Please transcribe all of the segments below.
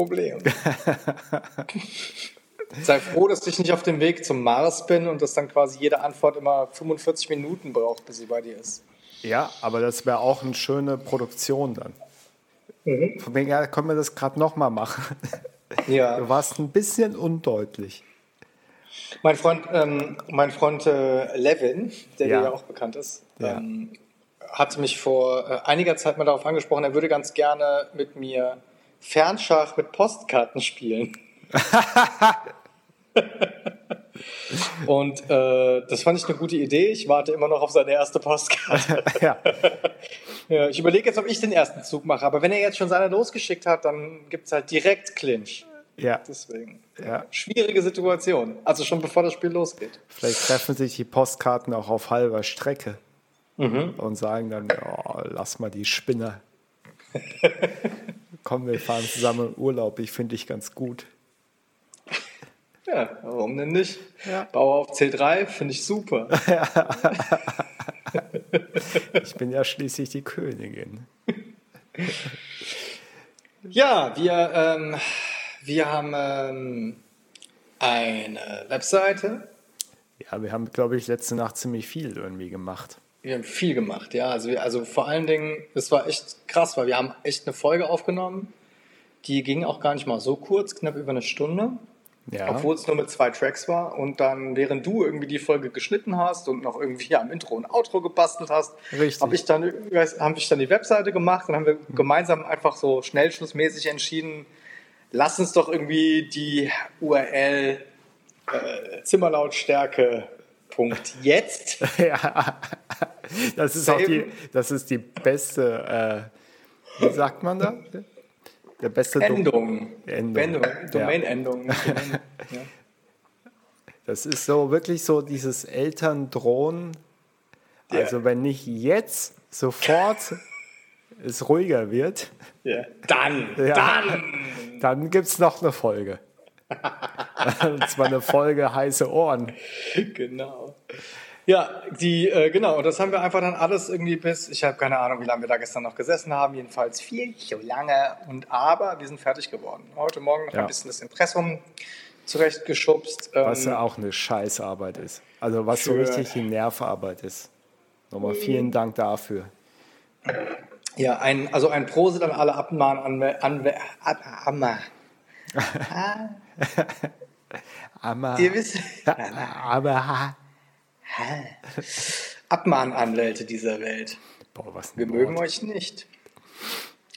Problem. Sei froh, dass ich nicht auf dem Weg zum Mars bin und dass dann quasi jede Antwort immer 45 Minuten braucht, bis sie bei dir ist. Ja, aber das wäre auch eine schöne Produktion dann. Mhm. Von wegen, ja, können wir das gerade nochmal machen. Ja. Du warst ein bisschen undeutlich. Mein Freund, ähm, mein Freund äh, Levin, der ja. dir ja auch bekannt ist, ja. ähm, hat mich vor äh, einiger Zeit mal darauf angesprochen, er würde ganz gerne mit mir Fernschach mit Postkarten spielen. Und äh, das fand ich eine gute Idee. Ich warte immer noch auf seine erste Postkarte. ja. ja. ich überlege jetzt, ob ich den ersten Zug mache. Aber wenn er jetzt schon seine losgeschickt hat, dann gibt es halt direkt Clinch. Ja. Deswegen. Ja. Schwierige Situation. Also schon bevor das Spiel losgeht. Vielleicht treffen sich die Postkarten auch auf halber Strecke mhm. und sagen dann, oh, lass mal die Spinner. Komm, wir fahren zusammen in Urlaub. Ich finde dich ganz gut. Ja, warum denn nicht? Ja. Bauer auf C3 finde ich super. ich bin ja schließlich die Königin. Ja, wir, ähm, wir haben ähm, eine Webseite. Ja, wir haben, glaube ich, letzte Nacht ziemlich viel irgendwie gemacht. Wir haben viel gemacht, ja. Also, wir, also vor allen Dingen, es war echt krass, weil wir haben echt eine Folge aufgenommen. Die ging auch gar nicht mal so kurz, knapp über eine Stunde. Ja. Obwohl es nur mit zwei Tracks war. Und dann, während du irgendwie die Folge geschnitten hast und noch irgendwie am Intro und Outro gebastelt hast, habe ich, dann, hab ich dann die Webseite gemacht und haben wir mhm. gemeinsam einfach so schnellschlussmäßig entschieden, lass uns doch irgendwie die URL äh, Zimmerlautstärke Punkt jetzt. ja, das ist auch die, das ist die beste, äh, wie sagt man da? Der beste Endung. Endung. Endung. Domain-Endung. Ja. Das ist so wirklich so dieses Elterndrohen. Also ja. wenn nicht jetzt sofort es ruhiger wird, ja. dann, ja, dann, dann gibt es noch eine Folge. Und zwar eine Folge heiße Ohren. Genau. Ja, die, äh, genau, und das haben wir einfach dann alles irgendwie bis, ich habe keine Ahnung, wie lange wir da gestern noch gesessen haben, jedenfalls viel zu lange. Und aber wir sind fertig geworden. Heute Morgen noch ja. ein bisschen das Impressum zurechtgeschubst. Was ähm, ja auch eine Scheißarbeit ist. Also was so richtig die Nervarbeit ist. Nochmal vielen mhm. Dank dafür. Ja, ein, also ein Prosit an alle Abmahn an, an, an, an Amma. Ihr wisst. Aber. Abmahnanwälte dieser Welt. Boah, was Wir Wort. mögen euch nicht.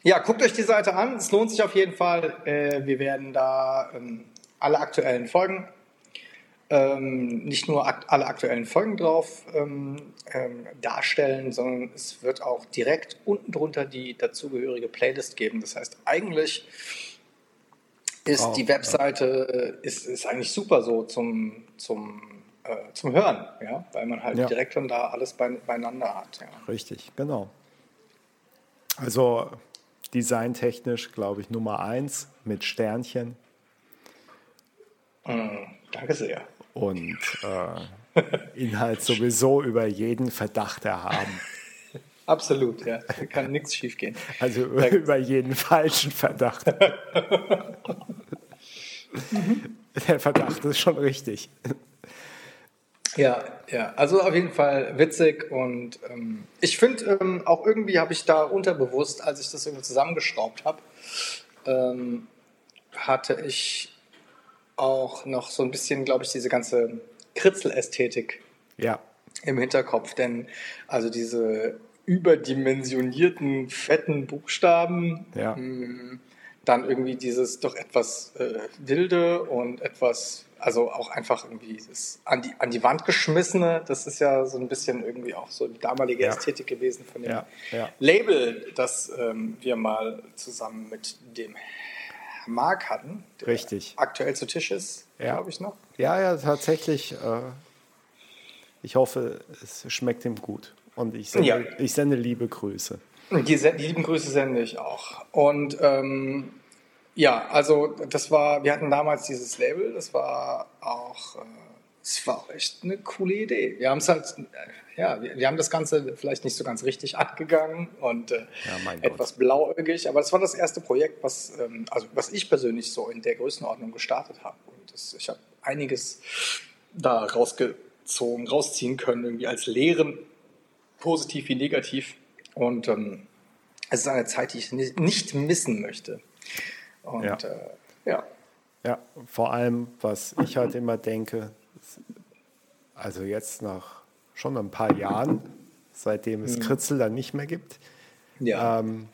Ja, guckt euch die Seite an. Es lohnt sich auf jeden Fall. Äh, wir werden da ähm, alle aktuellen Folgen, ähm, nicht nur alle aktuellen Folgen drauf ähm, darstellen, sondern es wird auch direkt unten drunter die dazugehörige Playlist geben. Das heißt, eigentlich ist oh, die Webseite ja. ist, ist eigentlich super so zum, zum äh, zum Hören, ja, weil man halt ja. direkt dann da alles bei, beieinander hat. Ja. Richtig, genau. Also designtechnisch, glaube ich, Nummer eins mit Sternchen. Mm, danke sehr. Und äh, Inhalt sowieso über jeden Verdacht erhaben. Absolut, ja. Da kann nichts schiefgehen. Also da über jeden falschen Verdacht. Der Verdacht ist schon richtig. Ja, ja, also auf jeden Fall witzig und ähm, ich finde ähm, auch irgendwie habe ich da unterbewusst, als ich das irgendwie zusammengeschraubt habe, ähm, hatte ich auch noch so ein bisschen, glaube ich, diese ganze Kritzelästhetik ja. im Hinterkopf, denn also diese überdimensionierten fetten Buchstaben, ja. mh, mm, dann irgendwie dieses doch etwas äh, wilde und etwas also auch einfach irgendwie das an die, an die Wand geschmissene, das ist ja so ein bisschen irgendwie auch so die damalige ja. Ästhetik gewesen von dem ja. Label, das ähm, wir mal zusammen mit dem Marc hatten. Der Richtig. Aktuell zu Tisch ist, glaube ich noch. Ja, ja, tatsächlich. Äh, ich hoffe, es schmeckt ihm gut. Und ich sende, ich sende liebe Grüße. Die, die lieben Grüße sende ich auch. Und ähm, ja, also das war, wir hatten damals dieses Label, das war auch äh, es war echt eine coole Idee. Wir haben es halt, ja, wir, wir, haben das Ganze vielleicht nicht so ganz richtig angegangen und äh, ja, etwas Gott. blauäugig, aber es war das erste Projekt, was, ähm, also was ich persönlich so in der Größenordnung gestartet habe. Und das, ich habe einiges da rausgezogen, rausziehen können, irgendwie als Lehren, positiv wie negativ. Und ähm, es ist eine Zeit, die ich nicht missen möchte. Und ja. Äh, ja. Ja, vor allem, was ich halt immer denke, also jetzt nach schon ein paar Jahren, seitdem es mhm. Kritzel dann nicht mehr gibt, ja. ähm,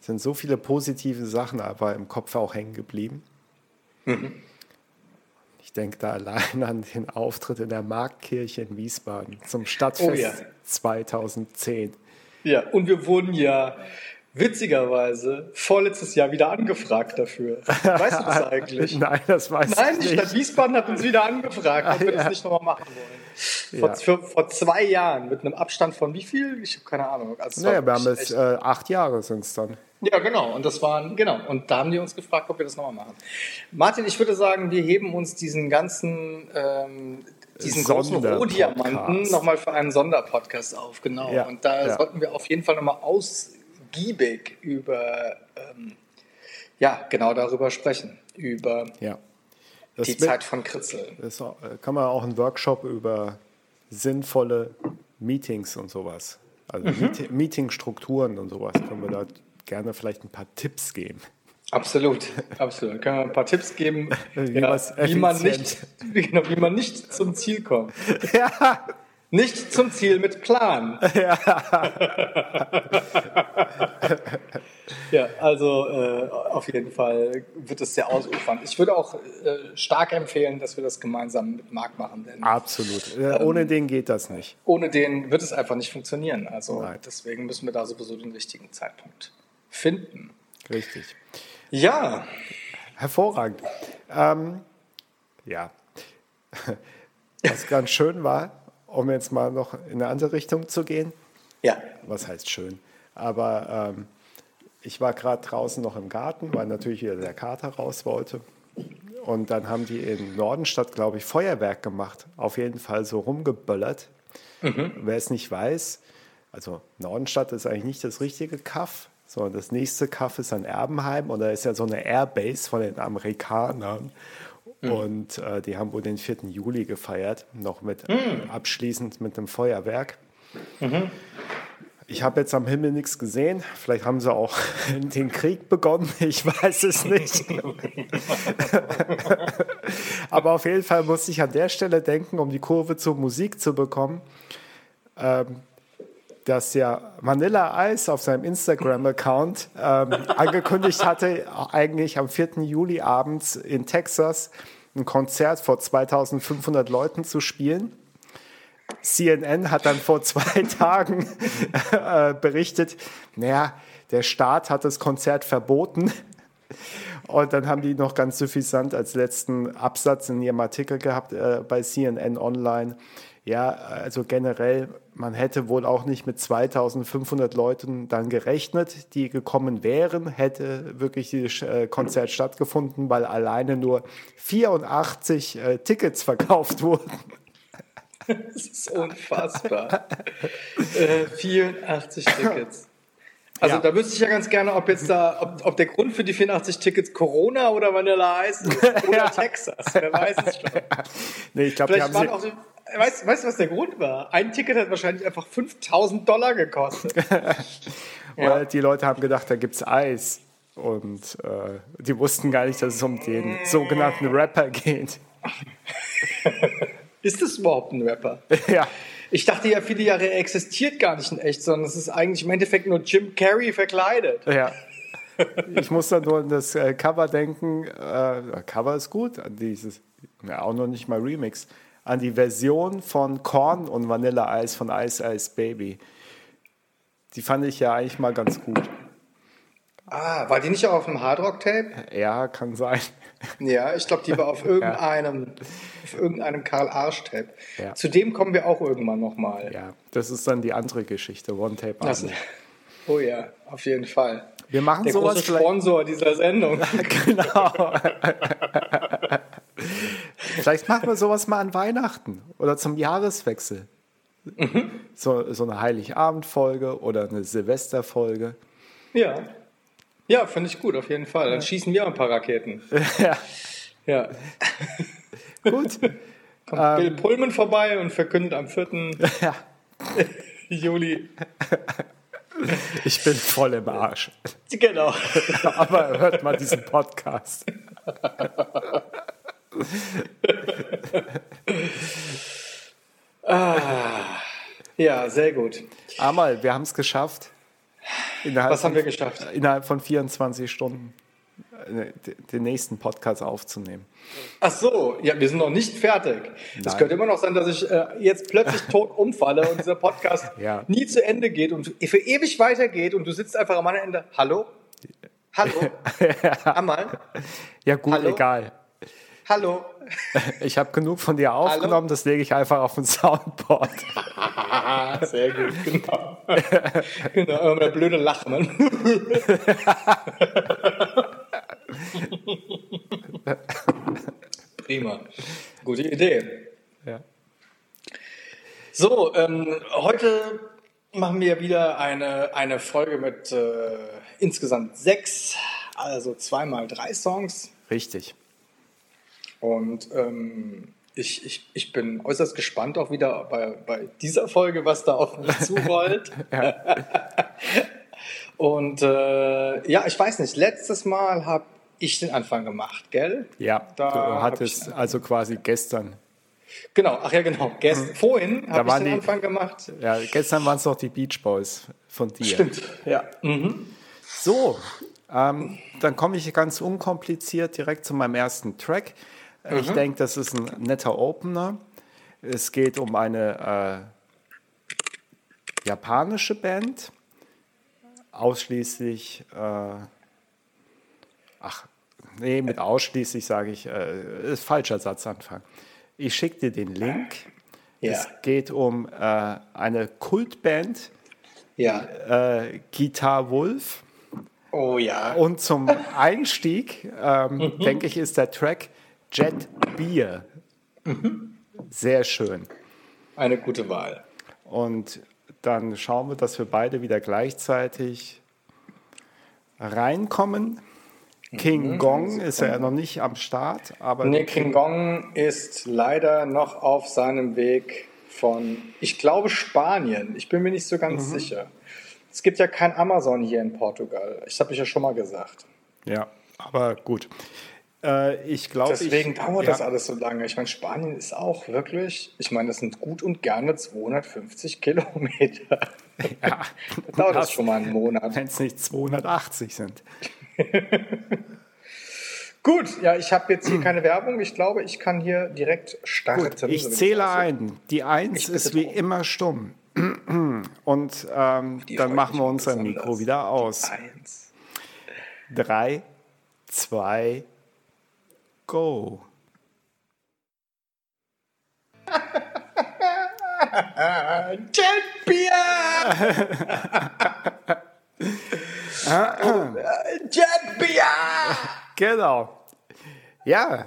sind so viele positive Sachen aber im Kopf auch hängen geblieben. Mhm. Ich denke da allein an den Auftritt in der Marktkirche in Wiesbaden zum Stadtfest oh ja. 2010. Ja, und wir wurden ja witzigerweise vorletztes Jahr wieder angefragt dafür. Weißt du das eigentlich? Nein, das weiß Nein, ich nicht. Nein, die Stadt Wiesbaden hat uns wieder angefragt, ob wir das nicht nochmal machen wollen. Vor, ja. für, vor, zwei Jahren mit einem Abstand von wie viel? Ich habe keine Ahnung. Also naja, wir haben jetzt äh, acht Jahre sind es dann. Ja, genau. Und das waren, genau. Und da haben die uns gefragt, ob wir das nochmal machen. Martin, ich würde sagen, wir heben uns diesen ganzen, ähm, diesen großen Rohdiamanten nochmal für einen Sonderpodcast auf. Genau. Ja, und da ja. sollten wir auf jeden Fall nochmal aus giebig über, ähm, ja, genau darüber sprechen, über ja. die Zeit von Kritzel. Das kann man auch einen Workshop über sinnvolle Meetings und sowas, also mhm. Meetingstrukturen und sowas, können wir da gerne vielleicht ein paar Tipps geben. Absolut, absolut. Können wir ein paar Tipps geben, wie, ja, wie, man nicht, wie, genau, wie man nicht zum Ziel kommt. Ja. Nicht zum Ziel mit Plan. Ja, ja also äh, auf jeden Fall wird es sehr ausufernd. Ich würde auch äh, stark empfehlen, dass wir das gemeinsam mit Marc machen. Denn, Absolut. Äh, ohne ähm, den geht das nicht. Ohne den wird es einfach nicht funktionieren. Also Nein. deswegen müssen wir da sowieso den richtigen Zeitpunkt finden. Richtig. Ja. Hervorragend. Ähm, ja. Was ganz schön war, um jetzt mal noch in eine andere Richtung zu gehen. Ja. Was heißt schön? Aber ähm, ich war gerade draußen noch im Garten, weil natürlich wieder der Kater raus wollte. Und dann haben die in Nordenstadt, glaube ich, Feuerwerk gemacht. Auf jeden Fall so rumgeböllert. Mhm. Wer es nicht weiß, also Nordenstadt ist eigentlich nicht das richtige Kaff, sondern das nächste Kaff ist an Erbenheim und da ist ja so eine Airbase von den Amerikanern. Mhm. Und äh, die haben wohl den 4. Juli gefeiert, noch mit mhm. abschließend mit einem Feuerwerk. Mhm. Ich habe jetzt am Himmel nichts gesehen. Vielleicht haben sie auch den Krieg begonnen. Ich weiß es nicht. Aber auf jeden Fall muss ich an der Stelle denken, um die Kurve zur Musik zu bekommen, ähm, dass ja Vanilla Ice auf seinem Instagram-Account ähm, angekündigt hatte, eigentlich am 4. Juli abends in Texas ein Konzert vor 2500 Leuten zu spielen. CNN hat dann vor zwei Tagen äh, berichtet, naja, der Staat hat das Konzert verboten. Und dann haben die noch ganz suffisant als letzten Absatz in ihrem Artikel gehabt äh, bei CNN Online. Ja, also generell, man hätte wohl auch nicht mit 2500 Leuten dann gerechnet, die gekommen wären, hätte wirklich dieses äh, Konzert stattgefunden, weil alleine nur 84 äh, Tickets verkauft wurden. Das ist unfassbar. äh, 84 Tickets. Also ja. da wüsste ich ja ganz gerne, ob jetzt da, ob, ob der Grund für die 84 Tickets Corona oder Vanilla Ice ist oder. Texas. Wer weiß es schon. Nee, ich glaube, Vielleicht waren auch so, Weißt, weißt du, was der Grund war? Ein Ticket hat wahrscheinlich einfach 5000 Dollar gekostet. ja. Die Leute haben gedacht, da gibt es Eis. Und äh, die wussten gar nicht, dass es um den sogenannten Rapper geht. Ist das überhaupt ein Rapper? Ja. Ich dachte ja, viele Jahre er existiert gar nicht in echt, sondern es ist eigentlich im Endeffekt nur Jim Carrey verkleidet. Ja. Ich muss da nur an das äh, Cover denken. Äh, Cover ist gut, dieses, ja, auch noch nicht mal Remix an die Version von Korn und Vanilla Ice von Ice Ice Baby. Die fand ich ja eigentlich mal ganz gut. Ah, war die nicht auch auf dem Hardrock-Tape? Ja, kann sein. Ja, ich glaube, die war auf irgendeinem, ja. auf irgendeinem Karl Arsch-Tape. Ja. Zu dem kommen wir auch irgendwann nochmal. Ja, das ist dann die andere Geschichte, One-Tape. Oh ja, auf jeden Fall. Wir machen Der sowas große Sponsor dieser Sendung. genau. Vielleicht machen wir sowas mal an Weihnachten oder zum Jahreswechsel. Mhm. So, so eine Heiligabendfolge oder eine Silvesterfolge. Ja. Ja, finde ich gut, auf jeden Fall. Dann schießen wir ein paar Raketen. ja. Ja. gut. Kommt ähm, Bill Pullman vorbei und verkündet am 4. Ja. Juli. Ich bin voll im Arsch. Genau. Aber hört mal diesen Podcast. Ah, ja, sehr gut. Amal, wir haben es geschafft. Was haben wir geschafft? Innerhalb von 24 Stunden äh, den nächsten Podcast aufzunehmen. Ach so, ja, wir sind noch nicht fertig. Es könnte immer noch sein, dass ich äh, jetzt plötzlich tot umfalle und dieser Podcast ja. nie zu Ende geht und für ewig weitergeht und du sitzt einfach am anderen Ende. Hallo? Hallo? Amal? Ja, gut, Hallo? egal. Hallo. Ich habe genug von dir aufgenommen, Hallo? das lege ich einfach auf ein Soundboard. Sehr gut, genau. genau, eine blöde Lache, Mann. Prima. Gute Idee. Ja. So, ähm, heute machen wir wieder eine, eine Folge mit äh, insgesamt sechs, also zweimal drei Songs. Richtig. Und ähm, ich, ich, ich bin äußerst gespannt auch wieder bei, bei dieser Folge, was da auf mich zurollt. Und äh, ja, ich weiß nicht, letztes Mal habe ich den Anfang gemacht, gell? Ja, da du hattest also quasi gestern. Genau, ach ja, genau. Gest, mhm. Vorhin habe ich den die, Anfang gemacht. Ja, gestern waren es noch die Beach Boys von dir. Stimmt, ja. Mhm. So, ähm, dann komme ich ganz unkompliziert direkt zu meinem ersten Track. Mhm. Ich denke, das ist ein netter Opener. Es geht um eine äh, japanische Band, ausschließlich, äh, ach, nee, mit ausschließlich sage ich, äh, ist falscher Satzanfang. Ich schicke dir den Link. Ja. Es geht um äh, eine Kultband, ja. äh, Guitar Wolf. Oh ja. Und zum Einstieg, ähm, mhm. denke ich, ist der Track Jet Beer. Mhm. Sehr schön. Eine gute Wahl. Und dann schauen wir, dass wir beide wieder gleichzeitig reinkommen. King mhm. Gong ist ja noch nicht am Start, aber. Nee, King Gong ist leider noch auf seinem Weg von, ich glaube, Spanien. Ich bin mir nicht so ganz mhm. sicher. Es gibt ja kein Amazon hier in Portugal. Ich habe ich ja schon mal gesagt. Ja, aber gut. Äh, ich glaube. Deswegen ich, dauert ja. das alles so lange. Ich meine, Spanien ist auch wirklich, ich meine, das sind gut und gerne 250 Kilometer. Ja, das dauert das schon mal einen Monat. Wenn es nicht 280 sind. Gut, ja, ich habe jetzt hier keine Werbung. Ich glaube, ich kann hier direkt starten. Gut, ich zähle ein. Die Eins ist wie immer stumm. Und ähm, dann machen wir unser Mikro wieder aus. Eins. Drei, zwei, go. Jetbier! Jetbier! Genau. Ja,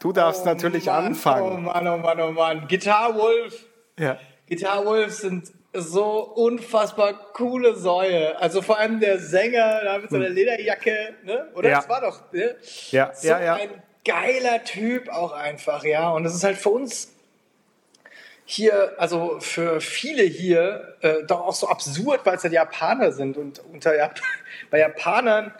du darfst oh natürlich Mann, anfangen. Oh Mann, oh Mann, oh Mann. Guitar Wolf. Ja. Guitar Wolf sind so unfassbar coole Säue. Also vor allem der Sänger da mit seiner hm. Lederjacke, ne? Oder ja. das war doch, ne? Ja, so ja, ja. ein geiler Typ auch einfach, ja. Und das ist halt für uns hier, also für viele hier, äh, doch auch so absurd, weil es ja die Japaner sind. Und unter Jap bei Japanern,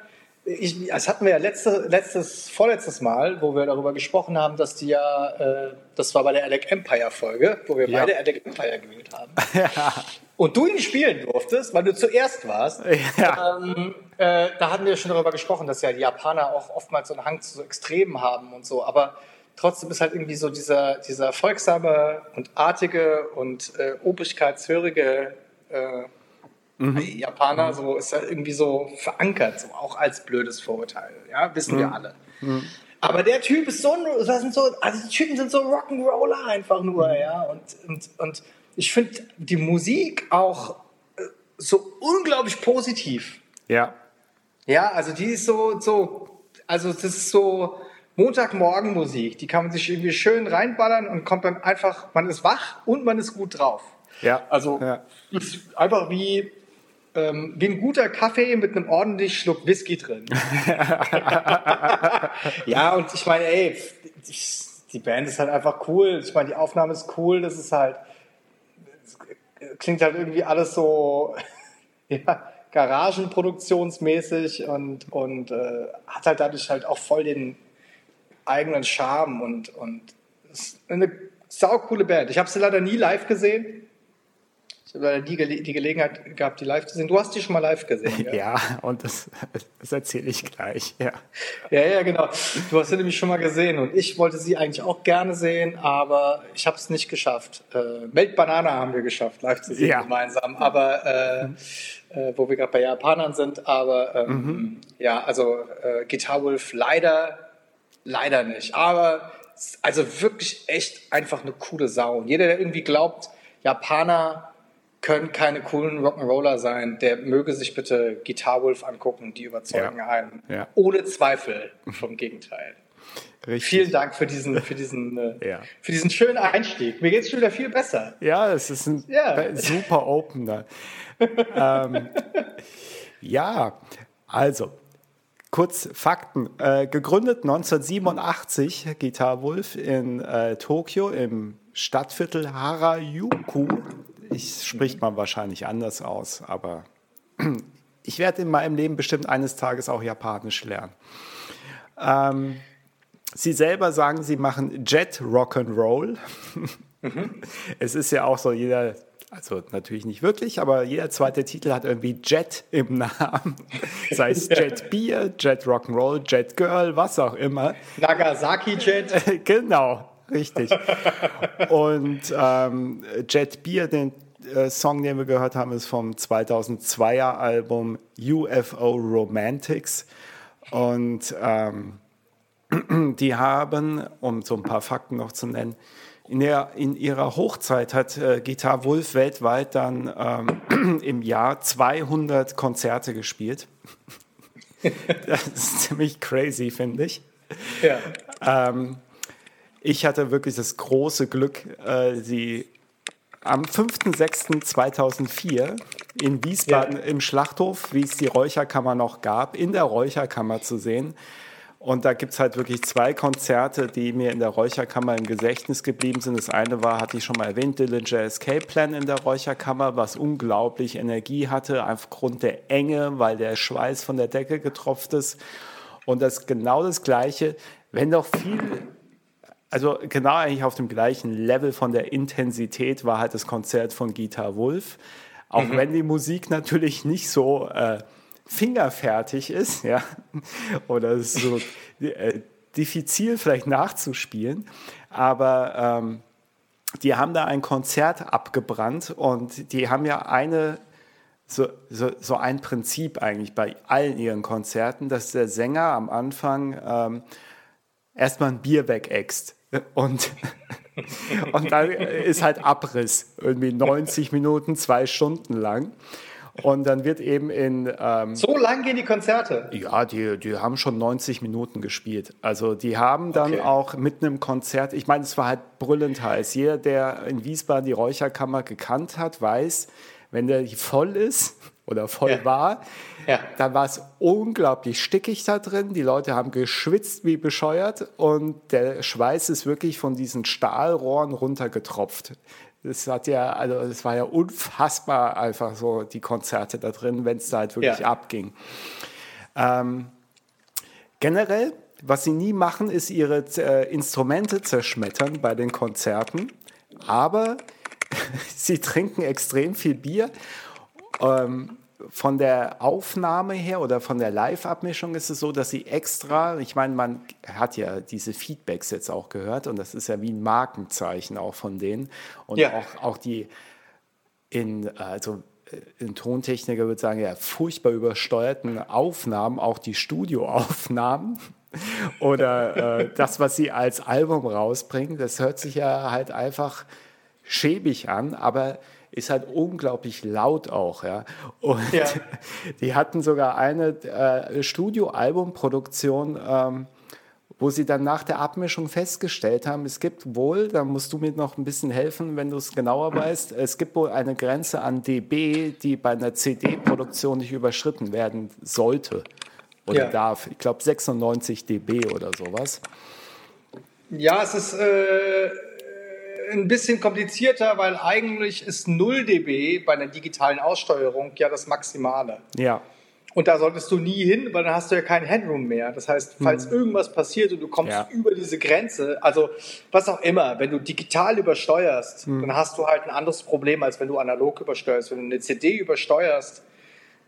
ich, das hatten wir ja letzte, letztes, vorletztes Mal, wo wir darüber gesprochen haben, dass die ja, äh, das war bei der Alec Empire Folge, wo wir ja. beide Alec Empire gewählt haben. Ja. Und du ihn spielen durftest, weil du zuerst warst. Ja. Ähm, äh, da hatten wir schon darüber gesprochen, dass ja die Japaner auch oftmals so einen Hang zu so Extremen haben und so. Aber trotzdem ist halt irgendwie so dieser, dieser folgsame und artige und äh, obrigkeitshörige äh, mhm. Japaner, so ist halt irgendwie so verankert, so auch als blödes Vorurteil. Ja, wissen mhm. wir alle. Mhm. Aber der Typ ist so, das sind so, also die Typen sind so Rock'n'Roller einfach nur, ja. Und, und, und ich finde die Musik auch äh, so unglaublich positiv. Ja. Ja, also die ist so, so, also das ist so, Montagmorgenmusik, die kann man sich irgendwie schön reinballern und kommt dann einfach, man ist wach und man ist gut drauf. Ja. Also ja. ist einfach wie, ähm, wie ein guter Kaffee mit einem ordentlichen Schluck Whisky drin. ja, und ich meine, ey, die Band ist halt einfach cool. Ich meine, die Aufnahme ist cool. Das ist halt, klingt halt irgendwie alles so, ja, Garagenproduktionsmäßig und, und äh, hat halt dadurch halt auch voll den eigenen Charme und, und ist eine saukoole Band. Ich habe sie leider nie live gesehen. Leider nie die Gelegenheit gehabt, die live zu sehen. Du hast die schon mal live gesehen. Ja, ja und das, das erzähle ich gleich. Ja. ja, ja, genau. Du hast sie nämlich schon mal gesehen und ich wollte sie eigentlich auch gerne sehen, aber ich habe es nicht geschafft. Äh, Melt Banana haben wir geschafft, live zu sehen ja. gemeinsam, aber äh, äh, wo wir gerade bei Japanern sind. Aber ähm, mhm. ja, also äh, Guitar Wolf leider Leider nicht. Aber also wirklich echt einfach eine coole Sau. Und jeder, der irgendwie glaubt, Japaner können keine coolen Rock'n'Roller sein, der möge sich bitte Guitar Wolf angucken. Die überzeugen ja. einen. Ja. Ohne Zweifel vom Gegenteil. Richtig. Vielen Dank für diesen, für diesen, äh, ja. für diesen schönen Einstieg. Mir geht es schon wieder viel besser. Ja, es ist ein ja. super Opener. ähm, ja, also Kurz Fakten. Äh, gegründet 1987, Guitar Wolf in äh, Tokio im Stadtviertel Harajuku. Ich spricht man wahrscheinlich anders aus, aber ich werde in meinem Leben bestimmt eines Tages auch Japanisch lernen. Ähm, Sie selber sagen, Sie machen Jet Rock'n'Roll. Mhm. Es ist ja auch so, jeder also natürlich nicht wirklich, aber jeder zweite Titel hat irgendwie Jet im Namen. Sei es Jet Beer, Jet Rock'n'Roll, Jet Girl, was auch immer. Nagasaki Jet. genau, richtig. Und ähm, Jet Beer, den äh, Song, den wir gehört haben, ist vom 2002er Album UFO Romantics. Und ähm, die haben, um so ein paar Fakten noch zu nennen, in, der, in ihrer Hochzeit hat äh, Guitar Wolf weltweit dann ähm, im Jahr 200 Konzerte gespielt. das ist ziemlich crazy, finde ich. Ja. Ähm, ich hatte wirklich das große Glück, äh, sie am 5.6.2004 in Wiesbaden ja. im Schlachthof, wie es die Räucherkammer noch gab, in der Räucherkammer zu sehen. Und da gibt es halt wirklich zwei Konzerte, die mir in der Räucherkammer im Gedächtnis geblieben sind. Das eine war, hatte ich schon mal erwähnt, Dillinger Escape Plan in der Räucherkammer, was unglaublich Energie hatte, aufgrund der Enge, weil der Schweiß von der Decke getropft ist. Und das genau das Gleiche, wenn doch viel, also genau eigentlich auf dem gleichen Level von der Intensität war halt das Konzert von Guitar Wolf. Auch mhm. wenn die Musik natürlich nicht so äh, fingerfertig ist, ja, oder so äh, diffizil vielleicht nachzuspielen, aber ähm, die haben da ein Konzert abgebrannt und die haben ja eine so, so, so ein Prinzip eigentlich bei allen ihren Konzerten, dass der Sänger am Anfang ähm, erstmal ein Bier wegäxt und, und dann ist halt Abriss, irgendwie 90 Minuten, zwei Stunden lang. Und dann wird eben in. Ähm, so lang gehen die Konzerte? Ja, die, die haben schon 90 Minuten gespielt. Also die haben dann okay. auch mit einem Konzert, ich meine, es war halt brüllend heiß. Jeder, der in Wiesbaden die Räucherkammer gekannt hat, weiß, wenn der voll ist oder voll ja. war, ja. dann war es unglaublich stickig da drin. Die Leute haben geschwitzt wie bescheuert und der Schweiß ist wirklich von diesen Stahlrohren runtergetropft. Das hat ja, also es war ja unfassbar einfach so die Konzerte da drin, wenn es da halt wirklich ja. abging. Ähm, generell, was sie nie machen, ist ihre äh, Instrumente zerschmettern bei den Konzerten, aber sie trinken extrem viel Bier. Ähm, von der Aufnahme her oder von der Live-Abmischung ist es so, dass sie extra, ich meine, man hat ja diese Feedbacks jetzt auch gehört und das ist ja wie ein Markenzeichen auch von denen. Und ja. auch, auch die in, also ein Tontechniker würde sagen, ja, furchtbar übersteuerten Aufnahmen, auch die Studioaufnahmen oder äh, das, was sie als Album rausbringen, das hört sich ja halt einfach schäbig an, aber ist halt unglaublich laut auch, ja. Und ja. die hatten sogar eine äh, Studioalbumproduktion, ähm, wo sie dann nach der Abmischung festgestellt haben, es gibt wohl, da musst du mir noch ein bisschen helfen, wenn du es genauer weißt, es gibt wohl eine Grenze an dB, die bei einer CD-Produktion nicht überschritten werden sollte oder ja. darf. Ich glaube 96 dB oder sowas. Ja, es ist äh, ein bisschen komplizierter, weil eigentlich ist 0 dB bei einer digitalen Aussteuerung ja das Maximale. Ja. Und da solltest du nie hin, weil dann hast du ja kein Headroom mehr. Das heißt, falls mhm. irgendwas passiert und du kommst ja. über diese Grenze, also was auch immer, wenn du digital übersteuerst, mhm. dann hast du halt ein anderes Problem, als wenn du analog übersteuerst. Wenn du eine CD übersteuerst,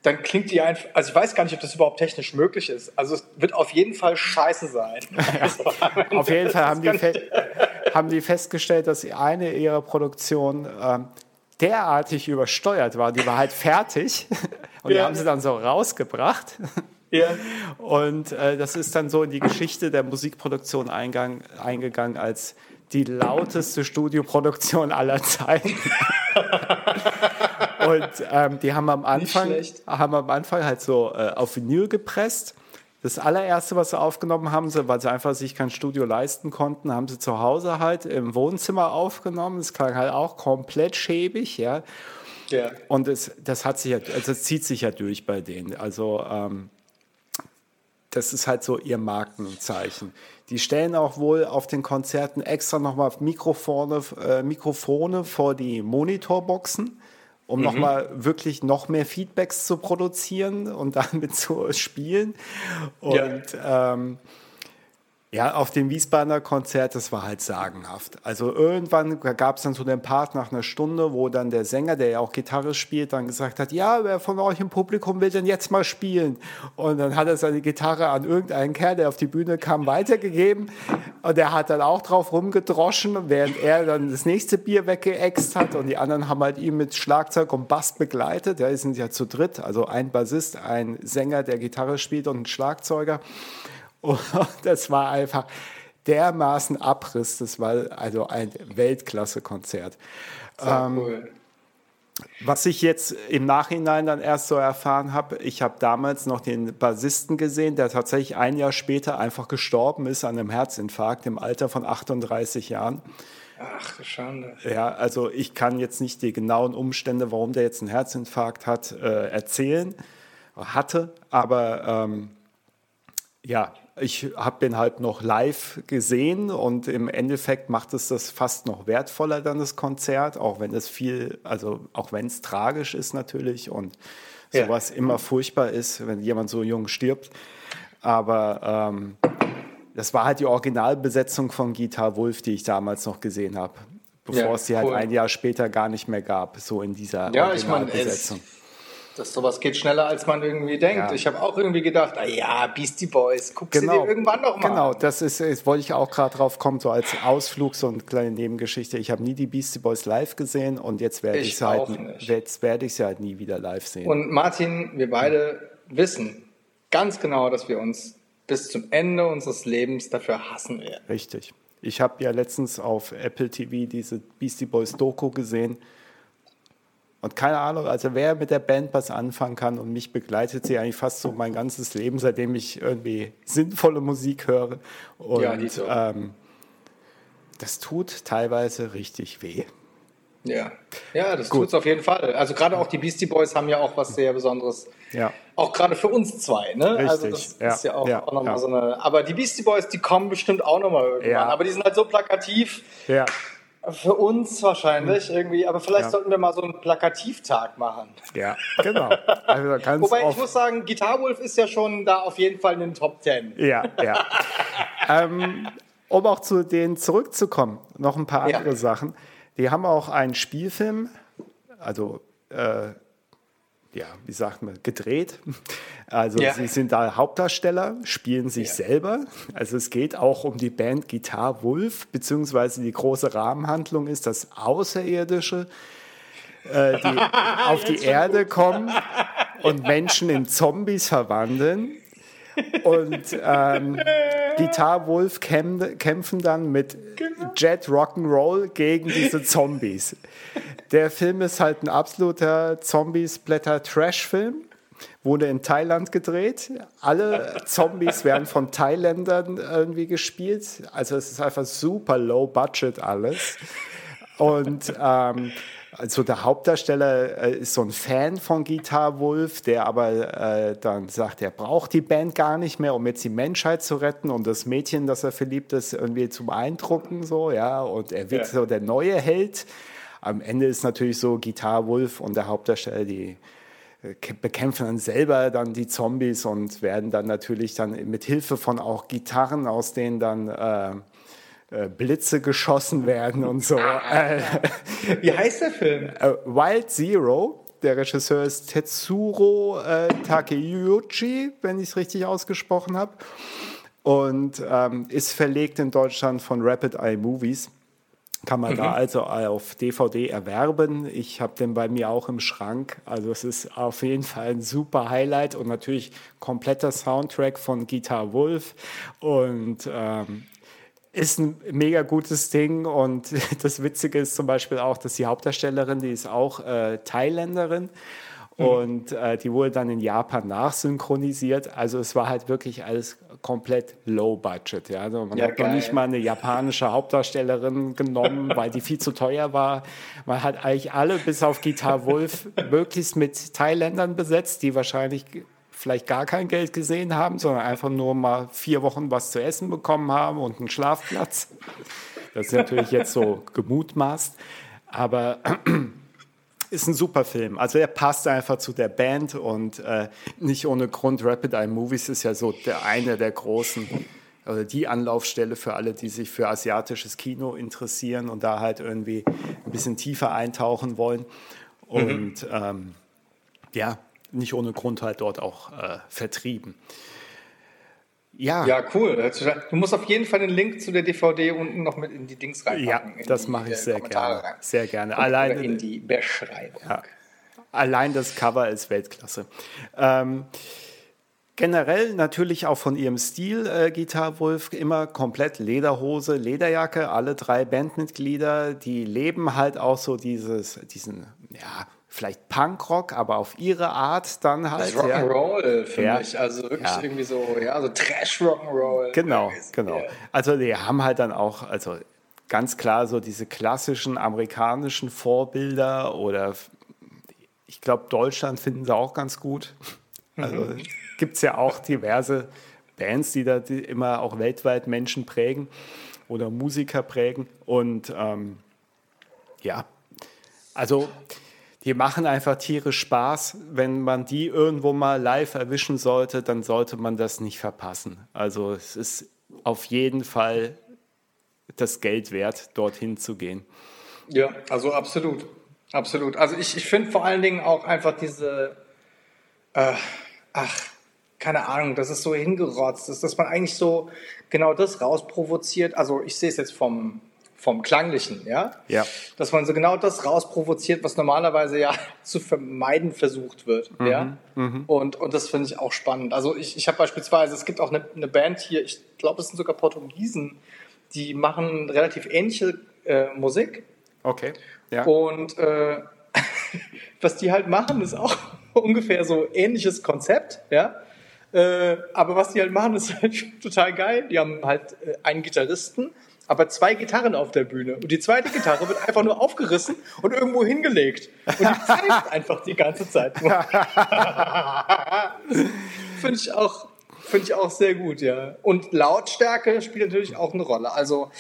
dann klingt die einfach, also ich weiß gar nicht, ob das überhaupt technisch möglich ist. Also es wird auf jeden Fall scheiße sein. Ja. auf jeden Fall haben die, haben die festgestellt, dass eine ihrer Produktionen ähm, derartig übersteuert war. Die war halt fertig und ja. die haben sie dann so rausgebracht. Ja. Und äh, das ist dann so in die Geschichte der Musikproduktion eingang, eingegangen als die lauteste Studioproduktion aller Zeiten. und ähm, die haben am Anfang haben am Anfang halt so äh, auf Vinyl gepresst das allererste, was sie aufgenommen haben, weil sie einfach sich kein Studio leisten konnten, haben sie zu Hause halt im Wohnzimmer aufgenommen. Das klang halt auch komplett schäbig, ja. ja. Und es, das hat sich ja, also das zieht sich ja durch bei denen. Also ähm, das ist halt so ihr Markenzeichen. Die stellen auch wohl auf den Konzerten extra nochmal Mikrofone, äh, Mikrofone vor die Monitorboxen um mhm. nochmal wirklich noch mehr Feedbacks zu produzieren und damit zu spielen. Und ja. ähm, ja, auf dem Wiesbadener Konzert, das war halt sagenhaft. Also irgendwann gab es dann so den Part nach einer Stunde, wo dann der Sänger, der ja auch Gitarre spielt, dann gesagt hat, ja, wer von euch im Publikum will denn jetzt mal spielen? Und dann hat er seine Gitarre an irgendeinen Kerl, der auf die Bühne kam, weitergegeben. Und der hat dann auch drauf rumgedroschen, während er dann das nächste Bier weggeext hat. Und die anderen haben halt ihn mit Schlagzeug und Bass begleitet. Ja, die sind ja zu dritt, also ein Bassist, ein Sänger, der Gitarre spielt und ein Schlagzeuger. Und das war einfach dermaßen Abriss. Das war also ein Weltklasse-Konzert. Ähm, cool. Was ich jetzt im Nachhinein dann erst so erfahren habe, ich habe damals noch den Bassisten gesehen, der tatsächlich ein Jahr später einfach gestorben ist an einem Herzinfarkt im Alter von 38 Jahren. Ach, Schande. Ja, also ich kann jetzt nicht die genauen Umstände, warum der jetzt einen Herzinfarkt hat, äh, erzählen, hatte, aber ähm, ja, ich habe den halt noch live gesehen und im Endeffekt macht es das fast noch wertvoller dann das Konzert, auch wenn es viel, also auch wenn es tragisch ist natürlich und ja. sowas immer furchtbar ist, wenn jemand so jung stirbt. Aber ähm, das war halt die Originalbesetzung von Guitar Wolf, die ich damals noch gesehen habe, bevor ja, es sie halt cool. ein Jahr später gar nicht mehr gab, so in dieser ja, Originalbesetzung. Ich mein, das sowas geht schneller, als man irgendwie denkt. Ja. Ich habe auch irgendwie gedacht, ah ja, Beastie Boys, guck genau. sie dir irgendwann noch mal Genau, das ist, ist wollte ich auch gerade drauf kommen, so als Ausflug, so eine kleine Nebengeschichte. Ich habe nie die Beastie Boys live gesehen und jetzt werde ich, ich halt, jetzt werde ich sie halt nie wieder live sehen. Und Martin, wir beide wissen ganz genau, dass wir uns bis zum Ende unseres Lebens dafür hassen werden. Richtig. Ich habe ja letztens auf Apple TV diese Beastie Boys Doku gesehen und keine Ahnung, also wer mit der Band was anfangen kann und mich begleitet sie eigentlich fast so mein ganzes Leben, seitdem ich irgendwie sinnvolle Musik höre. Und ja, so. ähm, das tut teilweise richtig weh. Ja, ja das tut es auf jeden Fall. Also gerade auch die Beastie Boys haben ja auch was sehr Besonderes. Ja. Auch gerade für uns zwei, ne? Richtig. Also das ja. ist ja auch, ja. auch nochmal ja. so eine. Aber die Beastie Boys, die kommen bestimmt auch nochmal irgendwann. Ja. Aber die sind halt so plakativ. Ja. Für uns wahrscheinlich irgendwie, aber vielleicht ja. sollten wir mal so einen Plakativtag machen. Ja, genau. Also Wobei ich muss sagen, Guitar Wolf ist ja schon da auf jeden Fall in den Top Ten. Ja, ja. ähm, um auch zu denen zurückzukommen, noch ein paar andere ja. Sachen. Die haben auch einen Spielfilm, also äh, ja, wie sagt man, gedreht. Also ja. sie sind da Hauptdarsteller, spielen sich ja. selber. Also es geht auch um die Band Guitar Wolf, beziehungsweise die große Rahmenhandlung ist, dass Außerirdische äh, die auf die Erde kommen und Menschen in Zombies verwandeln. Und ähm, Guitar Wolf kämpfen dann mit genau. Jet Rock'n'Roll gegen diese Zombies. Der Film ist halt ein absoluter Zombie-Splatter-Trash-Film. wurde in Thailand gedreht. Alle Zombies werden von Thailändern irgendwie gespielt. Also es ist einfach super low budget alles. Und ähm, also der Hauptdarsteller äh, ist so ein Fan von Guitar Wolf, der aber äh, dann sagt, er braucht die Band gar nicht mehr, um jetzt die Menschheit zu retten und das Mädchen, das er verliebt ist, irgendwie zu beeindrucken, so, ja. Und er wird ja. so der neue Held. Am Ende ist natürlich so Guitar Wolf und der Hauptdarsteller, die äh, bekämpfen dann selber dann die Zombies und werden dann natürlich dann mit Hilfe von auch Gitarren, aus denen dann äh, äh, Blitze geschossen werden und so. Äh, Wie heißt der Film? Äh, Wild Zero. Der Regisseur ist Tetsuro äh, Takeuchi, wenn ich es richtig ausgesprochen habe. Und ähm, ist verlegt in Deutschland von Rapid Eye Movies. Kann man mhm. da also auf DVD erwerben. Ich habe den bei mir auch im Schrank. Also es ist auf jeden Fall ein super Highlight und natürlich kompletter Soundtrack von Guitar Wolf. Und ähm, ist ein mega gutes Ding und das Witzige ist zum Beispiel auch, dass die Hauptdarstellerin, die ist auch äh, Thailänderin mhm. und äh, die wurde dann in Japan nachsynchronisiert. Also es war halt wirklich alles komplett low budget. Ja? Also man ja, hat geil. noch nicht mal eine japanische Hauptdarstellerin genommen, weil die viel zu teuer war. Man hat eigentlich alle bis auf Guitar Wolf möglichst mit Thailändern besetzt, die wahrscheinlich vielleicht gar kein Geld gesehen haben, sondern einfach nur mal vier Wochen was zu essen bekommen haben und einen Schlafplatz. Das ist natürlich jetzt so gemutmaßt, aber ist ein super Film. Also er passt einfach zu der Band und äh, nicht ohne Grund. Rapid Eye Movies ist ja so der eine der großen oder die Anlaufstelle für alle, die sich für asiatisches Kino interessieren und da halt irgendwie ein bisschen tiefer eintauchen wollen. Mhm. Und mhm. ähm, ja, nicht ohne Grund halt dort auch äh, vertrieben. Ja. Ja, cool. Du musst auf jeden Fall den Link zu der DVD unten noch mit in die Dings reinpacken. Ja, das mache ich äh, sehr gerne. Rein. Sehr gerne. Allein in die Beschreibung. Ja. Allein das Cover ist Weltklasse. Ähm, generell natürlich auch von ihrem Stil, äh, Guitar Wolf, immer komplett Lederhose, Lederjacke. Alle drei Bandmitglieder, die leben halt auch so dieses, diesen, ja, vielleicht Punkrock, aber auf ihre Art dann halt. Rock'n'Roll, finde ja. ich. Also wirklich ja. irgendwie so, ja, so Trash-Rock'n'Roll. Genau, genau. Also die haben halt dann auch, also ganz klar so diese klassischen amerikanischen Vorbilder oder ich glaube, Deutschland finden sie auch ganz gut. Also mhm. gibt es ja auch diverse Bands, die da die immer auch weltweit Menschen prägen oder Musiker prägen. Und ähm, ja, also die machen einfach tierisch Spaß. Wenn man die irgendwo mal live erwischen sollte, dann sollte man das nicht verpassen. Also es ist auf jeden Fall das Geld wert, dorthin zu gehen. Ja, also absolut. Absolut. Also ich, ich finde vor allen Dingen auch einfach diese, äh, ach, keine Ahnung, dass es so hingerotzt ist, dass man eigentlich so genau das rausprovoziert. Also ich sehe es jetzt vom, vom Klanglichen, ja? Ja. Dass man so genau das rausprovoziert, was normalerweise ja zu vermeiden versucht wird, mhm, ja? Mhm. Und, und das finde ich auch spannend. Also ich, ich habe beispielsweise, es gibt auch eine, eine Band hier, ich glaube, es sind sogar Portugiesen, die machen relativ ähnliche äh, Musik. Okay, ja. Und äh, was die halt machen, ist auch ungefähr so ähnliches Konzept, ja? Äh, aber was die halt machen, ist halt total geil. Die haben halt äh, einen Gitarristen, aber zwei Gitarren auf der Bühne. Und die zweite Gitarre wird einfach nur aufgerissen und irgendwo hingelegt. Und die zeigt einfach die ganze Zeit. Finde ich auch. Finde ich auch sehr gut, ja. Und Lautstärke spielt natürlich auch eine Rolle. Also,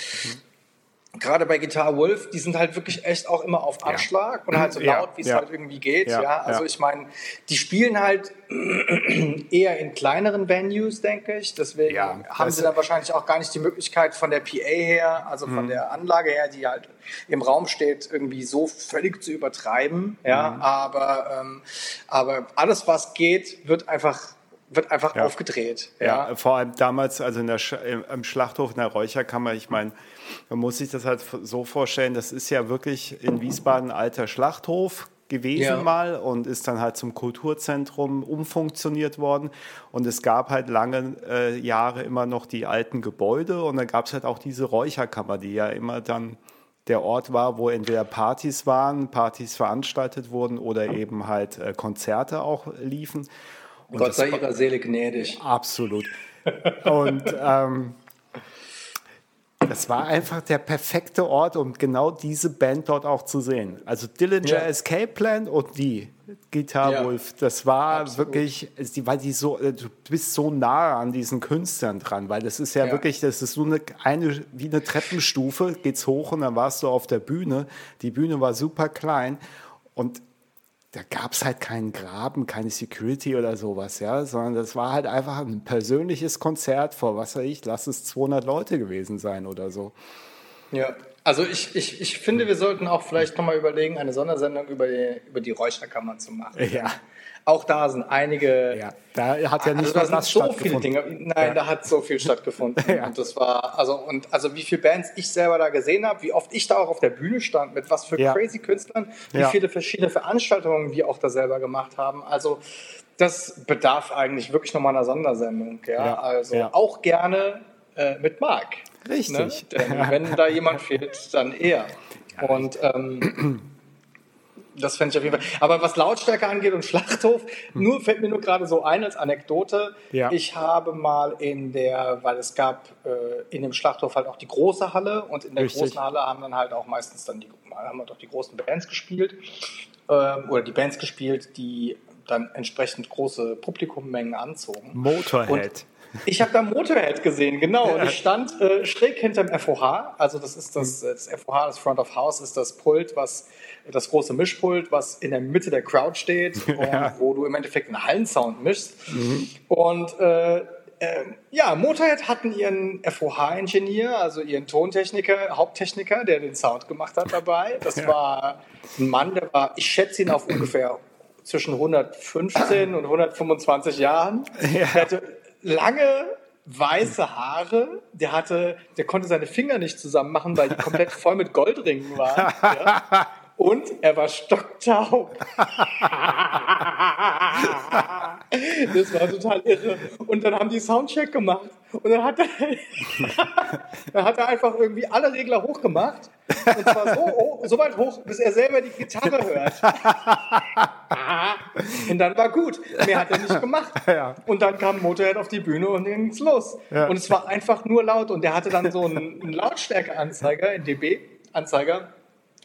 gerade bei Guitar Wolf, die sind halt wirklich echt auch immer auf Anschlag ja. und halt so laut, wie es ja. halt irgendwie geht. Ja, ja. also ich meine, die spielen halt eher in kleineren Venues, denke ich. Deswegen haben sie dann wahrscheinlich auch gar nicht die Möglichkeit von der PA her, also von mhm. der Anlage her, die halt im Raum steht, irgendwie so völlig zu übertreiben. Ja, mhm. aber, ähm, aber alles, was geht, wird einfach wird einfach ja. aufgedreht. Ja. ja. vor allem damals, also in der Sch im Schlachthof in der Räucherkammer, ich meine, man muss sich das halt so vorstellen, das ist ja wirklich in Wiesbaden ein alter Schlachthof gewesen ja. mal und ist dann halt zum Kulturzentrum umfunktioniert worden. Und es gab halt lange äh, Jahre immer noch die alten Gebäude und dann gab es halt auch diese Räucherkammer, die ja immer dann der Ort war, wo entweder Partys waren, Partys veranstaltet wurden oder eben halt äh, Konzerte auch liefen. Und Gott sei ihrer Seele gnädig. Absolut. Und ähm, das war einfach der perfekte Ort, um genau diese Band dort auch zu sehen. Also Dillinger ja. Escape Plan und die Guitar ja. Wolf, das war Absolut. wirklich, weil die so, äh, du bist so nah an diesen Künstlern dran, weil das ist ja, ja. wirklich, das ist so eine, eine, wie eine Treppenstufe, geht's hoch und dann warst du auf der Bühne. Die Bühne war super klein und da gab es halt keinen Graben, keine Security oder sowas, ja, sondern das war halt einfach ein persönliches Konzert vor, was weiß ich, lass es 200 Leute gewesen sein oder so. Ja, also ich, ich, ich finde, wir sollten auch vielleicht nochmal überlegen, eine Sondersendung über die, über die Räucherkammer zu machen. Ja. Auch da sind einige. Ja, da hat ja nicht also da so viele Dinge. Nein, ja. da hat so viel stattgefunden. ja. Und das war, also, und also wie viele Bands ich selber da gesehen habe, wie oft ich da auch auf der Bühne stand, mit was für ja. crazy Künstlern, wie viele verschiedene Veranstaltungen wir auch da selber gemacht haben. Also, das bedarf eigentlich wirklich nochmal einer Sondersendung. Ja, also auch gerne äh, mit Marc. Richtig. Ne? Denn wenn da jemand fehlt, dann er. Und ähm, das fände ich auf jeden Fall. Aber was Lautstärke angeht und Schlachthof, hm. nur fällt mir nur gerade so ein als Anekdote. Ja. Ich habe mal in der, weil es gab äh, in dem Schlachthof halt auch die große Halle und in der Richtig. großen Halle haben dann halt auch meistens dann die, haben halt auch die großen Bands gespielt ähm, oder die Bands gespielt, die dann entsprechend große Publikummengen anzogen. Motorhead. Und ich habe da Motorhead gesehen, genau. Und ich stand äh, schräg hinterm FOH. Also das ist das, hm. das FOH, das Front of House, ist das Pult, was das große Mischpult, was in der Mitte der Crowd steht ja. und wo du im Endeffekt einen Hallensound mischst. Mhm. Und äh, äh, ja, Motorhead hatten ihren FOH-Ingenieur, also ihren Tontechniker, Haupttechniker, der den Sound gemacht hat dabei. Das ja. war ein Mann, der war, ich schätze ihn auf ungefähr zwischen 115 und 125 Jahren. Ja. Der hatte lange weiße Haare. Der hatte, der konnte seine Finger nicht zusammen machen, weil die komplett voll mit Goldringen waren. Ja. Und er war stocktaub. das war total irre. Und dann haben die Soundcheck gemacht. Und dann hat er, dann hat er einfach irgendwie alle Regler hochgemacht. Und zwar so, so weit hoch, bis er selber die Gitarre hört. und dann war gut. Mehr hat er nicht gemacht. Und dann kam Motorhead auf die Bühne und dann ging's los. Und es war einfach nur laut. Und der hatte dann so einen, einen Lautstärkeanzeiger, einen dB-Anzeiger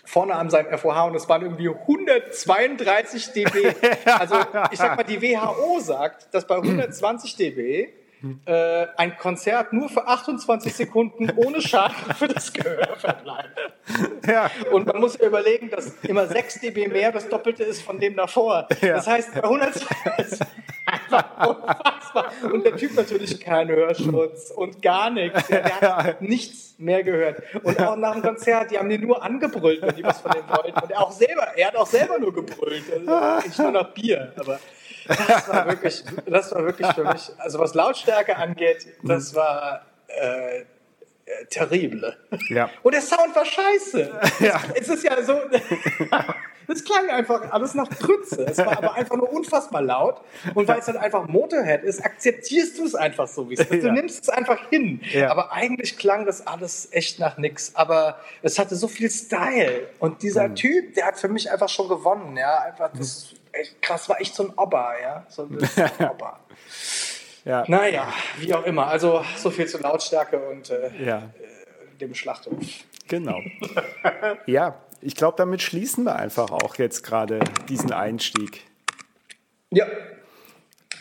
vorne an seinem FOH und es waren irgendwie 132 dB. Also ich sag mal, die WHO sagt, dass bei 120 dB äh, ein Konzert nur für 28 Sekunden ohne Schaden für das Gehör verbleibt. Ja. Und man muss überlegen, dass immer 6 dB mehr das Doppelte ist von dem davor. Ja. Das heißt, bei 120 einfach unfassbar. Und der Typ natürlich keinen Hörschutz und gar nichts. Der, der hat nichts mehr gehört. Und auch nach dem Konzert, die haben den nur angebrüllt, wenn die was von dem wollten. Und er auch selber, er hat auch selber nur gebrüllt. Also, ich nur nach Bier. Aber das war wirklich, das war wirklich für mich, also was Lautstärke angeht, das war äh, äh terrible. Ja. Und der Sound war scheiße. Ja. Es ist ja so, es klang einfach alles nach Grütze. Es war aber einfach nur unfassbar laut. Und weil es dann einfach Motorhead ist, akzeptierst du es einfach so, wie es ist. Du ja. nimmst es einfach hin. Ja. Aber eigentlich klang das alles echt nach nix. Aber es hatte so viel Style. Und dieser mhm. Typ, der hat für mich einfach schon gewonnen. Ja, einfach das echt krass, war echt so ein Ober, ja. So ein Ober. ja. Naja, wie auch immer. Also so viel zur Lautstärke und äh, ja. äh, dem Schlachthof. Genau. ja, ich glaube, damit schließen wir einfach auch jetzt gerade diesen Einstieg. Ja,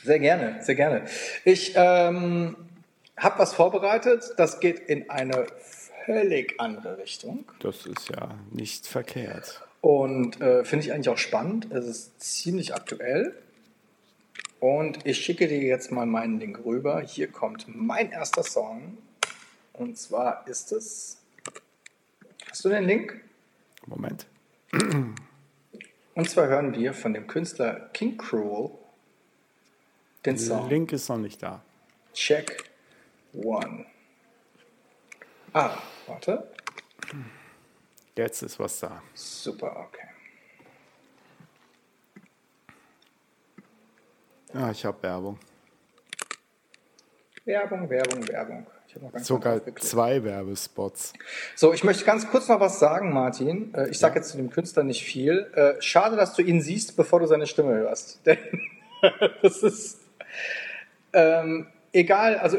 sehr gerne, sehr gerne. Ich ähm, habe was vorbereitet, das geht in eine völlig andere Richtung. Das ist ja nicht verkehrt. Und äh, finde ich eigentlich auch spannend. Es ist ziemlich aktuell. Und ich schicke dir jetzt mal meinen Link rüber. Hier kommt mein erster Song. Und zwar ist es. Hast du den Link? Moment. Und zwar hören wir von dem Künstler King Cruel den Song. Der Link ist noch nicht da. Check One. Ah, warte. Jetzt ist was da. Super, okay. Ja, ich habe Werbung. Werbung, Werbung, Werbung. Sogar zwei Werbespots. So, ich möchte ganz kurz noch was sagen, Martin. Äh, ich sage ja. jetzt zu dem Künstler nicht viel. Äh, schade, dass du ihn siehst, bevor du seine Stimme hörst. Denn das ist ähm, egal. Also,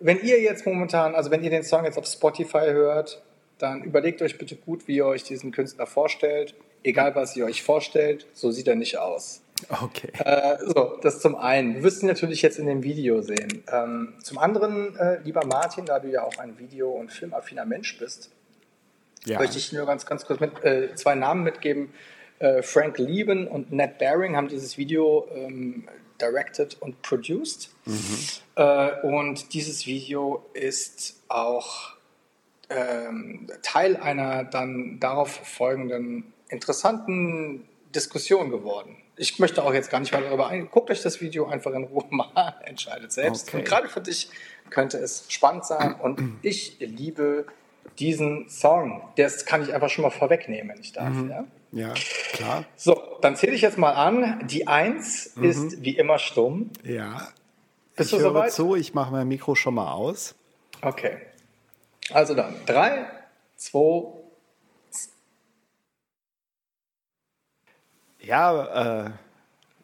wenn ihr jetzt momentan, also wenn ihr den Song jetzt auf Spotify hört, dann überlegt euch bitte gut, wie ihr euch diesen Künstler vorstellt. Egal, was ihr euch vorstellt, so sieht er nicht aus. Okay. Äh, so, das zum einen. Du wirst ihn natürlich jetzt in dem Video sehen. Ähm, zum anderen, äh, lieber Martin, da du ja auch ein Video- und filmaffiner Mensch bist, ja. möchte ich nur ganz, ganz kurz mit, äh, zwei Namen mitgeben. Äh, Frank Lieben und Ned Baring haben dieses Video ähm, directed und produced. Mhm. Äh, und dieses Video ist auch Teil einer dann darauf folgenden interessanten Diskussion geworden ich möchte auch jetzt gar nicht weiter darüber eingehen. Guckt euch das Video einfach in Ruhe mal, entscheidet selbst. Okay. Und gerade für dich könnte es spannend sein. Und ich liebe diesen Song. Das kann ich einfach schon mal vorwegnehmen, wenn ich darf. Mhm. Ja? ja, klar. So, dann zähle ich jetzt mal an. Die Eins mhm. ist wie immer stumm. Ja. Bist ich du soweit? zu, ich mache mein Mikro schon mal aus. Okay. Also dann, drei, zwei, Ja, äh,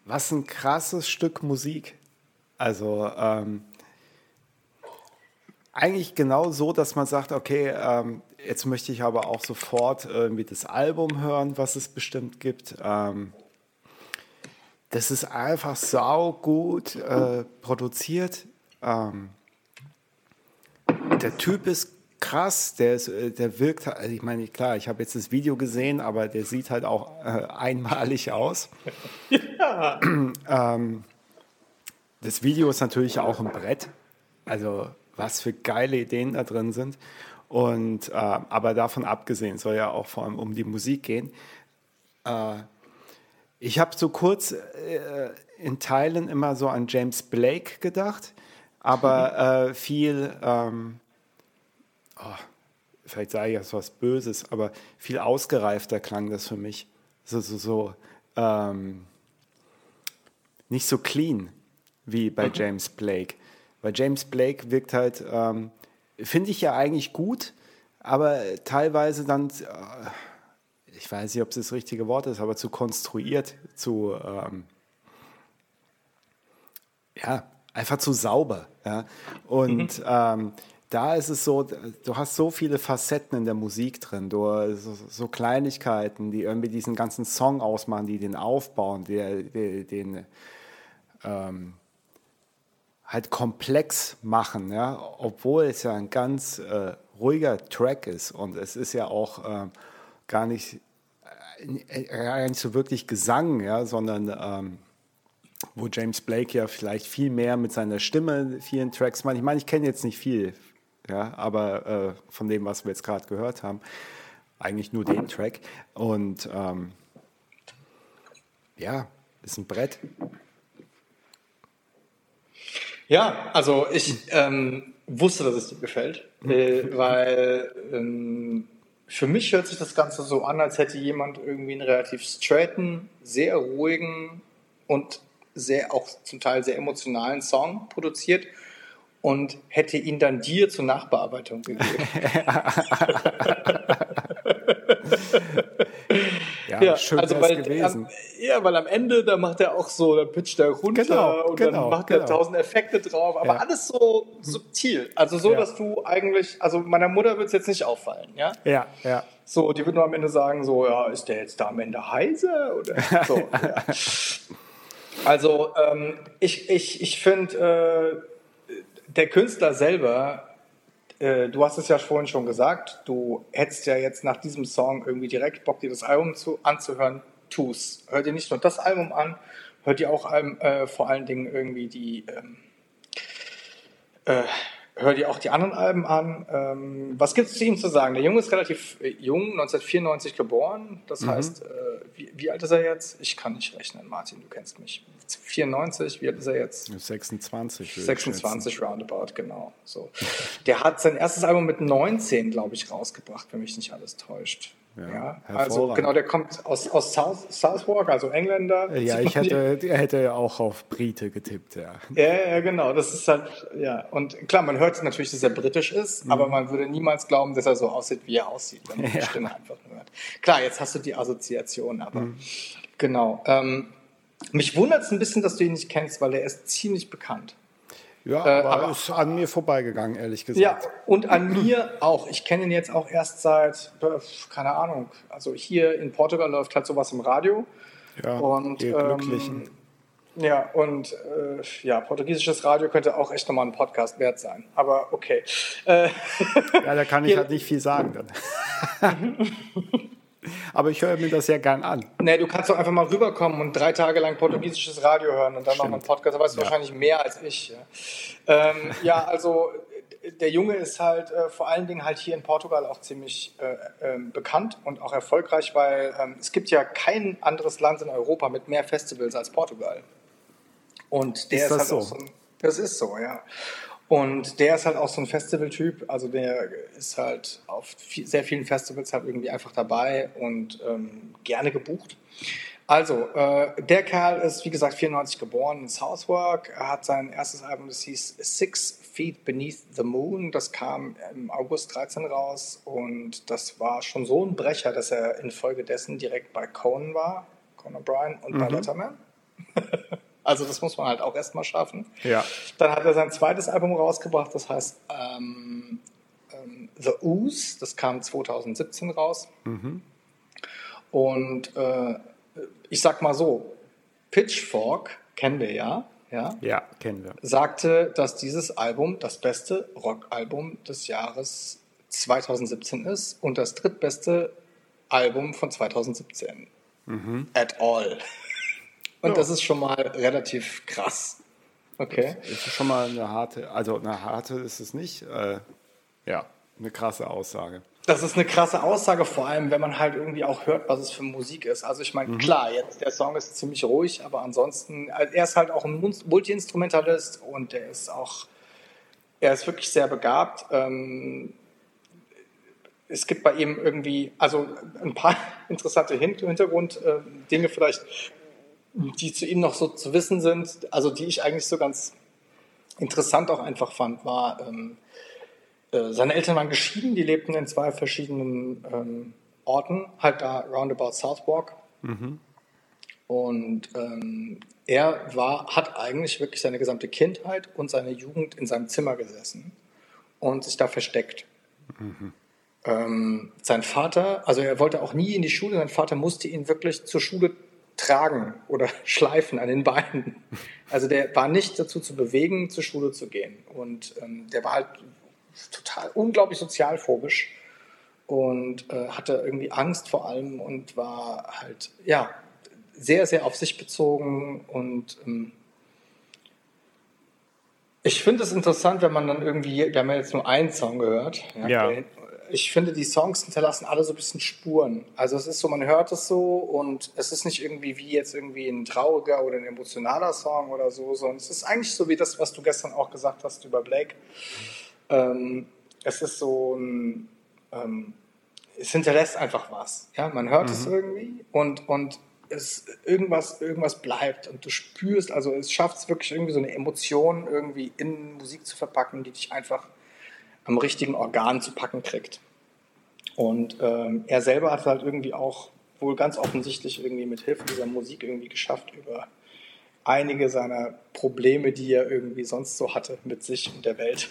was ein krasses Stück Musik. Also ähm, eigentlich genau so, dass man sagt, okay, ähm, jetzt möchte ich aber auch sofort irgendwie das Album hören, was es bestimmt gibt. Ähm, das ist einfach sau gut äh, produziert. Ähm, der Typ ist krass, der, ist, äh, der wirkt, also ich meine, klar, ich habe jetzt das Video gesehen, aber der sieht halt auch äh, einmalig aus. Ja. ähm, das Video ist natürlich auch ein Brett. Also was für geile Ideen da drin sind. Und äh, aber davon abgesehen soll ja auch vor allem um die Musik gehen. Äh, ich habe so kurz äh, in Teilen immer so an James Blake gedacht, aber äh, viel ähm, oh, vielleicht sage ich jetzt was Böses, aber viel ausgereifter klang das für mich. So, so, so ähm, nicht so clean wie bei mhm. James Blake. Weil James Blake wirkt halt, ähm, finde ich ja eigentlich gut, aber teilweise dann, äh, ich weiß nicht, ob es das richtige Wort ist, aber zu konstruiert, zu, ähm, ja, einfach zu sauber. Ja? Und mhm. Da ist es so, du hast so viele Facetten in der Musik drin, du, so, so Kleinigkeiten, die irgendwie diesen ganzen Song ausmachen, die den aufbauen, die, die, den ähm, halt komplex machen, ja, obwohl es ja ein ganz äh, ruhiger Track ist und es ist ja auch äh, gar nicht, äh, gar nicht so wirklich Gesang, ja, sondern ähm, wo James Blake ja vielleicht viel mehr mit seiner Stimme vielen Tracks macht. Ich meine, ich kenne jetzt nicht viel ja, aber äh, von dem, was wir jetzt gerade gehört haben, eigentlich nur den Track. Und ähm, ja, ist ein Brett. Ja, also ich ähm, wusste, dass es dir gefällt, mhm. äh, weil ähm, für mich hört sich das Ganze so an, als hätte jemand irgendwie einen relativ straighten, sehr ruhigen und sehr auch zum Teil sehr emotionalen Song produziert und hätte ihn dann dir zur Nachbearbeitung gegeben. ja, ja, schön also weil, gewesen. Am, ja, weil am Ende, da macht er auch so, da pitcht er runter genau, und genau, dann macht genau. er tausend Effekte drauf, aber ja. alles so subtil. Also so, ja. dass du eigentlich, also meiner Mutter wird es jetzt nicht auffallen, ja? Ja, ja. So, die wird nur am Ende sagen, so, ja, ist der jetzt da am Ende heiser? Oder so. Also, ähm, ich, ich, ich finde, äh, der Künstler selber, äh, du hast es ja vorhin schon gesagt, du hättest ja jetzt nach diesem Song irgendwie direkt Bock, dir das Album zu, anzuhören. Tu's. Hör dir nicht nur das Album an, hör dir auch äh, vor allen Dingen irgendwie die ähm, äh, hör dir auch die anderen Alben an. Ähm, was gibt es zu ihm zu sagen? Der Junge ist relativ äh, jung, 1994 geboren. Das mhm. heißt, äh, wie, wie, alt ist er jetzt? Ich kann nicht rechnen, Martin, du kennst mich. 94, wie alt ist er jetzt? 26. 26 roundabout, genau. So. Der hat sein erstes Album mit 19, glaube ich, rausgebracht, wenn mich nicht alles täuscht. Ja, ja. also genau, der kommt aus, aus South, Southwark, also Engländer. Ja, ich hätte, er hätte ja auch auf Brite getippt, ja. ja. Ja, genau, das ist halt, ja. Und klar, man hört natürlich, dass er britisch ist, mhm. aber man würde niemals glauben, dass er so aussieht, wie er aussieht, wenn man ja. die Stimme einfach nur hört. Klar, jetzt hast du die Assoziation, aber mhm. genau. Ähm, mich wundert es ein bisschen, dass du ihn nicht kennst, weil er ist ziemlich bekannt. Ja, äh, aber, aber ist an mir vorbeigegangen, ehrlich gesagt. Ja, und an mir auch. Ich kenne ihn jetzt auch erst seit, äh, keine Ahnung, also hier in Portugal läuft halt sowas im Radio. Ja, und, ihr ähm, Ja, und äh, ja, portugiesisches Radio könnte auch echt nochmal ein Podcast wert sein. Aber okay. Äh, ja, da kann ich halt nicht viel sagen dann. Aber ich höre mir das ja gern an. Nee, du kannst doch einfach mal rüberkommen und drei Tage lang portugiesisches Radio hören und dann noch einen Podcast. Da weißt du ja. wahrscheinlich mehr als ich. Ja, ähm, ja also der Junge ist halt äh, vor allen Dingen halt hier in Portugal auch ziemlich äh, äh, bekannt und auch erfolgreich, weil ähm, es gibt ja kein anderes Land in Europa mit mehr Festivals als Portugal. Und der ist, ist halt so? so ein, das ist so, ja. Und der ist halt auch so ein Festivaltyp, also der ist halt auf viel, sehr vielen Festivals halt irgendwie einfach dabei und ähm, gerne gebucht. Also, äh, der Kerl ist, wie gesagt, 94 geboren in Southwark. Er hat sein erstes Album, das hieß Six Feet Beneath the Moon. Das kam im August 13 raus und das war schon so ein Brecher, dass er infolgedessen direkt bei Conan war, Conan O'Brien und mhm. bei Letterman. Also das muss man halt auch erstmal schaffen. Ja. Dann hat er sein zweites Album rausgebracht, das heißt ähm, ähm, The Ooze, das kam 2017 raus. Mhm. Und äh, ich sag mal so, Pitchfork kennen wir ja. Ja, ja, kennen wir. Sagte, dass dieses Album das beste Rockalbum des Jahres 2017 ist und das drittbeste Album von 2017. Mhm. At all. Und ja. das ist schon mal relativ krass. Okay. Das ist schon mal eine harte, also eine harte ist es nicht. Äh, ja, eine krasse Aussage. Das ist eine krasse Aussage, vor allem, wenn man halt irgendwie auch hört, was es für Musik ist. Also ich meine, mhm. klar, jetzt der Song ist ziemlich ruhig, aber ansonsten, also er ist halt auch ein Multi-Instrumentalist und er ist auch, er ist wirklich sehr begabt. Ähm, es gibt bei ihm irgendwie, also ein paar interessante Hintergrunddinge vielleicht die zu ihm noch so zu wissen sind, also die ich eigentlich so ganz interessant auch einfach fand, war, ähm, äh, seine Eltern waren geschieden, die lebten in zwei verschiedenen ähm, Orten, halt da roundabout Southwark. Mhm. Und ähm, er war, hat eigentlich wirklich seine gesamte Kindheit und seine Jugend in seinem Zimmer gesessen und sich da versteckt. Mhm. Ähm, sein Vater, also er wollte auch nie in die Schule, sein Vater musste ihn wirklich zur Schule tragen oder schleifen an den Beinen. Also der war nicht dazu zu bewegen, zur Schule zu gehen. Und ähm, der war halt total unglaublich sozialphobisch und äh, hatte irgendwie Angst vor allem und war halt, ja, sehr, sehr auf sich bezogen und ähm, ich finde es interessant, wenn man dann irgendwie, wir haben ja jetzt nur einen Song gehört, ja, ja. Der, ich finde, die Songs hinterlassen alle so ein bisschen Spuren. Also es ist so, man hört es so und es ist nicht irgendwie wie jetzt irgendwie ein trauriger oder ein emotionaler Song oder so, sondern es ist eigentlich so wie das, was du gestern auch gesagt hast über Blake. Ähm, es ist so ein, ähm, es hinterlässt einfach was. Ja, man hört mhm. es irgendwie und, und es, irgendwas, irgendwas bleibt und du spürst, also es schafft es wirklich irgendwie so eine Emotion irgendwie in Musik zu verpacken, die dich einfach am richtigen Organ zu packen kriegt. Und ähm, er selber hat halt irgendwie auch wohl ganz offensichtlich irgendwie mit Hilfe dieser Musik irgendwie geschafft, über einige seiner Probleme, die er irgendwie sonst so hatte mit sich und der Welt,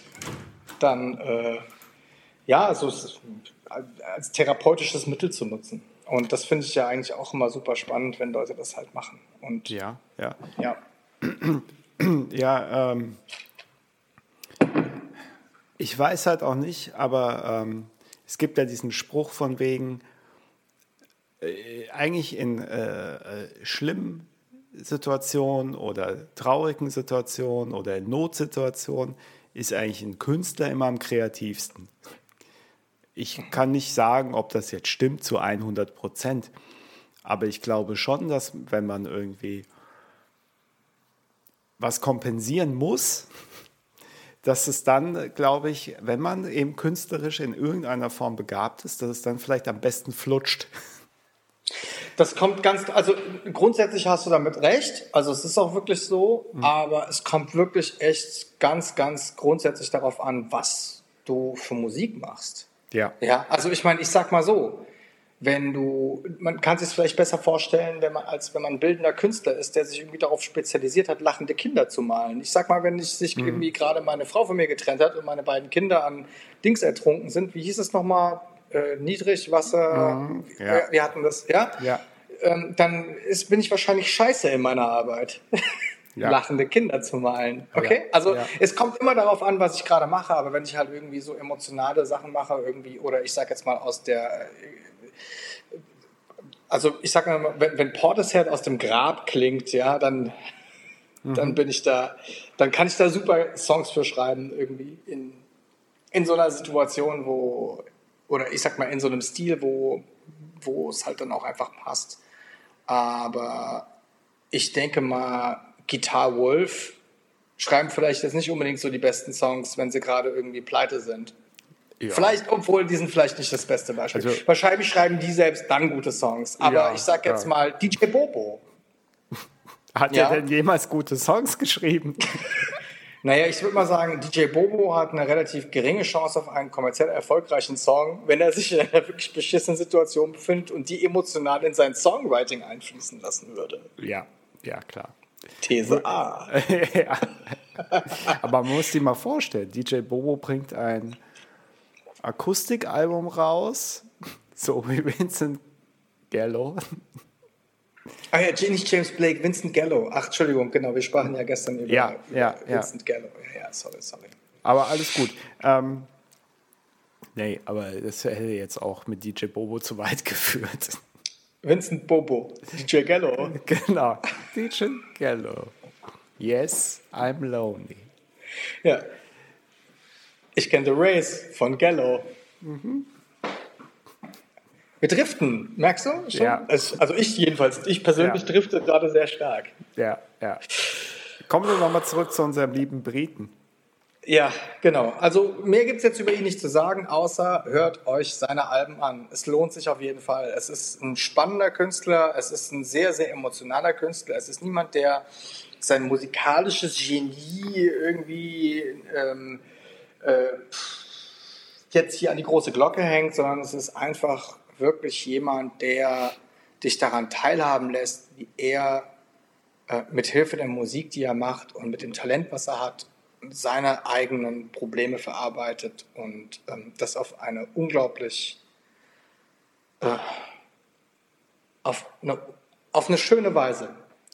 dann äh, ja, also als therapeutisches Mittel zu nutzen. Und das finde ich ja eigentlich auch immer super spannend, wenn Leute das halt machen. Und ja, ja. Ja, ja ähm, ich weiß halt auch nicht, aber ähm, es gibt ja diesen Spruch von wegen, äh, eigentlich in äh, äh, schlimmen Situationen oder traurigen Situationen oder in Notsituationen ist eigentlich ein Künstler immer am kreativsten. Ich kann nicht sagen, ob das jetzt stimmt zu 100 Prozent, aber ich glaube schon, dass wenn man irgendwie was kompensieren muss, dass es dann, glaube ich, wenn man eben künstlerisch in irgendeiner Form begabt ist, dass es dann vielleicht am besten flutscht. Das kommt ganz, also grundsätzlich hast du damit recht. Also es ist auch wirklich so, mhm. aber es kommt wirklich echt ganz, ganz grundsätzlich darauf an, was du für Musik machst. Ja. Ja, also ich meine, ich sag mal so, wenn du, man kann sich vielleicht besser vorstellen, wenn man, als wenn man ein bildender Künstler ist, der sich irgendwie darauf spezialisiert hat, lachende Kinder zu malen. Ich sag mal, wenn ich sich mhm. irgendwie gerade meine Frau von mir getrennt hat und meine beiden Kinder an Dings ertrunken sind, wie hieß es nochmal? Äh, Niedrigwasser, mhm. ja. wir, wir, hatten das, ja? Ja. Ähm, dann ist, bin ich wahrscheinlich scheiße in meiner Arbeit. Ja. lachende Kinder zu malen. Okay? Ja, also ja. es kommt immer darauf an, was ich gerade mache, aber wenn ich halt irgendwie so emotionale Sachen mache, irgendwie, oder ich sag jetzt mal aus der also ich sag mal, wenn, wenn Portishead aus dem Grab klingt, ja, dann, mhm. dann bin ich da, dann kann ich da super Songs für schreiben, irgendwie in, in so einer Situation, wo, oder ich sag mal, in so einem Stil, wo, wo es halt dann auch einfach passt. Aber ich denke mal, Guitar Wolf schreiben vielleicht jetzt nicht unbedingt so die besten Songs, wenn sie gerade irgendwie pleite sind. Ja. Vielleicht, obwohl die sind vielleicht nicht das beste Beispiel. Also, Wahrscheinlich schreiben die selbst dann gute Songs. Aber ja, ich sag jetzt ja. mal DJ Bobo. Hat ja. er denn jemals gute Songs geschrieben? Naja, ich würde mal sagen, DJ Bobo hat eine relativ geringe Chance auf einen kommerziell erfolgreichen Song, wenn er sich in einer wirklich beschissenen Situation befindet und die emotional in sein Songwriting einfließen lassen würde. Ja, ja, klar. These A. ja. Aber man muss sich mal vorstellen, DJ Bobo bringt ein Akustikalbum raus, so wie Vincent Gallo. Ah ja, nicht James Blake, Vincent Gallo. Ach, Entschuldigung, genau, wir sprachen ja gestern über, ja, ja, Vincent ja. Gallo. Ja, ja, sorry, sorry. Aber alles gut. Ähm, nee, aber das hätte jetzt auch mit DJ Bobo zu weit geführt. Vincent Bobo, DJ Gallo. genau, DJ Gallo. Yes, I'm lonely. Ja, ich kenne The Race von Gallo. Mhm. Wir driften, merkst du? Schon? Ja. also ich jedenfalls, ich persönlich ja. drifte gerade sehr stark. Ja, ja. Kommen wir nochmal zurück zu unserem lieben Briten. Ja, genau. Also mehr gibt es jetzt über ihn nicht zu sagen, außer hört euch seine Alben an. Es lohnt sich auf jeden Fall. Es ist ein spannender Künstler, es ist ein sehr, sehr emotionaler Künstler. Es ist niemand, der sein musikalisches Genie irgendwie... Ähm, äh, jetzt hier an die große Glocke hängt, sondern es ist einfach wirklich jemand, der dich daran teilhaben lässt, wie er äh, mit Hilfe der Musik, die er macht und mit dem Talent, was er hat, seine eigenen Probleme verarbeitet und ähm, das auf eine unglaublich äh, auf, eine, auf eine schöne Weise,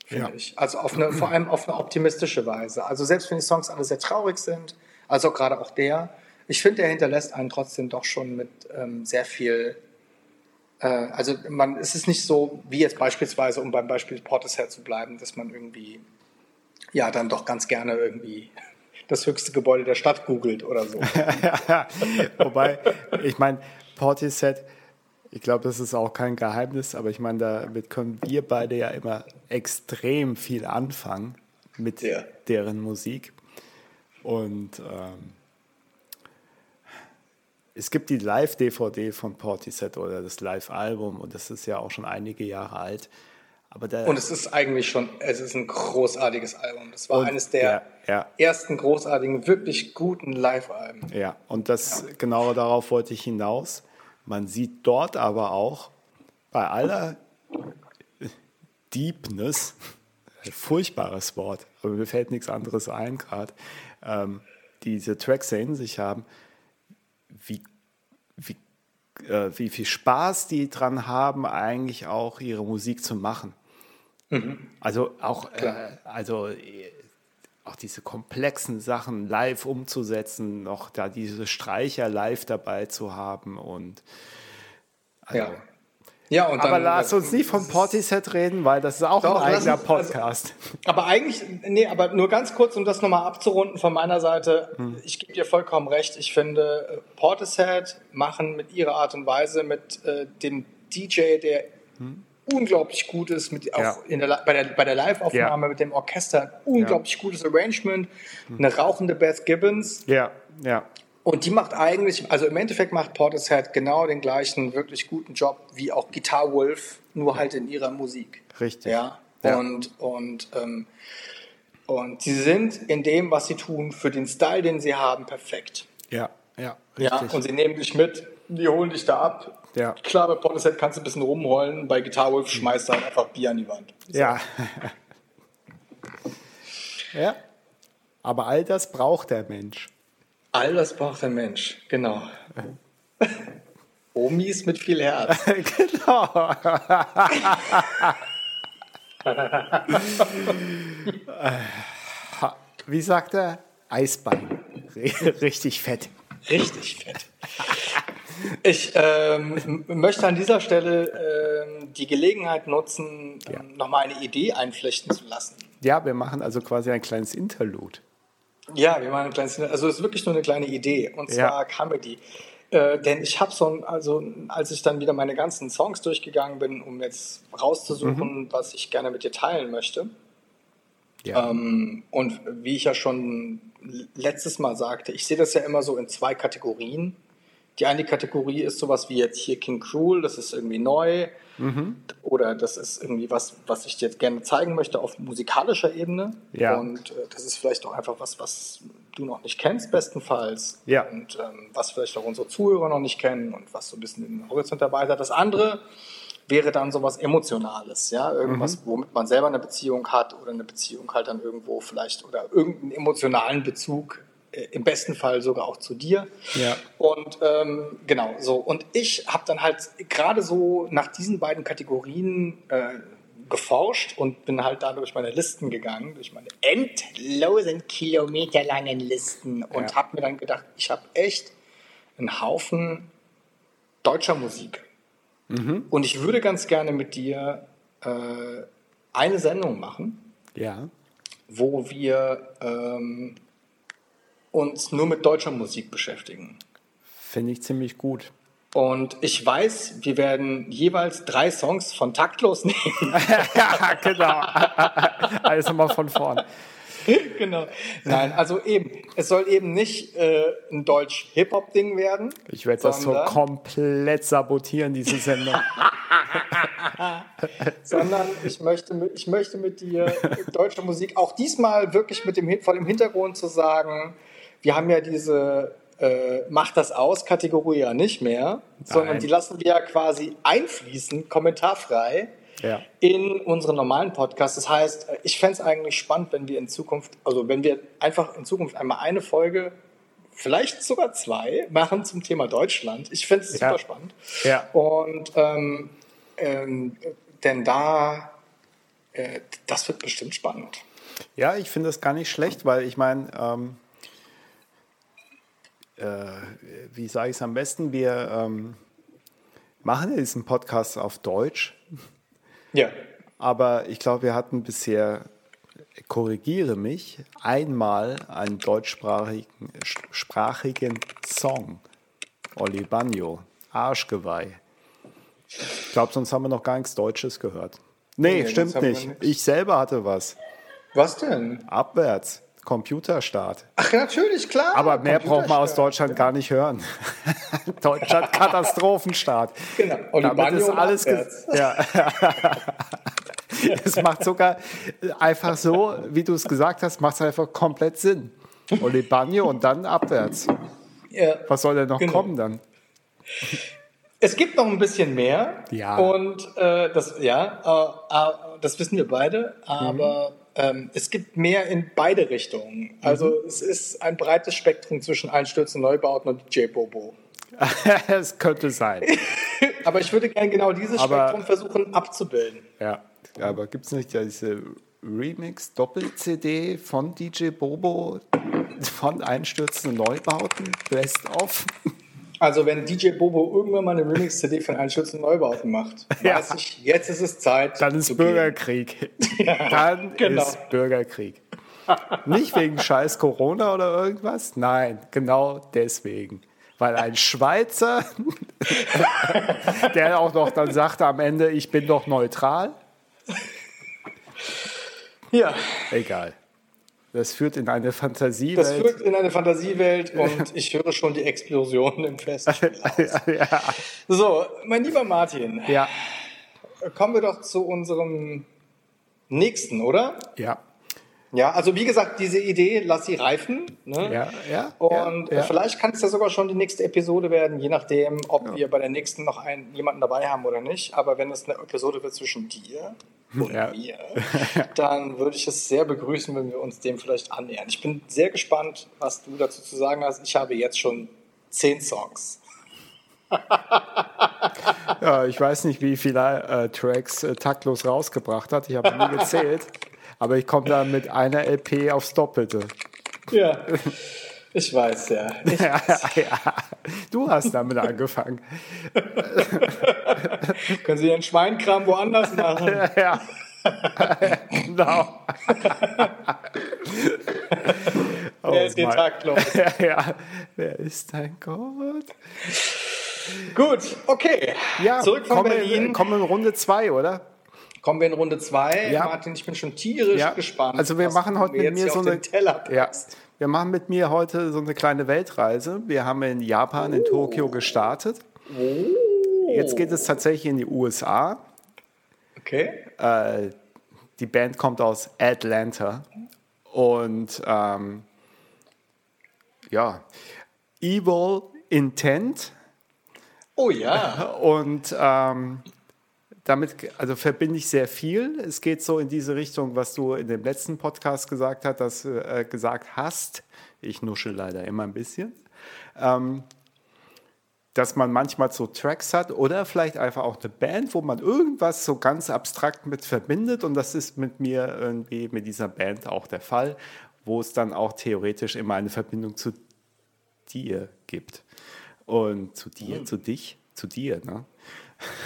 finde ja. ich. Also auf eine, vor allem auf eine optimistische Weise. Also selbst wenn die Songs alle sehr traurig sind, also gerade auch der. Ich finde, er hinterlässt einen trotzdem doch schon mit ähm, sehr viel. Äh, also man, es ist nicht so wie jetzt beispielsweise, um beim Beispiel Portishead zu bleiben, dass man irgendwie ja dann doch ganz gerne irgendwie das höchste Gebäude der Stadt googelt oder so. Wobei, ich meine, Portishead, ich glaube, das ist auch kein Geheimnis, aber ich meine, damit können wir beide ja immer extrem viel anfangen mit ja. deren Musik. Und ähm, es gibt die Live-DVD von Portishead oder das Live-Album und das ist ja auch schon einige Jahre alt. Aber und es ist eigentlich schon, es ist ein großartiges Album. Das war und, eines der ja, ja. ersten großartigen, wirklich guten Live-Alben. Ja, und das ja. genau darauf wollte ich hinaus. Man sieht dort aber auch bei aller Deepness, furchtbares Wort, aber mir fällt nichts anderes ein gerade, ähm, diese Tracks in sich haben, wie, wie, äh, wie viel Spaß die dran haben, eigentlich auch ihre Musik zu machen. Mhm. Also auch, äh, also äh, auch diese komplexen Sachen live umzusetzen, noch da diese Streicher live dabei zu haben und also, ja. Ja, und aber lass uns nicht von Portishead reden, weil das ist auch doch, ein eigener uns, also Podcast. Also, aber eigentlich, nee, aber nur ganz kurz, um das nochmal abzurunden von meiner Seite. Hm. Ich gebe dir vollkommen recht. Ich finde, äh, Portishead machen mit ihrer Art und Weise, mit äh, dem DJ, der hm. unglaublich gutes, mit, auch ja. der, bei der, bei der Live-Aufnahme ja. mit dem Orchester, ein unglaublich ja. gutes Arrangement, eine rauchende Beth Gibbons. Ja, ja. Und die macht eigentlich, also im Endeffekt macht Portishead genau den gleichen wirklich guten Job wie auch Guitar Wolf, nur halt in ihrer Musik. Richtig. Ja. ja. Und, und, ähm, und sie sind in dem, was sie tun, für den Style, den sie haben, perfekt. Ja, ja, richtig. Ja, und sie nehmen dich mit, die holen dich da ab. Ja. Klar, bei Portishead kannst du ein bisschen rumrollen, bei Guitar Wolf schmeißt du halt einfach Bier an die Wand. So. Ja. ja. Aber all das braucht der Mensch. All das braucht der Mensch, genau. Omis mit viel Herz. genau. Wie sagt er? Eisbein. Richtig fett. Richtig fett. Ich ähm, möchte an dieser Stelle ähm, die Gelegenheit nutzen, ja. ähm, nochmal eine Idee einflechten zu lassen. Ja, wir machen also quasi ein kleines Interlude. Ja, wir machen ein kleines, also es ist wirklich nur eine kleine Idee und zwar ja. Comedy. Äh, denn ich habe so, also als ich dann wieder meine ganzen Songs durchgegangen bin, um jetzt rauszusuchen, mhm. was ich gerne mit dir teilen möchte. Ja. Ähm, und wie ich ja schon letztes Mal sagte, ich sehe das ja immer so in zwei Kategorien. Die eine Kategorie ist sowas wie jetzt hier King Cruel, das ist irgendwie neu. Mhm. Oder das ist irgendwie was, was ich dir jetzt gerne zeigen möchte auf musikalischer Ebene. Ja. Und äh, das ist vielleicht auch einfach was, was du noch nicht kennst, bestenfalls. Ja. Und ähm, was vielleicht auch unsere Zuhörer noch nicht kennen und was so ein bisschen den Horizont erweitert. Das andere wäre dann sowas Emotionales, ja, irgendwas, mhm. womit man selber eine Beziehung hat oder eine Beziehung halt dann irgendwo vielleicht oder irgendeinen emotionalen Bezug im besten Fall sogar auch zu dir. Ja. Und ähm, genau so. Und ich habe dann halt gerade so nach diesen beiden Kategorien äh, geforscht und bin halt da durch meine Listen gegangen, durch meine endlosen kilometerlangen Listen und ja. habe mir dann gedacht, ich habe echt einen Haufen deutscher Musik. Mhm. Und ich würde ganz gerne mit dir äh, eine Sendung machen, ja. wo wir ähm, uns nur mit deutscher Musik beschäftigen. Finde ich ziemlich gut. Und ich weiß, wir werden jeweils drei Songs von Taktlos nehmen. genau. Alles nochmal von vorn. genau. Nein, also eben, es soll eben nicht äh, ein Deutsch-Hip-Hop-Ding werden. Ich werde das so komplett sabotieren, diese Sendung. sondern ich möchte, ich möchte mit dir deutsche Musik auch diesmal wirklich mit dem, vor dem Hintergrund zu sagen, wir haben ja diese äh, Macht das aus Kategorie ja nicht mehr, Nein. sondern die lassen wir ja quasi einfließen, kommentarfrei. Ja. in unseren normalen Podcast. Das heißt, ich fände es eigentlich spannend, wenn wir in Zukunft, also wenn wir einfach in Zukunft einmal eine Folge, vielleicht sogar zwei, machen zum Thema Deutschland. Ich fände es ja. super spannend. Ja. Und ähm, ähm, denn da, äh, das wird bestimmt spannend. Ja, ich finde das gar nicht schlecht, weil ich meine, ähm, äh, wie sage ich es am besten, wir ähm, machen diesen Podcast auf Deutsch. Ja. Aber ich glaube, wir hatten bisher, korrigiere mich, einmal einen deutschsprachigen sprachigen Song. Oli Bagno, Arschgeweih. Ich glaube, sonst haben wir noch gar nichts Deutsches gehört. Nee, nee stimmt nicht. Ich selber hatte was. Was denn? Abwärts. Computerstart. Ach, natürlich, klar. Aber mehr braucht man aus Deutschland gar nicht hören. Deutschland Katastrophenstart. Genau. Und Damit ist alles. Ja. es macht sogar einfach so, wie du es gesagt hast, macht es einfach komplett Sinn. Oli Bagno und dann abwärts. Ja, Was soll denn noch genau. kommen dann? Es gibt noch ein bisschen mehr. Ja. Und äh, das, ja, äh, äh, das wissen wir beide. Aber mhm. Ähm, es gibt mehr in beide Richtungen. Also mhm. es ist ein breites Spektrum zwischen Einstürzen, Neubauten und DJ Bobo. es könnte sein. aber ich würde gerne genau dieses aber, Spektrum versuchen abzubilden. Ja, aber gibt es nicht diese Remix-Doppel-CD von DJ Bobo von Einstürzen und Neubauten? Best of? Also wenn DJ Bobo irgendwann mal eine Remix-CD von Einschützen Neubauten macht, ja. weiß ich, jetzt ist es Zeit. Dann ist Bürgerkrieg. Dann genau. ist Bürgerkrieg. Nicht wegen scheiß Corona oder irgendwas, nein, genau deswegen. weil ein Schweizer, der auch noch dann sagte am Ende, ich bin doch neutral. Ja. Egal. Das führt in eine Fantasiewelt. Das führt in eine Fantasiewelt und ich höre schon die Explosion im Festspiel. ja. So, mein lieber Martin. Ja. Kommen wir doch zu unserem nächsten, oder? Ja. Ja, also wie gesagt, diese Idee, lass sie reifen. Ne? Ja, ja. Und ja, ja. vielleicht kann es ja sogar schon die nächste Episode werden, je nachdem, ob ja. wir bei der nächsten noch einen, jemanden dabei haben oder nicht. Aber wenn es eine Episode wird zwischen dir und ja. mir, dann würde ich es sehr begrüßen, wenn wir uns dem vielleicht annähern. Ich bin sehr gespannt, was du dazu zu sagen hast. Ich habe jetzt schon zehn Songs. ja, ich weiß nicht, wie viele äh, Tracks äh, taktlos rausgebracht hat. Ich habe nie gezählt. Aber ich komme da mit einer LP aufs Doppelte. Ja, ich weiß ja. Ich ja, ja. Du hast damit angefangen. Können Sie Ihren Schweinkram woanders machen? Ja. genau. oh, Wer ist hier taktlos? Ja, ja. Wer ist dein Gott? Gut, okay. Ja, Zurück von kommen Berlin. In, kommen in Runde zwei, oder? Kommen wir in Runde 2. Ja. Martin, ich bin schon tierisch Ja. gespannt. Also wir machen heute mit mir so eine- Ja. Wir machen mit mir heute so eine kleine Weltreise. Wir haben in Japan, in Tokio gestartet. Jetzt geht es tatsächlich in die USA. Okay. Äh, die Band kommt aus Atlanta. Und ähm, ja, Evil Intent. Oh ja. Und ähm, damit also verbinde ich sehr viel. Es geht so in diese Richtung, was du in dem letzten Podcast gesagt, hast, dass, äh, gesagt hast. Ich nuschel leider immer ein bisschen. Ähm, dass man manchmal so Tracks hat oder vielleicht einfach auch eine Band, wo man irgendwas so ganz abstrakt mit verbindet. Und das ist mit mir irgendwie mit dieser Band auch der Fall, wo es dann auch theoretisch immer eine Verbindung zu dir gibt. Und zu dir, zu dich, zu dir. Ne?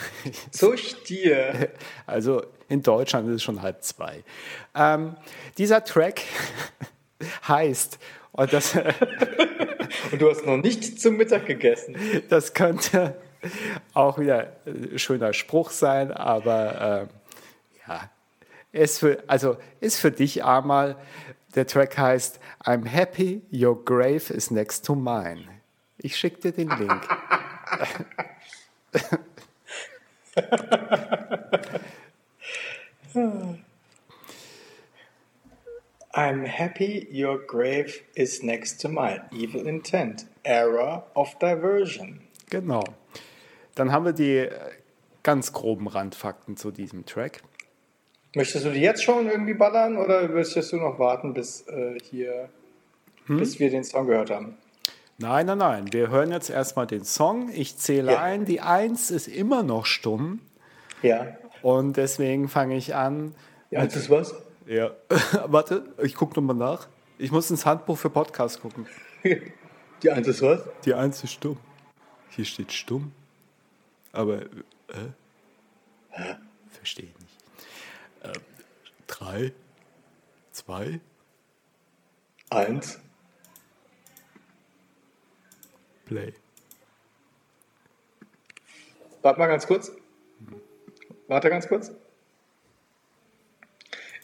Durch dir. Also in Deutschland ist es schon halb zwei. Ähm, dieser Track heißt, und das, Und du hast noch nicht zum Mittag gegessen. das könnte auch wieder ein schöner Spruch sein, aber ähm, ja, ist für, also ist für dich einmal, der Track heißt I'm happy your grave is next to mine. Ich schicke dir den Link. I'm happy your grave is next to mine. Evil intent. Error of diversion. Genau. Dann haben wir die äh, ganz groben Randfakten zu diesem Track. Möchtest du die jetzt schon irgendwie ballern oder möchtest du noch warten, bis äh, hier, Hm? bis wir den Song gehört haben? Nein, nein, nein. Wir hören jetzt erstmal den Song. Ich zähle Ja. ein. Die Eins ist immer noch stumm. Ja. Und deswegen fange ich an. Ja, das ist was? Ja. Warte, ich gucke nochmal nach. Ich muss ins Handbuch für Podcast gucken. Die Eins ist was? Die Eins ist stumm. Hier steht stumm. Aber, äh? Verstehe ich nicht. Ähm, drei, zwei, Eins. Play. Warte mal ganz kurz. Warte ganz kurz.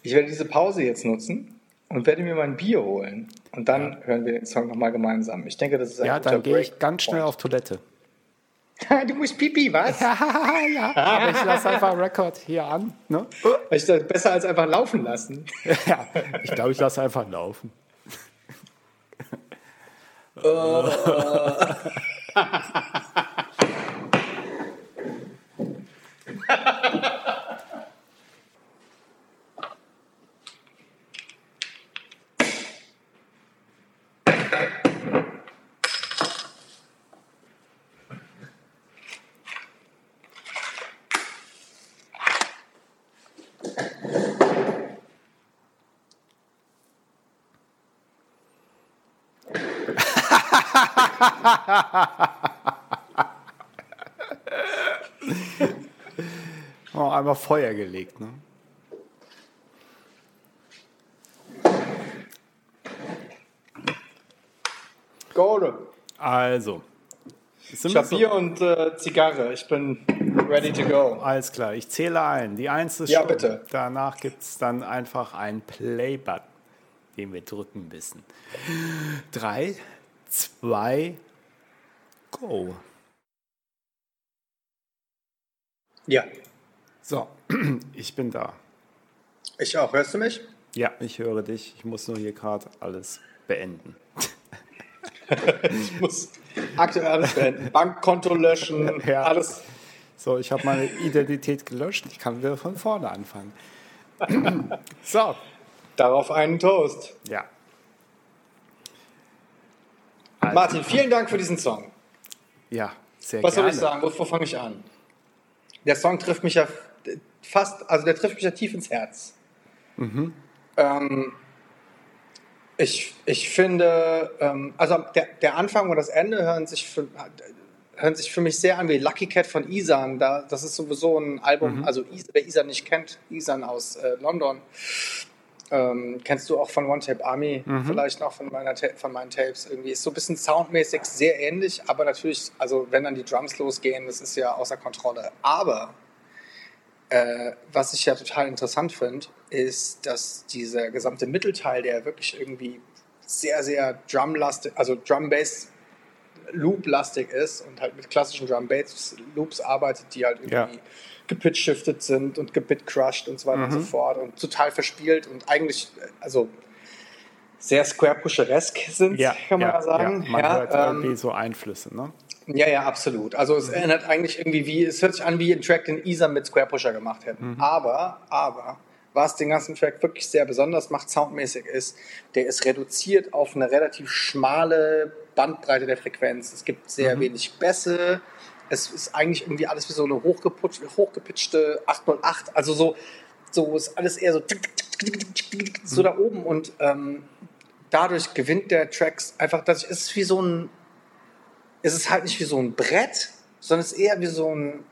Ich werde diese Pause jetzt nutzen und werde mir mein Bier holen. Und dann hören wir den Song nochmal gemeinsam. Ich denke, das ist ein Ja, dann gehe ich ganz schnell auf Toilette. du musst pipi, was? ja, aber ich lasse einfach Record hier an. Ne? Ich besser als einfach laufen lassen. Ja, ich glaube, ich lasse einfach laufen. Uh. Oh, einmal Feuer gelegt. Ne? Gode. Also, ich habe Bier und äh, Zigarre. Ich bin ready to go. Alles klar, ich zähle ein. Die Eins ist ja, schon. bitte. Danach gibt es dann einfach einen Play-Button, den wir drücken müssen. Drei, zwei, go. Ja. So, ich bin da. Ich auch. Hörst du mich? Ja, ich höre dich. Ich muss nur hier gerade alles beenden. ich muss aktuell alles beenden. Bankkonto löschen, ja. alles. So, ich habe meine Identität gelöscht. Ich kann wieder von vorne anfangen. so. Darauf einen Toast. Ja. Also. Martin, vielen Dank für diesen Song. Ja, sehr Was gerne. soll ich sagen? Wo, wo fange ich an? Der Song trifft mich ja fast, also der trifft mich ja tief ins Herz. Mhm. Ähm, ich, ich finde, ähm, also der, der Anfang und das Ende hören sich, für, hören sich für mich sehr an wie Lucky Cat von Isan. Da, das ist sowieso ein Album, mhm. also wer Isan nicht kennt, Isan aus äh, London. Ähm, kennst du auch von One Tape Army, mhm. vielleicht noch von, meiner, von meinen Tapes irgendwie. Ist so ein bisschen soundmäßig sehr ähnlich, aber natürlich, also wenn dann die Drums losgehen, das ist ja außer Kontrolle. Aber äh, was ich ja total interessant finde, ist, dass dieser gesamte Mittelteil, der wirklich irgendwie sehr, sehr Drum-lastig, also Drum-Bass Loop-lastig ist und halt mit klassischen Drum-Bass-Loops arbeitet, die halt irgendwie ja. Gepitch-shifted sind und gebit-crushed und so weiter mhm. und so fort und total verspielt und eigentlich, also sehr Square-Pusheresk sind, ja, kann man ja, sagen. Ja, man hört irgendwie so Einflüsse, ne? Ja, ja, absolut. Also es erinnert eigentlich irgendwie wie, es hört sich an wie ein Track, den Isa mit Square Pusher gemacht hätten. Mhm. Aber, aber, was den ganzen Track wirklich sehr besonders macht, soundmäßig ist, der ist reduziert auf eine relativ schmale Bandbreite der Frequenz. Es gibt sehr mhm. wenig Bässe. Es ist eigentlich irgendwie alles wie so eine hochgepitchte 808. Also so, so ist alles eher so, so mhm. da oben und ähm, dadurch gewinnt der Tracks einfach, das ist wie so ein ist es halt nicht wie so ein Brett, sondern es ist eher wie so ein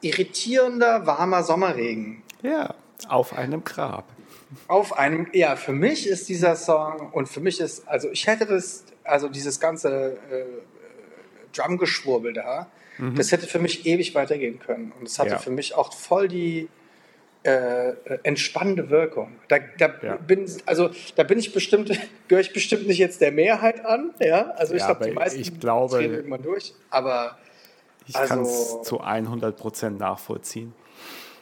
irritierender, warmer Sommerregen. Ja, auf einem Grab. Auf einem, ja, für mich ist dieser Song und für mich ist, also ich hätte das, also dieses ganze äh, Drumgeschwurbel da, mhm. das hätte für mich ewig weitergehen können. Und es hatte ja. für mich auch voll die, äh, entspannende Wirkung. Da, da ja. bin also da bin ich bestimmt gehöre ich bestimmt nicht jetzt der Mehrheit an, ja. Also ich ja, glaube die meisten ich glaube, drehen irgendwann durch, aber ich also, kann es zu 100 Prozent nachvollziehen.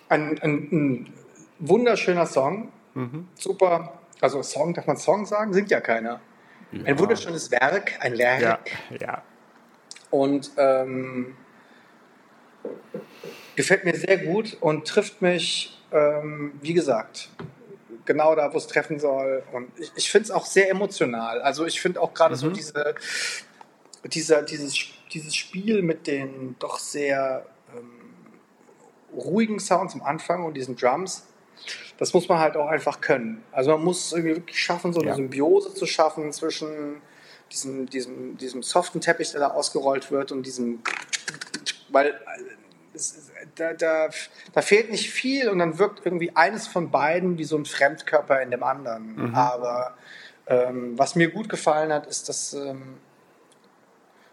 Ein, ein, ein wunderschöner Song, mhm. super. Also Song darf man Song sagen, singt ja keiner. Ja. Ein wunderschönes Werk, ein Werk. Ja, ja. Und ähm, gefällt mir sehr gut und trifft mich ähm, wie gesagt, genau da, wo es treffen soll. Und ich, ich finde es auch sehr emotional. Also ich finde auch gerade mhm. so diese, dieser, dieses, dieses Spiel mit den doch sehr ähm, ruhigen Sounds am Anfang und diesen Drums, das muss man halt auch einfach können. Also man muss irgendwie wirklich schaffen, so eine ja. Symbiose zu schaffen zwischen diesem, diesem, diesem soften Teppich, der da ausgerollt wird und diesem weil es, da, da, da, fehlt nicht viel und dann wirkt irgendwie eines von beiden wie so ein Fremdkörper in dem anderen. Mhm. Aber ähm, was mir gut gefallen hat, ist, dass, ähm,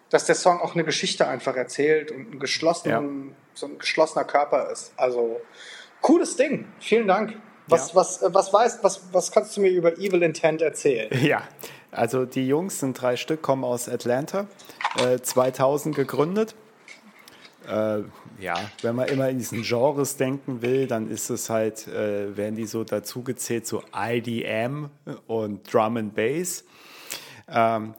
dass der Song auch eine Geschichte einfach erzählt und ein, geschlossen, ja. so ein geschlossener Körper ist. Also cooles Ding. Vielen Dank. Was, ja. was, äh, was, weißt, was, was kannst du mir über Evil Intent erzählen? Ja, also die Jungs sind drei Stück, kommen aus Atlanta, äh, 2000 gegründet äh, ja, wenn man immer in diesen Genres denken will, dann ist es halt, äh, werden die so dazugezählt, so IDM und Drum and Bass. Ähm,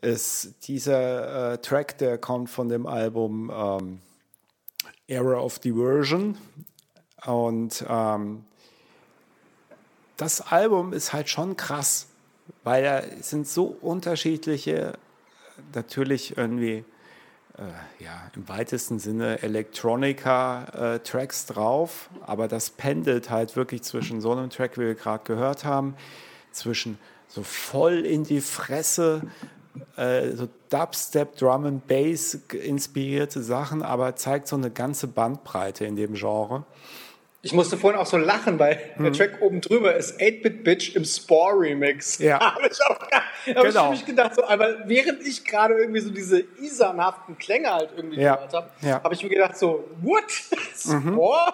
ist dieser äh, Track, der kommt von dem Album ähm, Era of Diversion. Und ähm, das Album ist halt schon krass, weil da sind so unterschiedliche, natürlich irgendwie äh, ja, im weitesten Sinne Electronica-Tracks äh, drauf, aber das pendelt halt wirklich zwischen so einem Track, wie wir gerade gehört haben, zwischen so voll in die Fresse, äh, so Dubstep, Drum and Bass inspirierte Sachen, aber zeigt so eine ganze Bandbreite in dem Genre. Ich musste vorhin auch so lachen, weil mhm. der Track oben drüber ist 8-Bit Bitch im Spore Remix. Ja. habe ich auch hab genau. ich gedacht, so, aber während ich gerade irgendwie so diese isanhaften Klänge halt irgendwie ja. gehört habe, ja. habe ich mir gedacht so, what? Mhm. Spore?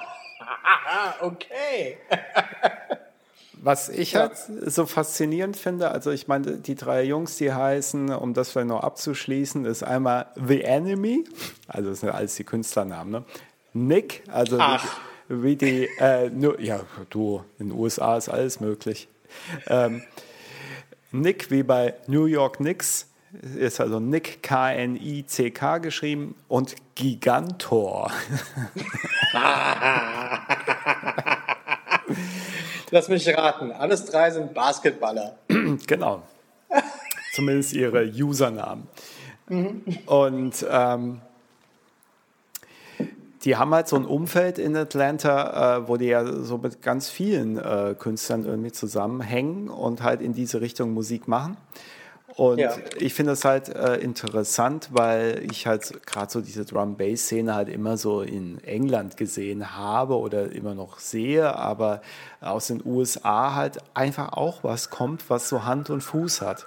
okay. Was ich ja. halt so faszinierend finde, also ich meine, die drei Jungs, die heißen, um das vielleicht noch abzuschließen, ist einmal The Enemy, also das sind alles die Künstlernamen, ne? Nick, also Ach wie die, äh, nur, ja, du, in den USA ist alles möglich. Ähm, Nick wie bei New York Knicks ist also Nick K-N-I-C-K geschrieben und Gigantor. Lass mich raten, alles drei sind Basketballer. genau. Zumindest ihre Usernamen. Mhm. Und ähm, die haben halt so ein Umfeld in Atlanta, äh, wo die ja so mit ganz vielen äh, Künstlern irgendwie zusammenhängen und halt in diese Richtung Musik machen. Und ja. ich finde es halt äh, interessant, weil ich halt gerade so diese Drum-Bass-Szene halt immer so in England gesehen habe oder immer noch sehe, aber aus den USA halt einfach auch was kommt, was so Hand und Fuß hat.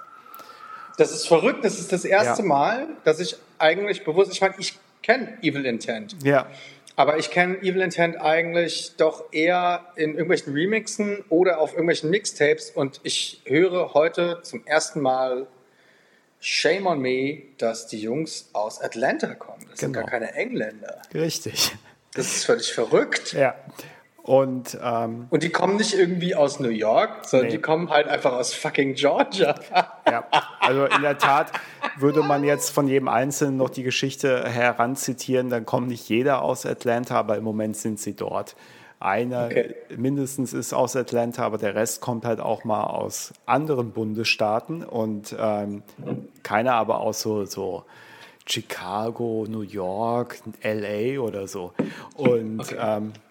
Das ist verrückt. Das ist das erste ja. Mal, dass ich eigentlich bewusst, ich meine, ich kenne Evil Intent. Ja. Aber ich kenne Evil Intent eigentlich doch eher in irgendwelchen Remixen oder auf irgendwelchen Mixtapes und ich höre heute zum ersten Mal Shame on me, dass die Jungs aus Atlanta kommen. Das genau. sind gar keine Engländer. Richtig. Das ist völlig verrückt. Ja. Und, ähm, und die kommen nicht irgendwie aus New York, sondern nee. die kommen halt einfach aus fucking Georgia. ja, also in der Tat würde man jetzt von jedem Einzelnen noch die Geschichte heranzitieren, dann kommt nicht jeder aus Atlanta, aber im Moment sind sie dort. Einer okay. mindestens ist aus Atlanta, aber der Rest kommt halt auch mal aus anderen Bundesstaaten und ähm, keiner aber aus so, so Chicago, New York, LA oder so. Und okay. ähm, äh,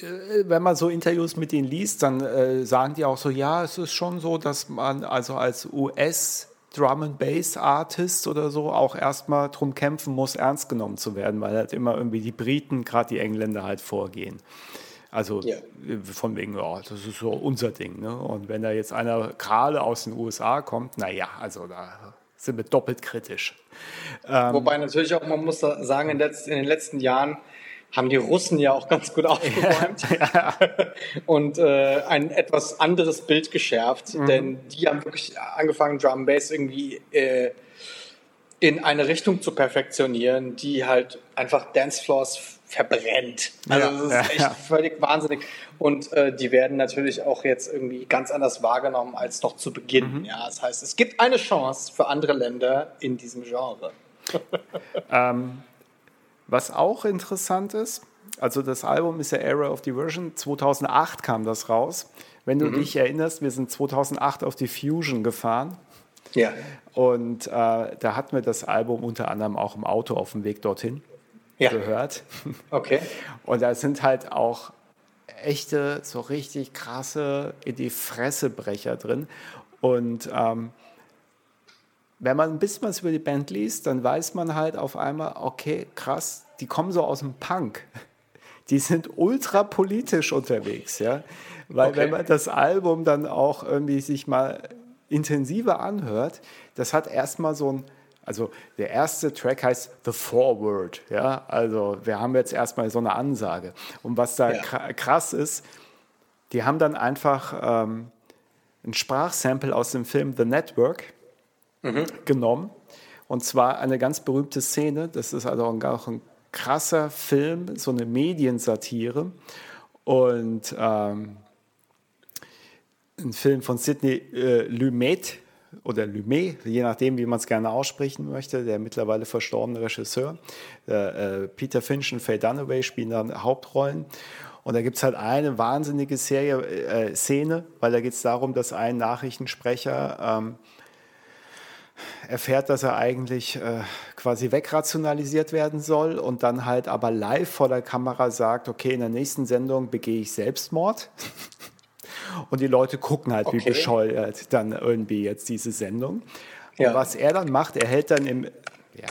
wenn man so Interviews mit ihnen liest, dann äh, sagen die auch so, ja, es ist schon so, dass man also als US Drum and Bass Artist oder so auch erstmal drum kämpfen muss, ernst genommen zu werden, weil halt immer irgendwie die Briten, gerade die Engländer halt vorgehen. Also ja. von wegen, ja, das ist so unser Ding. Ne? Und wenn da jetzt einer gerade aus den USA kommt, naja, also da sind wir doppelt kritisch. Ähm, Wobei natürlich auch, man muss sagen, in, den letzten Jahren haben die Russen ja auch ganz gut aufgeräumt ja. und äh, ein etwas anderes Bild geschärft, mhm. denn die haben wirklich angefangen, Drum Bass irgendwie äh, in eine Richtung zu perfektionieren, die halt einfach Dancefloors verbrennt. Also das ist ja, echt ja. völlig wahnsinnig. Und äh, die werden natürlich auch jetzt irgendwie ganz anders wahrgenommen als noch zu Beginn. Mhm. Ja, das heißt, es gibt eine Chance für andere Länder in diesem Genre. ähm, was auch interessant ist, also das Album ist ja Era of Diversion, 2008 kam das raus. Wenn du mhm. dich erinnerst, wir sind 2008 auf die Fusion gefahren. Ja. Und äh, da hatten wir das Album unter anderem auch im Auto auf dem Weg dorthin ja. gehört. Okay. Und da sind halt auch echte, so richtig krasse in die Fressebrecher drin. Und ähm, wenn man ein bisschen was über die Band liest, dann weiß man halt auf einmal, okay, krass, die kommen so aus dem Punk. Die sind ultra politisch unterwegs, ja. Weil okay. wenn man das Album dann auch irgendwie sich mal intensiver anhört, das hat erstmal so ein, also der erste Track heißt The Forward, ja. Also wir haben jetzt erstmal so eine Ansage. Und was da ja. krass ist, die haben dann einfach ähm, ein Sprachsample aus dem Film The Network mhm. genommen. Und zwar eine ganz berühmte Szene, das ist also auch ein krasser Film, so eine Mediensatire. Und ähm, ein Film von Sidney äh, Lumet oder Lumet, je nachdem, wie man es gerne aussprechen möchte, der mittlerweile verstorbene Regisseur. Äh, Peter Finch und Faye Dunaway spielen dann Hauptrollen. Und da gibt es halt eine wahnsinnige Serie, äh, Szene, weil da geht es darum, dass ein Nachrichtensprecher ähm, erfährt, dass er eigentlich äh, quasi wegrationalisiert werden soll und dann halt aber live vor der Kamera sagt, okay, in der nächsten Sendung begehe ich Selbstmord. und die Leute gucken halt okay. wie bescheuert dann irgendwie jetzt diese Sendung. Und ja. was er dann macht, er hält dann im, ja,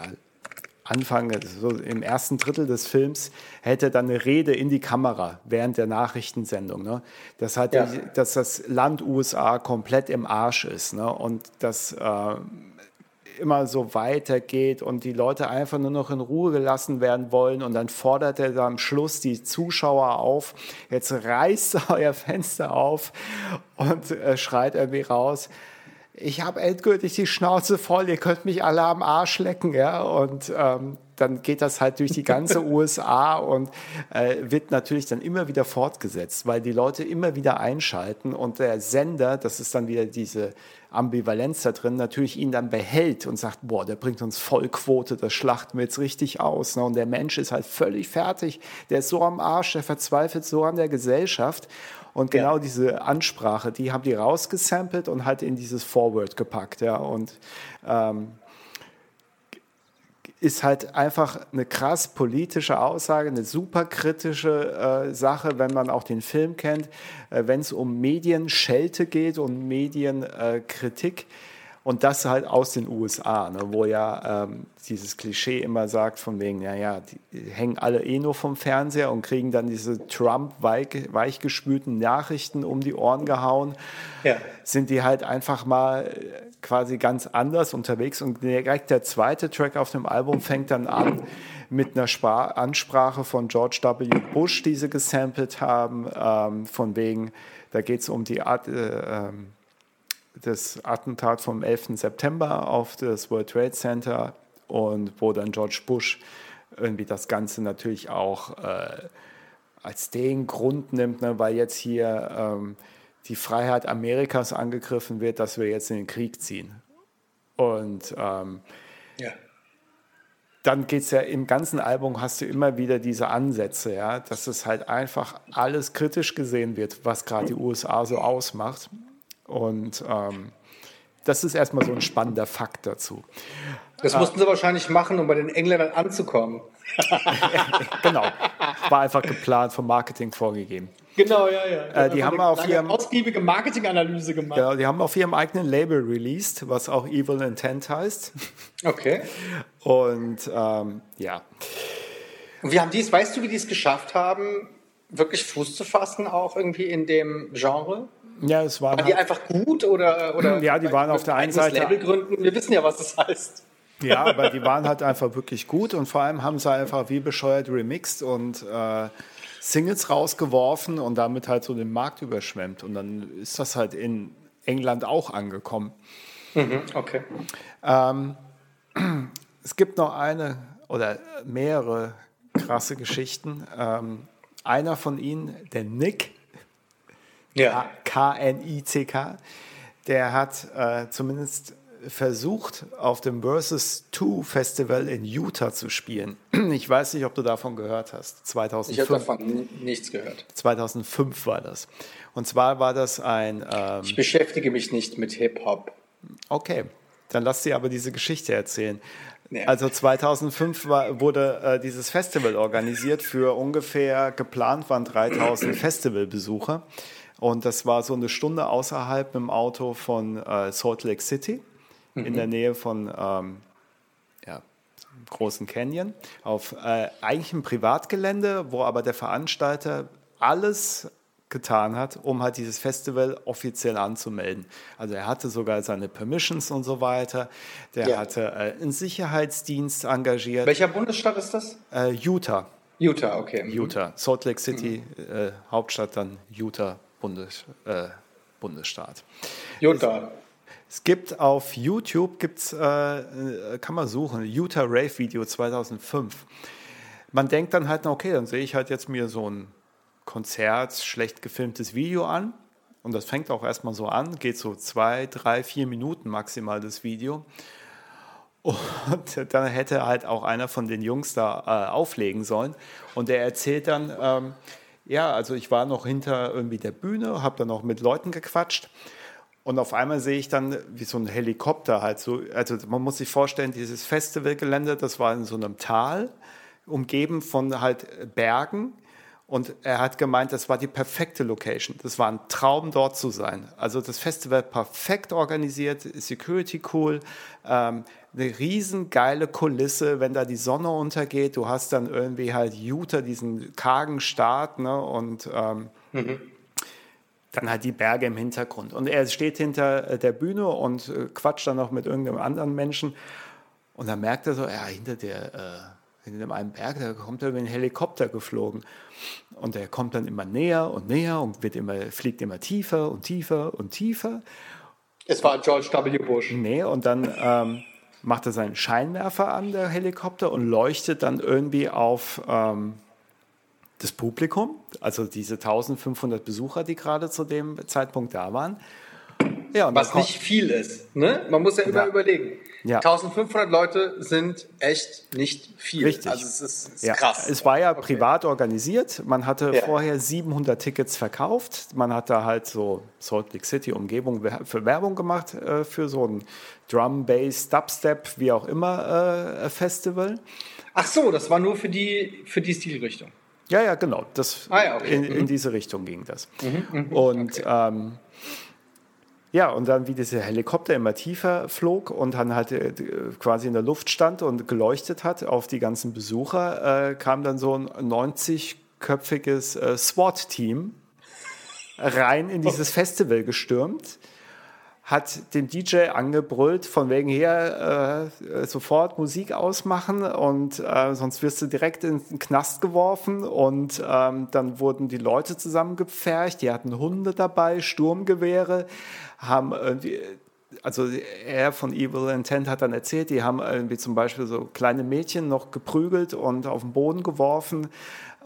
Anfang, so im ersten Drittel des Films, hätte dann eine Rede in die Kamera während der Nachrichtensendung. Ne? Das hat ja. dass das Land USA komplett im Arsch ist ne? und dass äh, immer so weitergeht und die Leute einfach nur noch in Ruhe gelassen werden wollen. Und dann fordert er da am Schluss die Zuschauer auf, jetzt reißt euer Fenster auf und äh, schreit irgendwie raus ich habe endgültig die Schnauze voll, ihr könnt mich alle am Arsch lecken, ja. Und ähm, dann geht das halt durch die ganze USA und äh, wird natürlich dann immer wieder fortgesetzt, weil die Leute immer wieder einschalten und der Sender, das ist dann wieder diese Ambivalenz da drin, natürlich ihn dann behält und sagt, boah, der bringt uns Vollquote, das schlachten wir jetzt richtig aus. Ne? Und der Mensch ist halt völlig fertig, der ist so am Arsch, der verzweifelt so an der Gesellschaft. Und genau ja. diese Ansprache, die haben die rausgesampelt und halt in dieses Forward gepackt. Ja. Und ähm, ist halt einfach eine krass politische Aussage, eine super kritische äh, Sache, wenn man auch den Film kennt, äh, wenn es um Medienschelte geht und Medienkritik. Äh, und das halt aus den USA, ne, wo ja ähm, dieses Klischee immer sagt, von wegen, ja, ja, die hängen alle eh nur vom Fernseher und kriegen dann diese Trump-weichgespülten Nachrichten um die Ohren gehauen. Ja. Sind die halt einfach mal äh, quasi ganz anders unterwegs. Und direkt der zweite Track auf dem Album fängt dann an mit einer Spar Ansprache von George W. Bush, die sie gesampelt haben, ähm, von wegen, da geht es um die Art. Äh, ähm, das Attentat vom 11. September auf das World Trade Center und wo dann George Bush irgendwie das Ganze natürlich auch äh, als den Grund nimmt, ne, weil jetzt hier ähm, die Freiheit Amerikas angegriffen wird, dass wir jetzt in den Krieg ziehen. Und ähm, ja. dann geht es ja im ganzen Album, hast du immer wieder diese Ansätze, ja, dass es halt einfach alles kritisch gesehen wird, was gerade die USA so ausmacht. Und ähm, das ist erstmal so ein spannender Fakt dazu. Das mussten sie wahrscheinlich machen, um bei den Engländern anzukommen. genau. War einfach geplant, vom Marketing vorgegeben. Genau, ja, ja. Äh, die haben auf ihrem ausgiebige Marketinganalyse gemacht. Genau, die haben auf ihrem eigenen Label released, was auch Evil Intent heißt. Okay. Und ähm, ja. Und wie haben die es, weißt du, wie die es geschafft haben, wirklich Fuß zu fassen, auch irgendwie in dem Genre? Ja, es waren, waren die halt einfach gut oder, oder ja, die waren auf der einen Seite Label gründen. Wir wissen ja, was das heißt. Ja, aber die waren halt einfach wirklich gut und vor allem haben sie einfach wie bescheuert remixed und äh, Singles rausgeworfen und damit halt so den Markt überschwemmt. Und dann ist das halt in England auch angekommen. Mhm, okay. Ähm, es gibt noch eine oder mehrere krasse Geschichten. Ähm, einer von ihnen, der Nick, ja. K-N-I-C-K, der hat äh, zumindest versucht, auf dem Versus 2 Festival in Utah zu spielen. Ich weiß nicht, ob du davon gehört hast. 2005. Ich habe davon nichts gehört. 2005 war das. Und zwar war das ein. Ähm ich beschäftige mich nicht mit Hip-Hop. Okay, dann lass dir aber diese Geschichte erzählen. Nee. Also 2005 war, wurde äh, dieses Festival organisiert für ungefähr geplant waren 3000 Festivalbesucher. Und das war so eine Stunde außerhalb mit dem Auto von äh, Salt Lake City, mhm. in der Nähe von ähm, ja, großen Canyon, auf äh, eigentlich ein Privatgelände, wo aber der Veranstalter alles getan hat, um halt dieses Festival offiziell anzumelden. Also er hatte sogar seine Permissions und so weiter. Der ja. hatte äh, einen Sicherheitsdienst engagiert. Welcher Bundesstaat ist das? Äh, Utah. Utah, okay. Mhm. Utah. Salt Lake City, mhm. äh, Hauptstadt dann Utah, Bundes, äh, Bundesstaat. Utah. Es, gibt auf YouTube, gibt's, äh, kann man suchen, Utah Rave Video 2005. Man denkt dann halt, okay, dann sehe ich halt jetzt mir so ein Konzert, schlecht gefilmtes Video an. Und das fängt auch erstmal so an, geht so zwei, drei, vier Minuten maximal das Video. Und dann hätte halt auch einer von den Jungs da äh, auflegen sollen. Und der erzählt dann, ähm, ja, also ich war noch hinter irgendwie der Bühne, habe dann noch mit Leuten gequatscht. Und auf einmal sehe ich dann, wie so ein Helikopter halt so, also man muss sich vorstellen, dieses Festivalgelände, das war in so einem Tal, umgeben von halt Bergen. Und er hat gemeint, das war die perfekte Location. Das war ein Traum, dort zu sein. Also das Festival perfekt organisiert, Security cool, ähm, eine riesen geile Kulisse, wenn da die Sonne untergeht. Du hast dann irgendwie halt Utah, diesen kargen Start, ne? Und ähm, mhm. Dann halt die Berge im Hintergrund. Und er steht hinter äh, der Bühne und äh, quatscht dann noch mit irgendeinem anderen Menschen. Und dann merkt er so, ja, hinter der, äh, hinter einem Berg, da kommt irgendwie ein Helikopter geflogen. Und der kommt dann immer näher und näher und wird immer, fliegt immer tiefer und tiefer und tiefer. Es war George W. Bush. Nee, und dann ähm, macht er seinen Scheinwerfer an, der Helikopter, und leuchtet dann irgendwie auf ähm, das Publikum, also diese 1500 Besucher, die gerade zu dem Zeitpunkt da waren. Ja, Was nicht viel ist. Ne? Man muss ja immer ja. überlegen. Ja. 1500 Leute sind echt nicht viel. Richtig. Also es ist, ist ja. krass. Es war ja okay. privat organisiert. Man hatte vorher 700 Tickets verkauft. Man hat da halt so Salt Lake City Umgebung für Werbung gemacht äh, für so ein Drum, Bass, Dubstep, wie auch immer äh, Festival. Ach so, das war nur für die, für die Stilrichtung. Ja, ja, genau. Das, ah, ja, okay. in, in, mhm. diese Richtung ging das. Mhm, mh. Und okay. ähm, ja, und dann, wie dieser Helikopter immer tiefer flog und dann halt äh, quasi in der Luft stand und geleuchtet hat auf die ganzen Besucher, äh, kam dann so ein 90-köpfiges äh, SWAT-Team rein in dieses Festival gestürmt hat dem DJ angebrüllt, von wegen her äh, sofort Musik ausmachen und äh, sonst wirst du direkt in den Knast geworfen. Und ähm, dann wurden die Leute zusammengepfercht, die hatten Hunde dabei, Sturmgewehre, haben irgendwie also er von Evil Intent hat dann erzählt, die haben irgendwie zum Beispiel so kleine Mädchen noch geprügelt und auf den Boden geworfen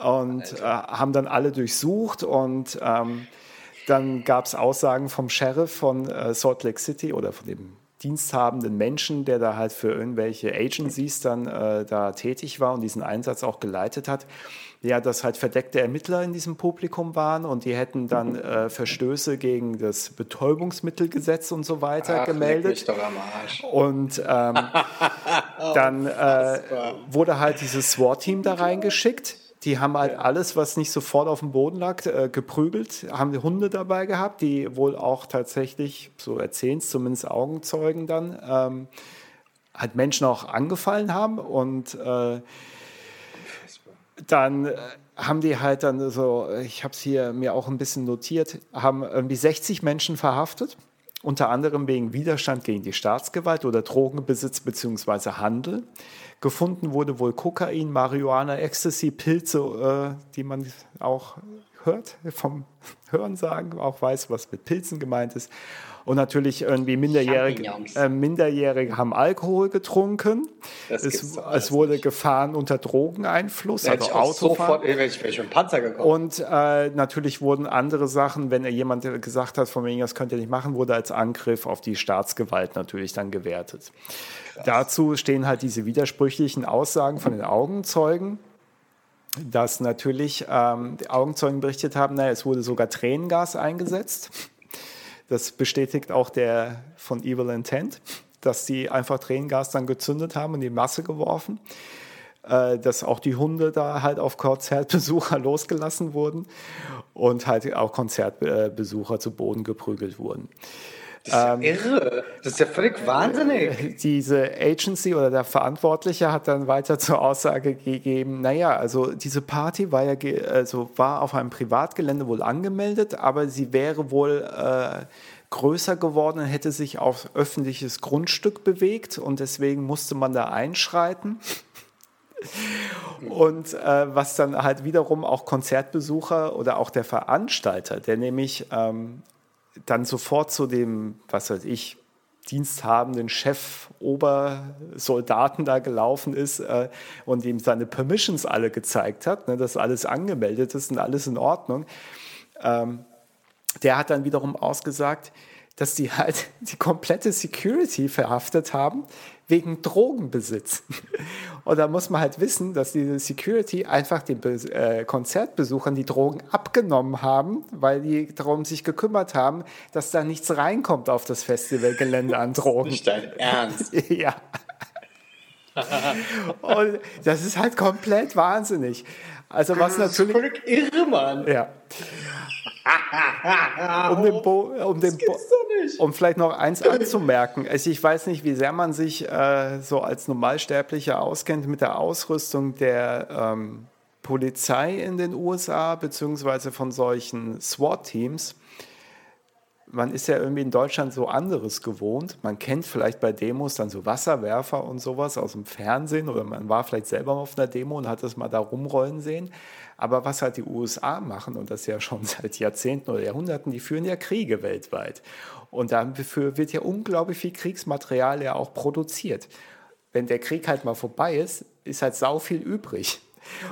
und äh, haben dann alle durchsucht und ähm, dann gab es Aussagen vom Sheriff von äh, Salt Lake City oder von dem diensthabenden Menschen, der da halt für irgendwelche Agencies dann äh, da tätig war und diesen Einsatz auch geleitet hat. Ja, dass halt verdeckte Ermittler in diesem Publikum waren und die hätten dann äh, Verstöße gegen das Betäubungsmittelgesetz und so weiter Ach, gemeldet. Und ähm, dann äh, wurde halt dieses SWAT-Team da reingeschickt die haben halt alles, was nicht sofort auf dem Boden lag, äh, geprügelt, haben die Hunde dabei gehabt, die wohl auch tatsächlich, so erzählen es zumindest Augenzeugen dann, ähm, halt Menschen auch angefallen haben und äh, dann äh, haben die halt dann so, ich habe es hier mir auch ein bisschen notiert, haben irgendwie 60 Menschen verhaftet, unter anderem wegen Widerstand gegen die Staatsgewalt oder Drogenbesitz bzw. Handel. Gefunden wurde wohl Kokain, Marihuana, Ecstasy, Pilze, äh, die man auch hört, vom Hörensagen, auch weiß, was mit Pilzen gemeint ist. Und natürlich irgendwie Minderjährige, äh, Minderjährige haben Alkohol getrunken. Es, es, wurde gefahren unter Drogeneinfluss, also Autofahren. Sofort, ich, ich schon Panzer gekommen. Und äh, natürlich wurden andere Sachen, wenn jemand gesagt hat, von wegen, das könnt ihr nicht machen, wurde als Angriff auf die Staatsgewalt natürlich dann gewertet. Krass. Dazu stehen halt diese widersprüchlichen Aussagen von den Augenzeugen dass natürlich ähm, die Augenzeugen berichtet haben, naja, es wurde sogar Tränengas eingesetzt. Das bestätigt auch der von Evil Intent, dass sie einfach Tränengas dann gezündet haben und die Masse geworfen. Äh, dass auch die Hunde da halt auf Konzertbesucher losgelassen wurden und halt auch Konzertbesucher zu Boden geprügelt wurden. Das ist ja ähm, irre. Das ist ja völlig wahnsinnig. Diese Agency oder der Verantwortliche hat dann weiter zur Aussage gegeben, naja, also diese Party war ja also war auf einem Privatgelände wohl angemeldet, aber sie wäre wohl äh, größer geworden und hätte sich auf öffentliches Grundstück bewegt und deswegen musste man da einschreiten. Und äh, was dann halt wiederum auch Konzertbesucher oder auch der Veranstalter, der nämlich ähm, dann sofort zu dem, was weiß ich, diensthabenden Chef, Obersoldaten da gelaufen ist äh, und ihm seine Permissions alle gezeigt hat, ne, dass alles angemeldet ist und alles in Ordnung. Ähm, der hat dann wiederum ausgesagt, dass die halt die komplette Security verhaftet haben, wegen Drogenbesitz. Und da muss man halt wissen, dass diese Security einfach den äh, Konzertbesuchern die Drogen abgenommen haben, weil die darum sich gekümmert haben, dass da nichts reinkommt auf das Festivalgelände an Drogen. Nicht dein Ernst? ja. Und das ist halt komplett wahnsinnig. Also was das natürlich. Irre, Mann. Ja. um, den Bo um, den Bo um vielleicht noch eins anzumerken. Also ich weiß nicht, wie sehr man sich äh, so als Normalsterblicher auskennt mit der Ausrüstung der ähm, Polizei in den USA, beziehungsweise von solchen SWAT-Teams man ist ja irgendwie in Deutschland so anderes gewohnt. Man kennt vielleicht bei Demos dann so Wasserwerfer und sowas aus dem Fernsehen oder man war vielleicht selber auf einer Demo und hat das mal da rumrollen sehen. Aber was halt die USA machen, und das ja schon seit Jahrzehnten oder Jahrhunderten, die führen ja Kriege weltweit. Und dafür wird ja unglaublich viel Kriegsmaterial ja auch produziert. Wenn der Krieg halt mal vorbei ist, ist halt sau viel übrig.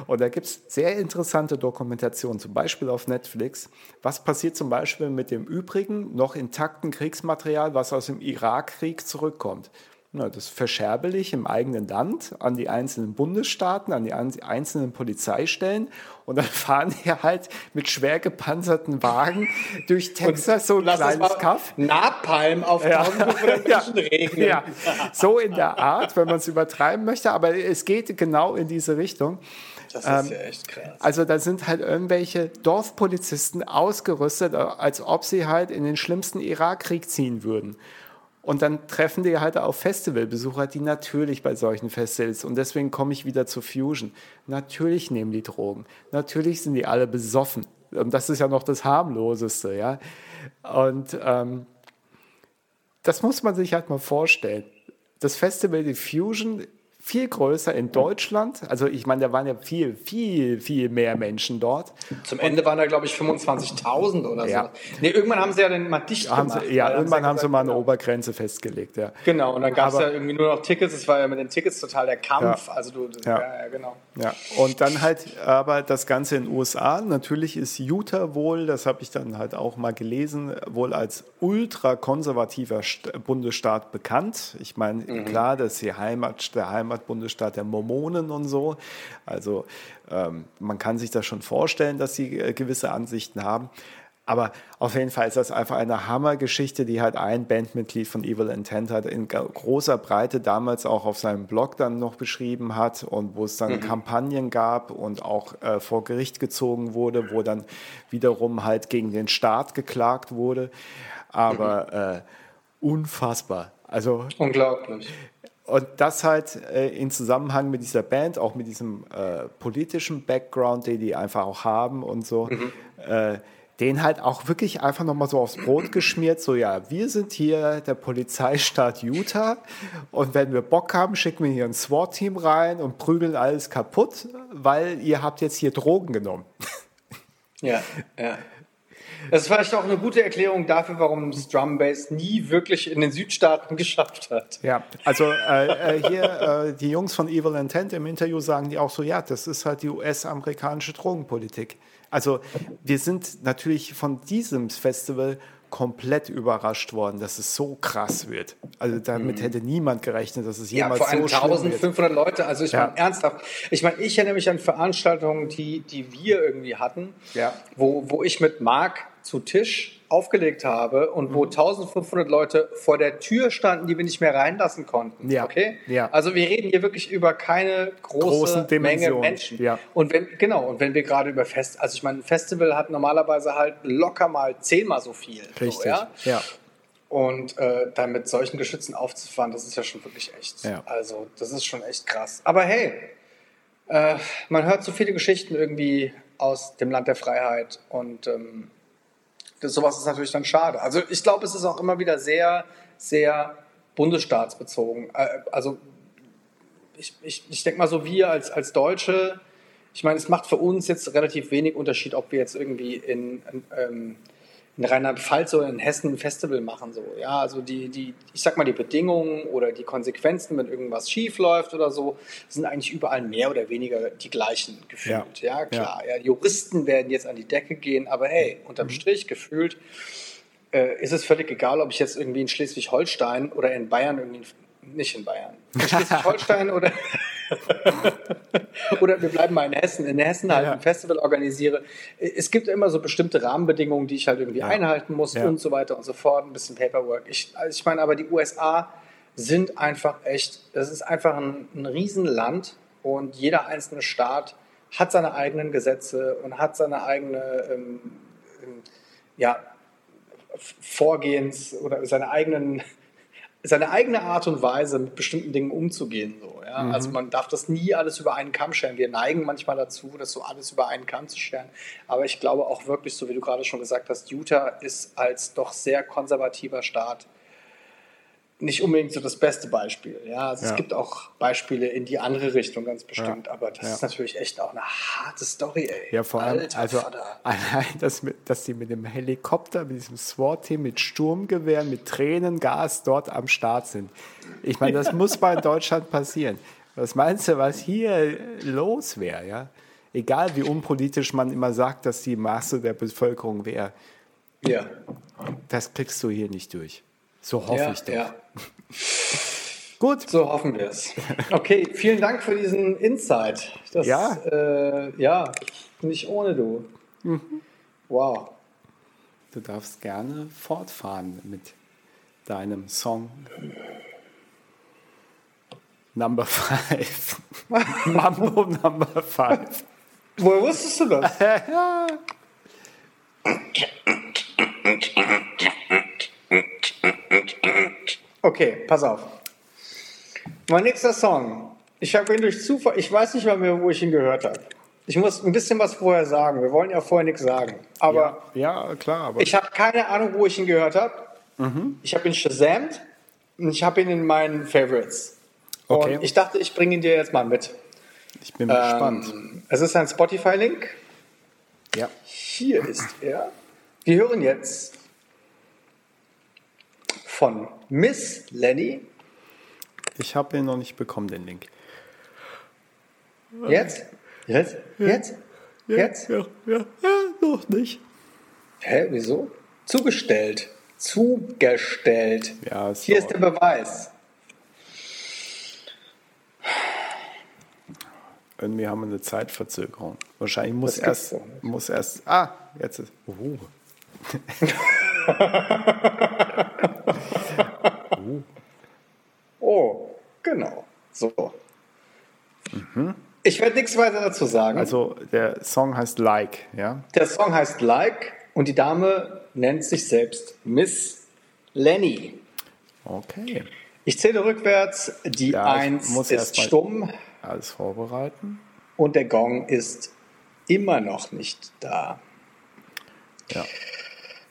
Und da gibt es sehr interessante Dokumentationen, zum Beispiel auf Netflix. Was passiert zum Beispiel mit dem übrigen, noch intakten Kriegsmaterial, was aus dem Irakkrieg zurückkommt? Na, das verscherbel ich im eigenen Land an die einzelnen Bundesstaaten, an die einzelnen Polizeistellen und dann fahren die halt mit schwer gepanzerten Wagen durch Texas so ein kleines Kaff. Napalm auf ja. ja. regnen. Ja. So in der Art, wenn man es übertreiben möchte, aber es geht genau in diese Richtung. Das ist ähm, ja echt krass. Also da sind halt irgendwelche Dorfpolizisten ausgerüstet, als ob sie halt in den schlimmsten Irakkrieg ziehen würden. Und dann treffen die halt auch Festivalbesucher, die natürlich bei solchen Festivals, und deswegen komme ich wieder zu Fusion, natürlich nehmen die Drogen, natürlich sind die alle besoffen. Und das ist ja noch das harmloseste, ja. Und ähm, das muss man sich halt mal vorstellen. Das Festival Diffusion viel größer in Deutschland. Also ich meine, da waren ja viel, viel, viel mehr Menschen dort. Zum Ende waren da, glaube ich, 25.000 oder ja. so. Nee, irgendwann haben sie ja dann mal dicht haben gemacht. Sie, ja, irgendwann haben sie, mal eine genau. Obergrenze festgelegt, ja. Genau, und dann gab es ja irgendwie nur noch Tickets. Es war ja mit den Tickets total der Kampf. Ja. Also du, ja. ja, genau. Ja, und dann halt aber das Ganze in den USA. Natürlich ist Utah wohl, das habe ich dann halt auch mal gelesen, wohl als ultrakonservativer Bundesstaat bekannt. Ich meine, mhm. klar, das ist die Heimat, der Heimat Heimatbundesstaat der Mormonen und so. Also ähm, man kann sich das schon vorstellen, dass sie äh, gewisse Ansichten haben. Aber auf jeden Fall ist das einfach eine Hammergeschichte, die halt ein Bandmitglied von Evil Intent hat in großer Breite damals auch auf seinem Blog dann noch beschrieben hat und wo es dann mhm. Kampagnen gab und auch äh, vor Gericht gezogen wurde, wo dann wiederum halt gegen den Staat geklagt wurde. Aber mhm. äh, unfassbar. Also unglaublich. Und das halt äh, in Zusammenhang mit dieser Band, auch mit diesem äh, politischen Background, den die einfach auch haben und so, mhm. äh, den halt auch wirklich einfach nochmal so aufs Brot geschmiert, so ja, wir sind hier der Polizeistaat Utah und wenn wir Bock haben, schicken wir hier ein SWAT-Team rein und prügeln alles kaputt, weil ihr habt jetzt hier Drogen genommen. Ja, ja. Das ist vielleicht auch eine gute Erklärung dafür, warum das Drum Bass nie wirklich in den Südstaaten geschafft hat. Ja, also äh, äh, hier äh, die Jungs von Evil Intent im Interview sagen die auch so, ja, das ist halt die US-amerikanische Drogenpolitik. Also wir sind natürlich von diesem Festival komplett überrascht worden, dass es so krass wird. Also damit mhm. hätte niemand gerechnet, dass es jemals ja, vor allem so 1500 Leute. Also ich ja. meine ernsthaft. Ich meine, ich erinnere mich an Veranstaltungen, die, die wir irgendwie hatten, ja. wo, wo ich mit Marc zu Tisch aufgelegt habe und wo 1500 mhm. Leute vor der Tür standen, die wir nicht mehr reinlassen konnten. Ja. Okay? Ja. Also wir reden hier wirklich über keine große Menge Menschen. Ja. Und wenn, genau, und wenn wir gerade über Fest, also ich meine, ein Festival hat normalerweise halt locker mal zehnmal so viel. Richtig. So, ja? ja. Und äh, dann mit solchen Geschützen aufzufahren, das ist ja schon wirklich echt. Ja. Also, das ist schon echt krass. Aber hey, äh, man hört so viele Geschichten irgendwie aus dem Land der Freiheit und ähm, sowas ist natürlich dann schade. Also ich glaube, es ist auch immer wieder sehr, sehr bundesstaatsbezogen. Äh, also ich, ich, ich denke mal so, wir als, als Deutsche, ich meine, es macht für uns jetzt relativ wenig Unterschied, ob wir jetzt irgendwie in, in ähm, in Rheinland-Pfalz oder in Hessen ein Festival machen. So. Ja, also die, die, ich sag mal, die Bedingungen oder die Konsequenzen, wenn irgendwas schief läuft oder so, sind eigentlich überall mehr oder weniger die gleichen gefühlt. Ja, ja klar. Ja. ja. Juristen werden jetzt an die Decke gehen, aber hey, unterm mhm. Strich gefühlt äh, ist es völlig egal, ob ich jetzt irgendwie in Schleswig-Holstein oder in Bayern irgendwie nicht in Bayern. In Schleswig-Holstein oder, oder wir bleiben mal in Hessen. In Hessen halt ja. ein Festival organisiere. Es gibt immer so bestimmte Rahmenbedingungen, die ich halt irgendwie ja. einhalten muss ja. und so weiter und so fort. Ein bisschen Paperwork. Ich, also ich meine, aber die USA sind einfach echt, das ist einfach ein, ein Riesenland und jeder einzelne Staat hat seine eigenen Gesetze und hat seine eigene ähm, ja, Vorgehens oder seine eigenen seine eigene Art und Weise, mit bestimmten Dingen umzugehen. So, ja? Mhm. Also man darf das nie alles über einen Kamm scheren. Wir neigen manchmal dazu, das so alles über einen Kamm zu scheren. Aber ich glaube auch wirklich, so wie du gerade schon gesagt hast, Utah ist als doch sehr konservativer Staat nicht unbedingt so das beste Beispiel. Ja, also ja. es gibt auch Beispiele in die andere Richtung ganz bestimmt, ja. aber das ja. ist natürlich echt auch eine harte Story, ey. Ja, vor allem, Alter, also allein, dass, dass die mit dem Helikopter, mit diesem SWAT-Team, mit Sturmgewehren, mit Tränengas dort am Start sind. Ich meine, das muss mal in Deutschland passieren. Was meinst du, was hier los wäre, ja? Egal wie unpolitisch man immer sagt, dass die Masse der Bevölkerung wäre. Ja. Das kriegst du hier nicht durch. So hoffe ja, ich doch. Ja. Gut. So hoffen wir es. Okay, vielen Dank für diesen Insight. Das, ja. Äh, ja, nicht ohne du. Mhm. Wow. Du darfst gerne fortfahren mit deinem Song. Number 5. Mambo Number 5. Woher wusstest du das? Okay, pass auf. Mein nächster Song. Ich habe ihn durch Zufall, ich weiß nicht mal mehr, wo ich ihn gehört habe. Ich muss ein bisschen was vorher sagen. Wir wollen ja vorher nichts sagen. Aber ja, ja klar. Aber ich habe keine Ahnung, wo ich ihn gehört habe. Mhm. Ich habe ihn shazamt und ich habe ihn in meinen Favorites. Okay. Und ich dachte, ich bringe ihn dir jetzt mal mit. Ich bin ähm, gespannt. Es ist ein Spotify-Link. Ja. Hier ist er. Wir hören jetzt von Miss Lenny. Ich habe ihn noch nicht bekommen, den Link. Jetzt? Jetzt? Jetzt? Jetzt? Ja, ja, ja, noch nicht. Hä, wieso? Zugestellt. Zugestellt. Ja, ist Hier ist der Beweis. Irgendwie haben wir eine Zeitverzögerung. Wahrscheinlich muss erst, muss erst. Ah, jetzt ist. Uh. oh, genau. So. Mhm. Ich werde nichts weiter dazu sagen. Also der Song heißt Like, ja? Der Song heißt Like und die Dame nennt sich selbst Miss Lenny. Okay. Ich zähle rückwärts. Die ja, 1 ist stumm. Alles vorbereiten. Und der Gong ist immer noch nicht da. Ja.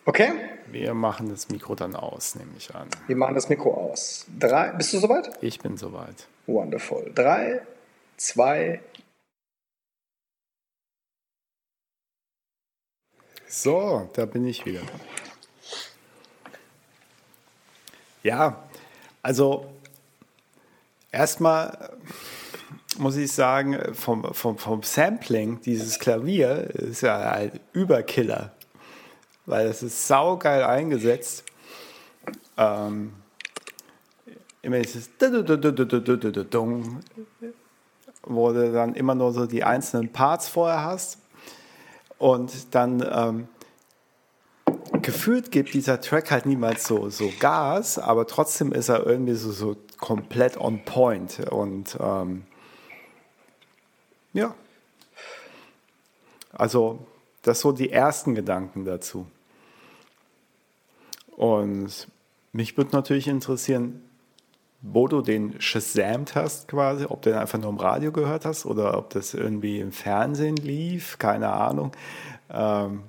Okay? Wir machen das Mikro dann aus, nehme ich an. Wir machen das Mikro aus. Drei, bist du soweit? Ich bin soweit. Wonderful. Drei, zwei. So, da bin ich wieder. Ja, also erstmal muss ich sagen, vom, vom, vom Sampling dieses Klavier ist ja ein Überkiller weil es ist saugeil eingesetzt. Ähm, immer dieses wo du dann immer nur so die einzelnen Parts vorher hast und dann ähm, gefühlt gibt dieser Track halt niemals so, so Gas, aber trotzdem ist er irgendwie so, so komplett on point und ähm, ja, also das so die ersten Gedanken dazu. Und mich würde natürlich interessieren, wo du den shazamt hast quasi, ob du den einfach nur im Radio gehört hast oder ob das irgendwie im Fernsehen lief, keine Ahnung. Ähm,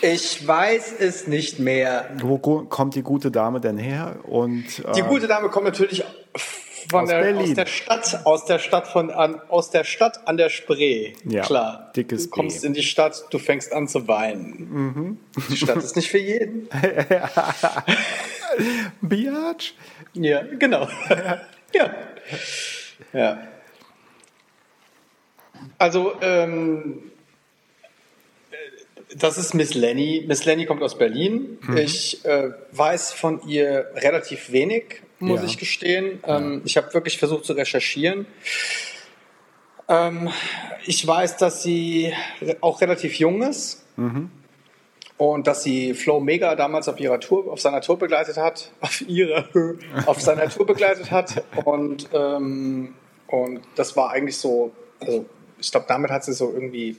ich weiß es nicht mehr. Wo kommt die gute Dame denn her? Und, äh, die gute Dame kommt natürlich von aus, der, Berlin. aus der Stadt, aus der Stadt von an, aus der Stadt an der Spree. Ja, klar. Dickes du kommst B. in die Stadt, du fängst an zu weinen. Mhm. Die Stadt ist nicht für jeden. Biatch? Ja, genau. ja. Ja. Also, ähm, das ist Miss Lenny. Miss Lenny kommt aus Berlin. Mhm. Ich äh, weiß von ihr relativ wenig muss ja. ich gestehen. Ähm, ich habe wirklich versucht zu recherchieren. Ähm, ich weiß, dass sie auch relativ jung ist. Mhm. Und dass sie Flow Mega damals auf ihrer Tour, auf seiner Tour begleitet hat, auf ihrer, auf seiner Tour begleitet hat. Und, ähm, und das war eigentlich so, also ich glaube, damit hat sie so irgendwie,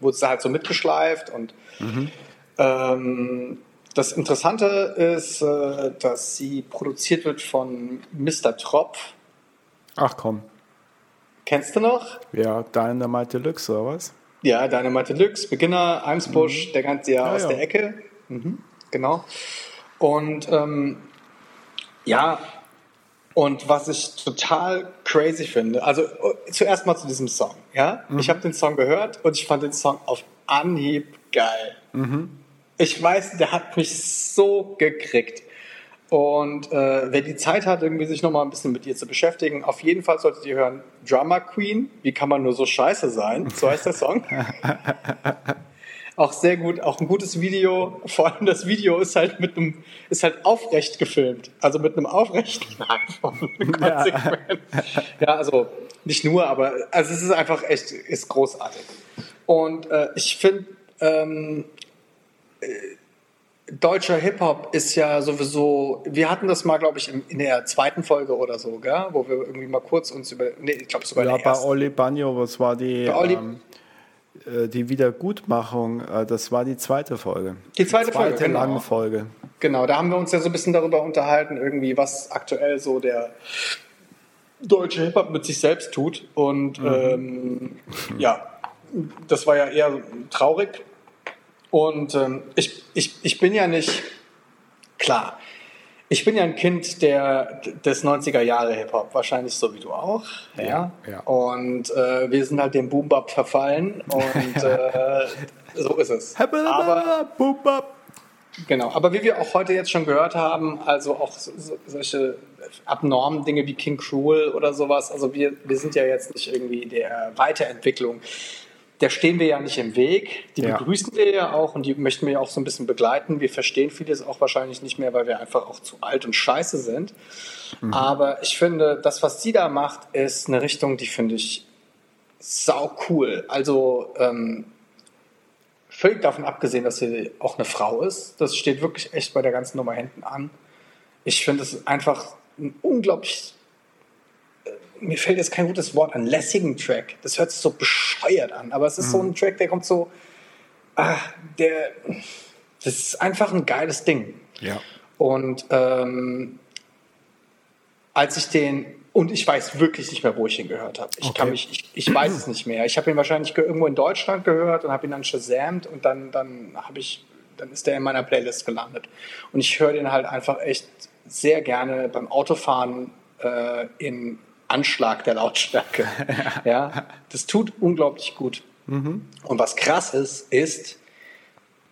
wurde sie halt so mitgeschleift und mhm. Ähm, das Interessante ist, äh, dass sie produziert wird von Mr. Tropf. Ach komm. Kennst du noch? Ja, Dynamite Deluxe oder was? Ja, Dynamite Deluxe, Beginner, Eimsbusch, mhm. der ganze Jahr ja, aus ja. der Ecke. Mhm, genau. Und ähm, ja, und was ich total crazy finde, also äh, zuerst mal zu diesem Song. Ja, mhm. ich habe den Song gehört und ich fand den Song auf Anhieb geil. Mhm. Ich weiß, der hat mich so gekriegt. Und äh, wer die Zeit hat, irgendwie sich nochmal ein bisschen mit ihr zu beschäftigen, auf jeden Fall solltet ihr hören Drama Queen. Wie kann man nur so scheiße sein? So heißt der Song. auch sehr gut, auch ein gutes Video. Vor allem das Video ist halt mit einem, ist halt aufrecht gefilmt. Also mit einem aufrechten iPhone. Ja. ja, also nicht nur, aber also es ist einfach echt, ist großartig. Und äh, ich finde, ähm, äh, deutscher Hip-Hop ist ja sowieso, wir hatten das mal, glaube ich, in, in, der zweiten Folge oder so, gell? wo wir irgendwie mal kurz uns über, nee, ich glaube sogar Ja, bei Oli Bagno, was war die, ähm, äh, die Wiedergutmachung, äh, das war die zweite Folge. Die zweite, die zweite Folge, genau. lange Folge. Genau, da haben wir uns ja so ein bisschen darüber unterhalten, irgendwie, was aktuell so der deutsche Hip-Hop mit sich selbst tut und mhm. ähm, ja, das war ja eher traurig, und ähm, ich, ich, ich bin ja nicht, klar, ich bin ja ein Kind der, des 90er Jahre Hip-Hop, wahrscheinlich so wie du auch. Ja. ja. Und äh, wir sind halt dem Boom-Bap verfallen und äh, so ist es. Aber, Genau, aber wie wir auch heute jetzt schon gehört haben, also auch so, solche abnormen Dinge wie King Cruel oder sowas, also wir, wir sind ja jetzt nicht irgendwie der Weiterentwicklung der stehen wir ja nicht im Weg. Die ja. begrüßen wir ja auch und die möchten wir ja auch so ein bisschen begleiten. Wir verstehen vieles auch wahrscheinlich nicht mehr, weil wir einfach auch zu alt und scheiße sind. Mhm. Aber ich finde, das, was sie da macht, ist eine Richtung, die finde ich sau cool. Also ähm, völlig davon abgesehen, dass sie auch eine Frau ist. Das steht wirklich echt bei der ganzen Nummer hinten an. Ich finde es einfach ein unglaublich mir fällt jetzt kein gutes Wort an, lässigen Track. Das hört sich so bescheuert an, aber es ist mhm. so ein Track, der kommt so, ah, der, das ist einfach ein geiles Ding. Ja. Und ähm, als ich den, und ich weiß wirklich nicht mehr, wo ich ihn gehört habe. Ich okay. kann mich, ich, ich weiß es nicht mehr. Ich habe ihn wahrscheinlich irgendwo in Deutschland gehört und habe ihn dann shazamt und dann, dann habe ich, dann ist der in meiner Playlist gelandet. Und ich höre den halt einfach echt sehr gerne beim Autofahren äh, in Anschlag der Lautstärke. ja, das tut unglaublich gut. Mhm. Und was krass ist, ist,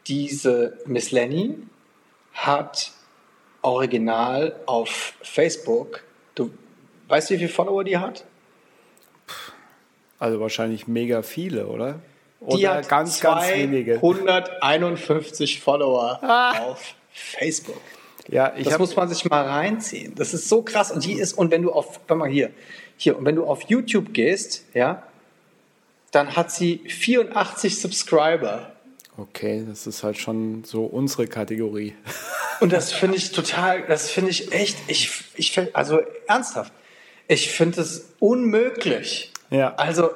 diese Miss Lenny hat original auf Facebook, du weißt, wie viele Follower die hat? Also wahrscheinlich mega viele, oder? Oder die hat ganz, ganz wenige. 151 Follower ah. auf Facebook. Ja, ich das muss man sich mal reinziehen. Das ist so krass. Und die ist, und wenn du auf, warte mal hier, hier, und wenn du auf YouTube gehst, ja, dann hat sie 84 Subscriber. Okay, das ist halt schon so unsere Kategorie. Und das finde ich total, das finde ich echt, ich, ich also ernsthaft, ich finde es unmöglich. Ja. Also,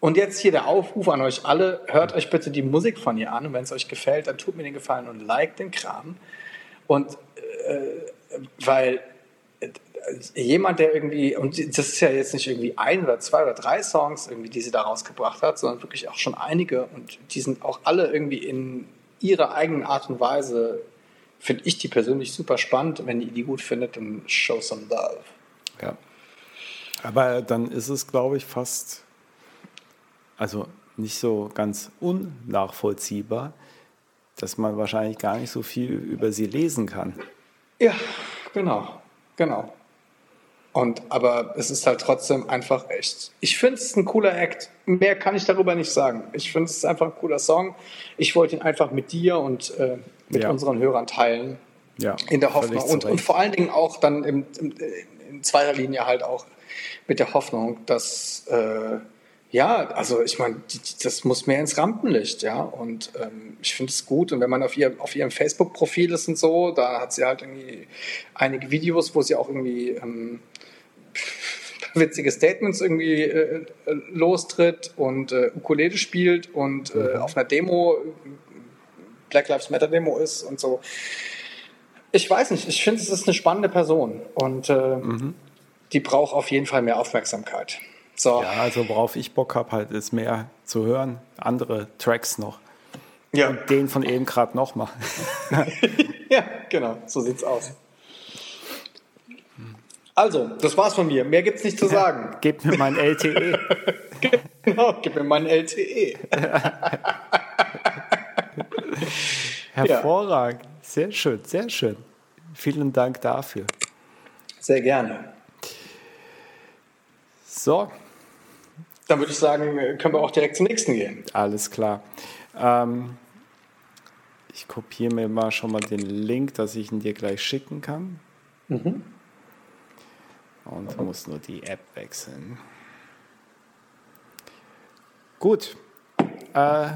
und jetzt hier der Aufruf an euch alle, hört euch bitte die Musik von ihr an und wenn es euch gefällt, dann tut mir den Gefallen und liked den Kram. Und weil äh, jemand, der irgendwie, und das ist ja jetzt nicht irgendwie ein oder zwei oder drei Songs, irgendwie, die sie da rausgebracht hat, sondern wirklich auch schon einige und die sind auch alle irgendwie in ihrer eigenen Art und Weise, finde ich die persönlich super spannend. Wenn ihr die gut findet, dann show some love. Ja. Aber dann ist es, glaube ich, fast, also nicht so ganz unnachvollziehbar, dass man wahrscheinlich gar nicht so viel über sie lesen kann. Ja, genau, genau. Und aber es ist halt trotzdem einfach echt. Ich finde es ein cooler Act. Mehr kann ich darüber nicht sagen. Ich finde es einfach ein cooler Song. Ich wollte ihn einfach mit dir und äh, mit ja. unseren Hörern teilen. Ja. In der Hoffnung. Und, und, vor allen Dingen auch dann im, im, in zweiter Linie halt auch mit der Hoffnung, dass äh, ja, also ich meine, das muss mehr ins Rampenlicht, ja. Und ähm, ich finde es gut. Und wenn man auf, ihr, auf ihrem Facebook-Profil ist und so, da hat sie halt irgendwie einige Videos, wo sie auch irgendwie ähm, witzige Statements irgendwie äh, lostritt und äh, Ukulele spielt und äh, mhm. auf einer Demo Black Lives Matter Demo ist und so. Ich weiß nicht, ich finde, es ist eine spannende Person und äh, mhm. die braucht auf jeden Fall mehr Aufmerksamkeit. So. Ja, also worauf ich Bock habe, halt ist mehr zu hören, andere Tracks noch. Ja. Und den von eben gerade noch mal. ja, genau, so sieht's aus. Also, das war's von mir. Mehr gibt's nicht zu sagen. Gib mir mein LTE. genau, gib mir mein LTE. Hervorragend. Sehr schön, sehr schön. Vielen Dank dafür. Sehr gerne. So. Dann würde ich sagen, können wir auch direkt zum nächsten gehen. Alles klar. Ähm, ich kopiere mir mal schon mal den Link, dass ich ihn dir gleich schicken kann. Mhm. Und muss nur die App wechseln. Gut. Äh,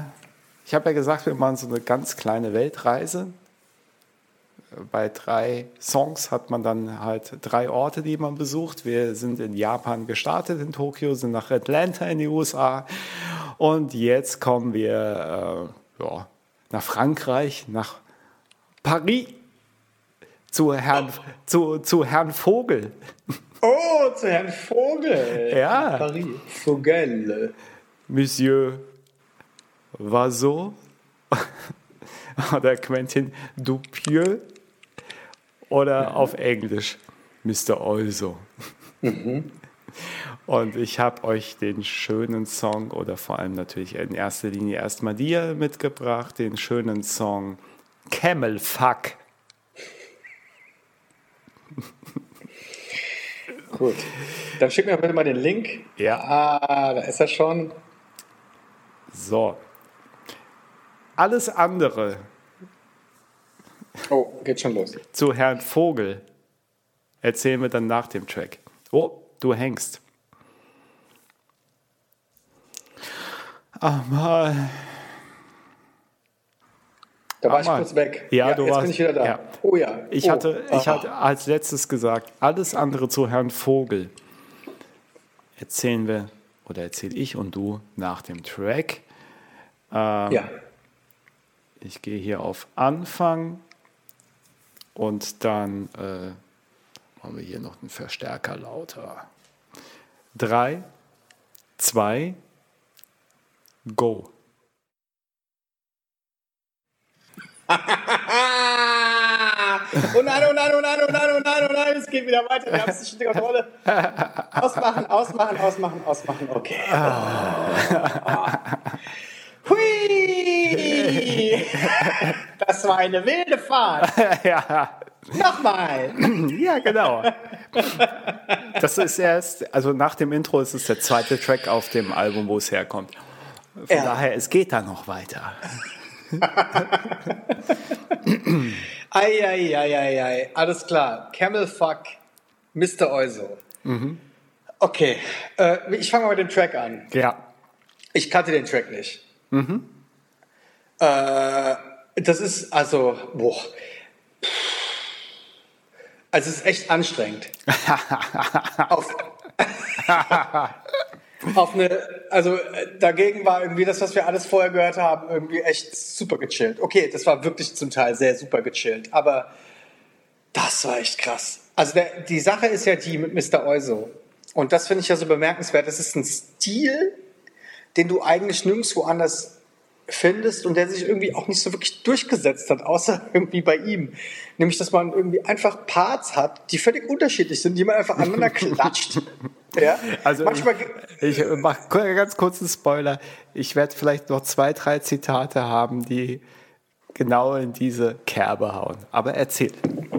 ich habe ja gesagt, wir machen so eine ganz kleine Weltreise. Bei drei Songs hat man dann halt drei Orte, die man besucht. Wir sind in Japan gestartet, in Tokio, sind nach Atlanta in die USA und jetzt kommen wir äh, ja, nach Frankreich, nach Paris zu Herrn, oh. zu, zu Herrn Vogel. Oh, zu Herrn Vogel. Ja. Paris. Vogel. Monsieur Vaso oder Quentin Dupieux oder auf Englisch Mr. Also. Mhm. Und ich habe euch den schönen Song oder vor allem natürlich in erster Linie erstmal dir mitgebracht, den schönen Song Camel Fuck. Gut. Dann schick mir bitte mal den Link. Ja. Ah, da ist er schon. So. Alles andere. Oh, geht schon los. Zu Herrn Vogel erzählen wir dann nach dem Track. Oh, du hängst. Ach mal. Da war ich kurz weg. Ja, ja du jetzt warst, bin ich wieder da. Ja. Oh ja. Ich, oh. hatte, ich hatte als letztes gesagt, alles andere zu Herrn Vogel erzählen wir oder erzähle ich und du nach dem Track. Ähm, ja. Ich gehe hier auf Anfang und dann äh, machen wir hier noch einen Verstärker lauter. Drei, zwei, go. oh nein, oh nein, oh nein, oh nein, oh nein, oh nein, es geht wieder weiter. Wir haben es nicht Kontrolle. Ausmachen, ausmachen, ausmachen, ausmachen. Okay. Hui! Das war eine wilde Fahrt. ja. Nochmal. Ja, genau. Das ist erst, also nach dem Intro ist es der zweite Track auf dem Album, wo es herkommt. Von ja. daher, es geht da noch weiter. Eieieiei, alles klar. Camel Fuck, Mr. Euso. Mhm. Okay, äh, ich fange mal mit dem Track an. Ja. Ich kannte den Track nicht. Mhm. Äh, das ist also, boah. Also es ist echt anstrengend. Auf, auf eine, also äh, dagegen war irgendwie das, was wir alles vorher gehört haben, irgendwie echt super gechillt. Okay, das war wirklich zum Teil sehr super gechillt, aber das war echt krass. Also der, die Sache ist ja die mit Mr. Euso. Und das finde ich ja so bemerkenswert. Das ist ein Stil, den du eigentlich nirgendwo anders findest und der sich irgendwie auch nicht so wirklich durchgesetzt hat, außer irgendwie bei ihm. Nämlich, dass man irgendwie einfach Parts hat, die völlig unterschiedlich sind, die man einfach aneinander klatscht. Ja? Also Manchmal ich, ich mache ganz kurzen Spoiler. Ich werde vielleicht noch zwei, drei Zitate haben, die genau in diese Kerbe hauen. Aber erzähl.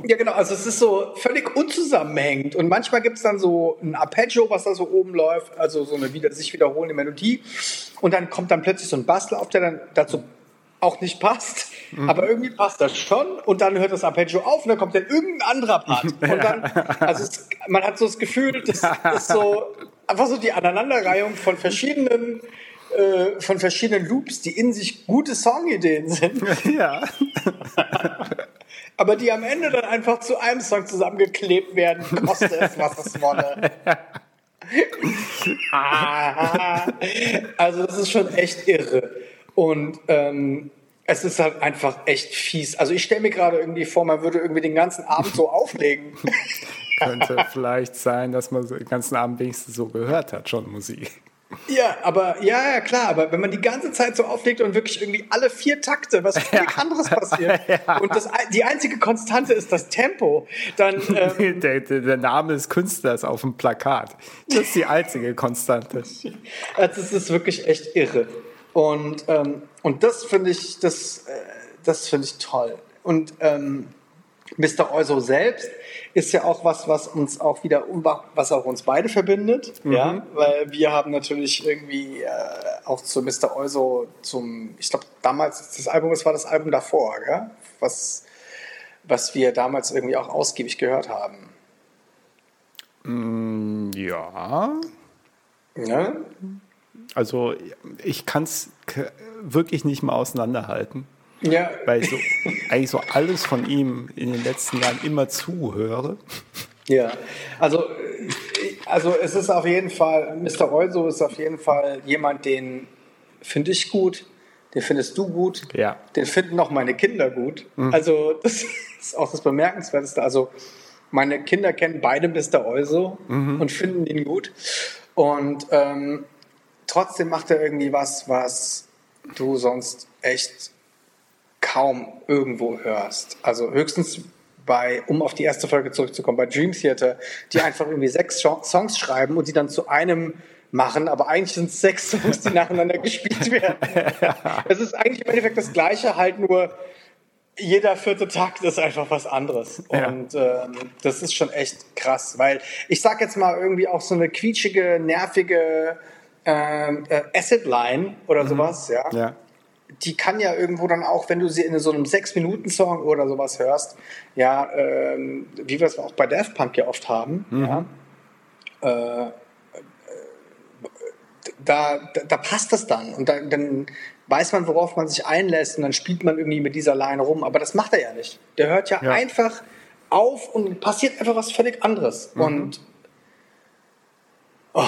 Ja, genau. Also es ist so völlig unzusammenhängend. Und manchmal gibt es dann so ein Arpeggio, was da so oben läuft, also so eine wieder, sich wiederholende Melodie. Und dann kommt dann plötzlich so ein Bastel auf, der dann dazu auch nicht passt. Mhm. Aber irgendwie passt das schon. Und dann hört das Arpeggio auf und dann kommt dann irgendein anderer Part. Und dann, also es, man hat so das Gefühl, das ist so einfach so die Aneinanderreihung von verschiedenen äh, von verschiedenen Loops, die in sich gute Songideen sind. Ja. aber die am Ende dann einfach zu einem Song zusammengeklebt werden, koste es, was es wolle. ah, also das ist schon echt irre. Und ähm, Es ist halt einfach echt fies. Also ich stelle mir gerade irgendwie vor, man würde irgendwie den ganzen Abend so auflegen. Könnte vielleicht sein, dass man den ganzen Abend wenigstens so gehört hat, schon Musik. Ja, aber ja, ja, klar, aber wenn man die ganze Zeit so auflegt und wirklich irgendwie alle vier Takte, was ja. anderes passiert ja. und das, die einzige Konstante ist das Tempo, dann. Ähm, der, der, der, Name des Künstlers auf dem Plakat. Das ist die einzige Konstante. das ist wirklich echt irre. Und, ähm, und das finde ich, das, äh, das finde ich toll. Und ähm, Mr. Euso selbst ist ja auch was, was uns auch wieder, was auch uns beide verbindet, mhm. ja, weil wir haben natürlich irgendwie äh, auch zu Mr. Euso zum, ich glaube damals, das Album, das war das Album davor, gell? was, was wir damals irgendwie auch ausgiebig gehört haben. Mm, ja. Ja. Also ich kann es wirklich nicht mehr auseinanderhalten. Ja. Weil ich so, eigentlich so alles von ihm in den letzten Jahren immer zuhöre. Ja, also, also es ist auf jeden Fall, Mr. Euso ist auf jeden Fall jemand, den finde ich gut, den findest du gut, ja. den finden auch meine Kinder gut. Mhm. Also das ist auch das Bemerkenswerteste. Also meine Kinder kennen beide Mr. Euso mhm. und finden ihn gut. Und ähm, trotzdem macht er irgendwie was, was du sonst echt kaum irgendwo hörst. Also höchstens bei, um auf die erste Folge zurückzukommen, bei Dream Theater, die einfach irgendwie sechs Songs schreiben und die dann zu einem machen, aber eigentlich sind es sechs Songs, die nacheinander gespielt werden. Es ist eigentlich im Endeffekt das Gleiche, halt nur jeder vierte Takt ist einfach was anderes. Ja. Und ähm, das ist schon echt krass, weil ich sag jetzt mal irgendwie auch so eine quietschige, nervige ähm, äh, Acid-Line oder mhm. sowas, ja. ja die kann ja irgendwo dann auch, wenn du sie in so einem Sechs-Minuten-Song oder sowas hörst, ja, ähm, wie wir es auch bei Daft Punk ja oft haben, mhm. ja, äh, da, da, da, passt das dann und da, dann weiß man, worauf man sich einlässt und dann spielt man irgendwie mit dieser Line rum, aber das macht er ja nicht. Der hört ja, ja. einfach auf und passiert einfach was völlig anderes mhm. und oh,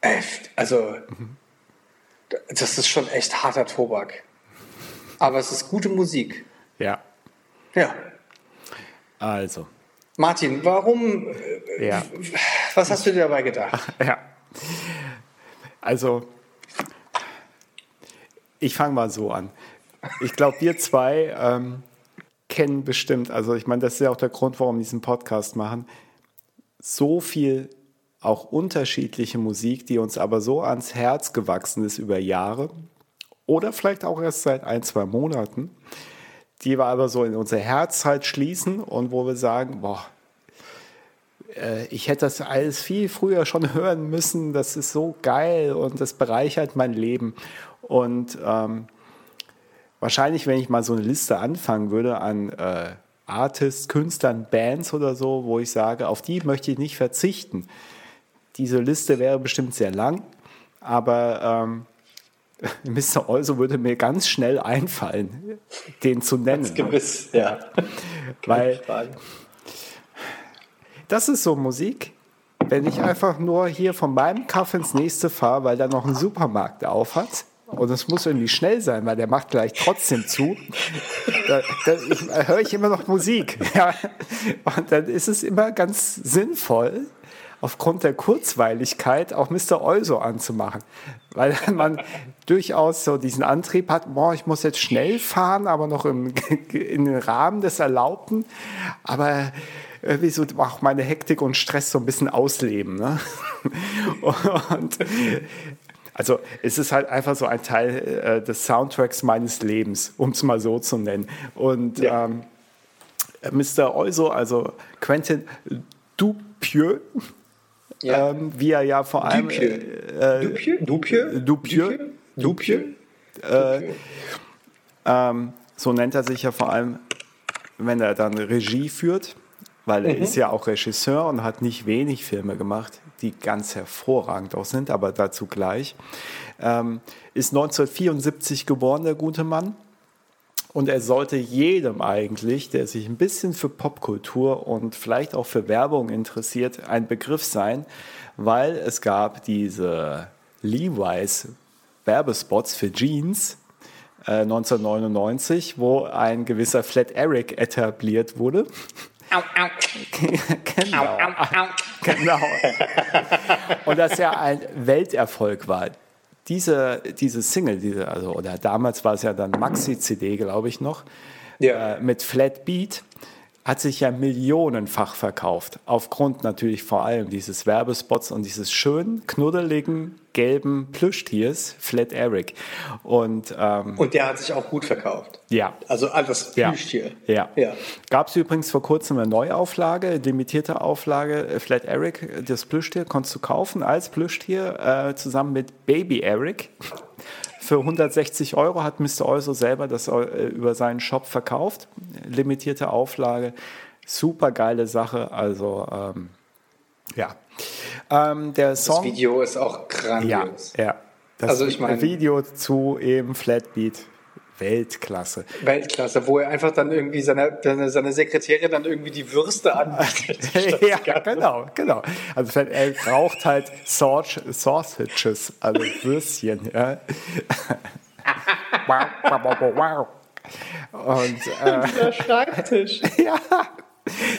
echt, also mhm das ist schon echt harter Tobak. Aber es ist gute Musik. Ja. Ja. Also. Martin, warum? Äh, ja. Was hast du dir dabei gedacht? Ja. Also, ich fange mal so an. Ich glaube, wir zwei ähm, kennen bestimmt, also ich meine, das ist ja auch der Grund, warum wir diesen Podcast machen, so viel auch unterschiedliche Musik, die uns aber so ans Herz gewachsen ist über Jahre oder vielleicht auch erst seit ein, zwei Monaten, die wir aber so in unser Herz halt schließen und wo wir sagen, boah, äh, ich hätte das alles viel früher schon hören müssen, das ist so geil und das bereichert mein Leben. Und ähm, wahrscheinlich, wenn ich mal so eine Liste anfangen würde an äh, Artists, Künstlern, Bands oder so, wo ich sage, auf die möchte ich nicht verzichten, diese Liste wäre bestimmt sehr lang, aber ähm, Mr. Olso würde mir ganz schnell einfallen, den zu nennen. Ganz gewiss, ja. Weil das ist so Musik, wenn ich einfach nur hier von meinem Kaff ins nächste fahre, weil da noch ein Supermarkt auf hat. Und es muss irgendwie schnell sein, weil der macht gleich trotzdem zu. Da, da höre ich immer noch Musik. Ja. Und dann ist es immer ganz sinnvoll, aufgrund der Kurzweiligkeit auch Mr. Euso anzumachen. Weil man durchaus so diesen Antrieb hat, boah, ich muss jetzt schnell fahren, aber noch im, in den Rahmen des Erlaubten. Aber irgendwie so auch meine Hektik und Stress so ein bisschen ausleben. Ne? Und also es ist halt einfach so ein Teil äh, des Soundtracks meines Lebens, um es mal so zu nennen. Und ja. ähm, Mr. Euso, also Quentin Dupieux, ja. Ähm, wie er ja vor allem. Dupieux. Äh, Dupieux? Dupieux? Dupieux? Dupieux? Äh, ähm, so nennt er sich ja vor allem, wenn er dann Regie führt, weil er mhm. ist ja auch Regisseur und hat nicht wenig Filme gemacht, die ganz hervorragend auch sind, aber dazu gleich. Ähm, ist 1974 geboren, der gute Mann. Und er sollte jedem eigentlich, der sich ein bisschen für Popkultur und vielleicht auch für Werbung interessiert, ein Begriff sein, weil es gab diese Levi's Werbespots für Jeans, äh, 1999, wo ein gewisser Flat Eric etabliert wurde. Au, au. genau. Au, au, au. genau. Und das ja ein Welterfolg war. Diese, diese Single, diese, also, oder damals war es ja dann Maxi-CD, glaube ich noch, ja. äh, mit Flat Beat, hat sich ja millionenfach verkauft. Aufgrund natürlich vor allem dieses Werbespots und dieses schönen, knuddeligen, gelben Plüschtiers, Flat Eric. Und, ähm, und der hat sich auch gut verkauft. Ja. Also alles Plüschtier. Ja. ja. ja. Gab es übrigens vor kurzem eine Neuauflage, limitierte Auflage, äh, Flat Eric, das Plüschtier konntest du kaufen als Plüschtier äh, zusammen mit Baby Eric. Für 160 Euro hat Mr. Euso selber das äh, über seinen Shop verkauft. Limitierte Auflage. Super geile Sache. Also, ähm, ja. Ähm, der Song, das Video ist auch grandios. Ja, ja. Das also ich meine, Video zu eben Flatbeat Weltklasse. Weltklasse, wo er einfach dann irgendwie seine, seine Sekretärin dann irgendwie die Würste anbietet. ja, genau, genau. Also er braucht halt Sausages, also Würstchen. Ja. Und, äh, Dieser Schreibtisch. ja.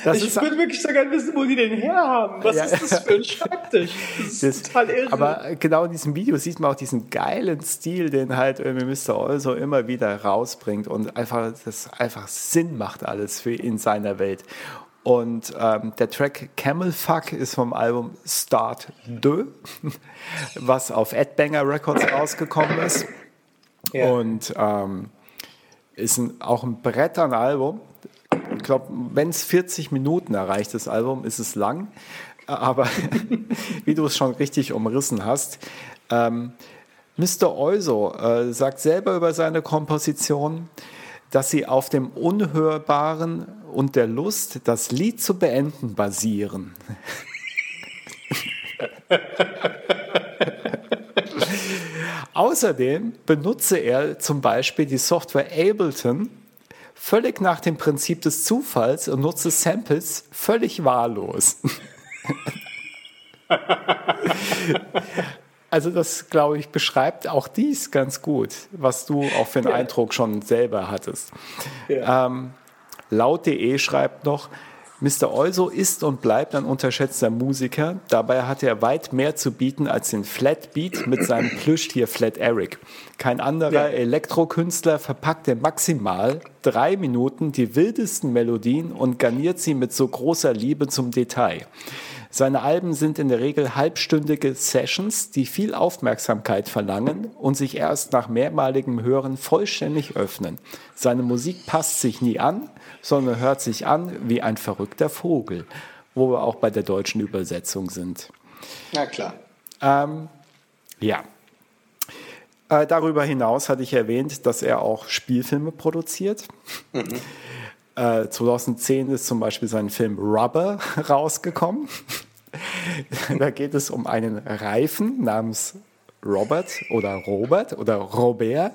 Das ich würde wirklich so gerne wissen, wo die den herhaben. Was ja. ist das für ein Schreibtisch? Das ist das, total irre. Aber genau in diesem Video sieht man auch diesen geilen Stil, den halt irgendwie Mr. Also immer wieder rausbringt und einfach das einfach Sinn macht alles für in seiner Welt. Und ähm, der Track Camel Fuck ist vom Album Start 2, was auf Adbanger Records rausgekommen ist. Ja. Und ähm, ist ein, auch ein Brett an Album ich glaube, wenn es 40 Minuten erreicht, das Album, ist es lang. Aber wie du es schon richtig umrissen hast, ähm, Mr. Euso äh, sagt selber über seine Komposition, dass sie auf dem Unhörbaren und der Lust, das Lied zu beenden, basieren. Außerdem benutze er zum Beispiel die Software Ableton, völlig nach dem Prinzip des Zufalls und nutze Samples völlig wahllos. also das, glaube ich, beschreibt auch dies ganz gut, was du auch für einen ja. Eindruck schon selber hattest. Ja. Ähm, Laut.de schreibt noch, Mr. Euso ist und bleibt ein unterschätzter Musiker. Dabei hat er weit mehr zu bieten als den Flat Beat mit seinem Plüschtier Flat Eric. Kein anderer ja. Elektrokünstler verpackte maximal drei Minuten die wildesten Melodien und garniert sie mit so großer Liebe zum Detail. Seine Alben sind in der Regel halbstündige Sessions, die viel Aufmerksamkeit verlangen und sich erst nach mehrmaligem Hören vollständig öffnen. Seine Musik passt sich nie an, sondern hört sich an wie ein verrückter Vogel, wo wir auch bei der deutschen Übersetzung sind. Na klar. Ähm, ja. Äh, darüber hinaus hatte ich erwähnt, dass er auch Spielfilme produziert. Mhm. Äh, 2010 ist zum Beispiel sein Film Rubber rausgekommen. da geht es um einen Reifen namens Robert oder Robert oder Robert,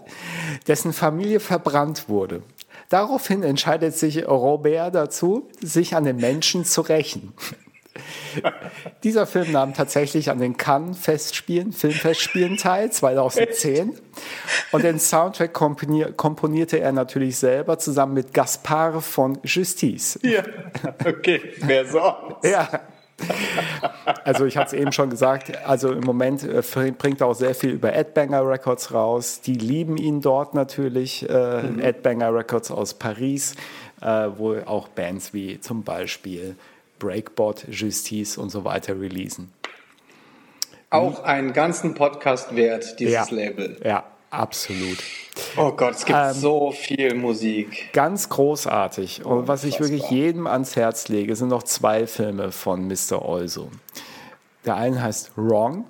dessen Familie verbrannt wurde. Daraufhin entscheidet sich Robert dazu, sich an den Menschen zu rächen. Dieser Film nahm tatsächlich an den Cannes Festspielen, Filmfestspielen teil, 2010. Und den Soundtrack komponierte er natürlich selber zusammen mit Gaspar von Justice. Ja, okay, wer sonst? Ja. Also ich hatte es eben schon gesagt, also im Moment äh, bringt er auch sehr viel über Adbanger Records raus. Die lieben ihn dort natürlich, äh, mhm. Adbanger Records aus Paris, äh, wo auch Bands wie zum Beispiel Breakbot, Justice und so weiter releasen. Auch einen ganzen Podcast wert, dieses ja, Label. Ja, absolut. Oh Gott, es gibt ähm, so viel Musik. Ganz großartig. Und was ich wirklich jedem ans Herz lege, sind noch zwei Filme von Mr. Olso. Der eine heißt Wrong.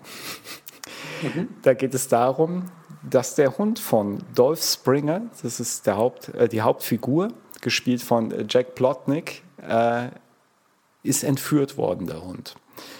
Mhm. Da geht es darum, dass der Hund von Dolph Springer, das ist der Haupt, äh, die Hauptfigur, gespielt von Jack Plotnick, äh, ist entführt worden, der Hund.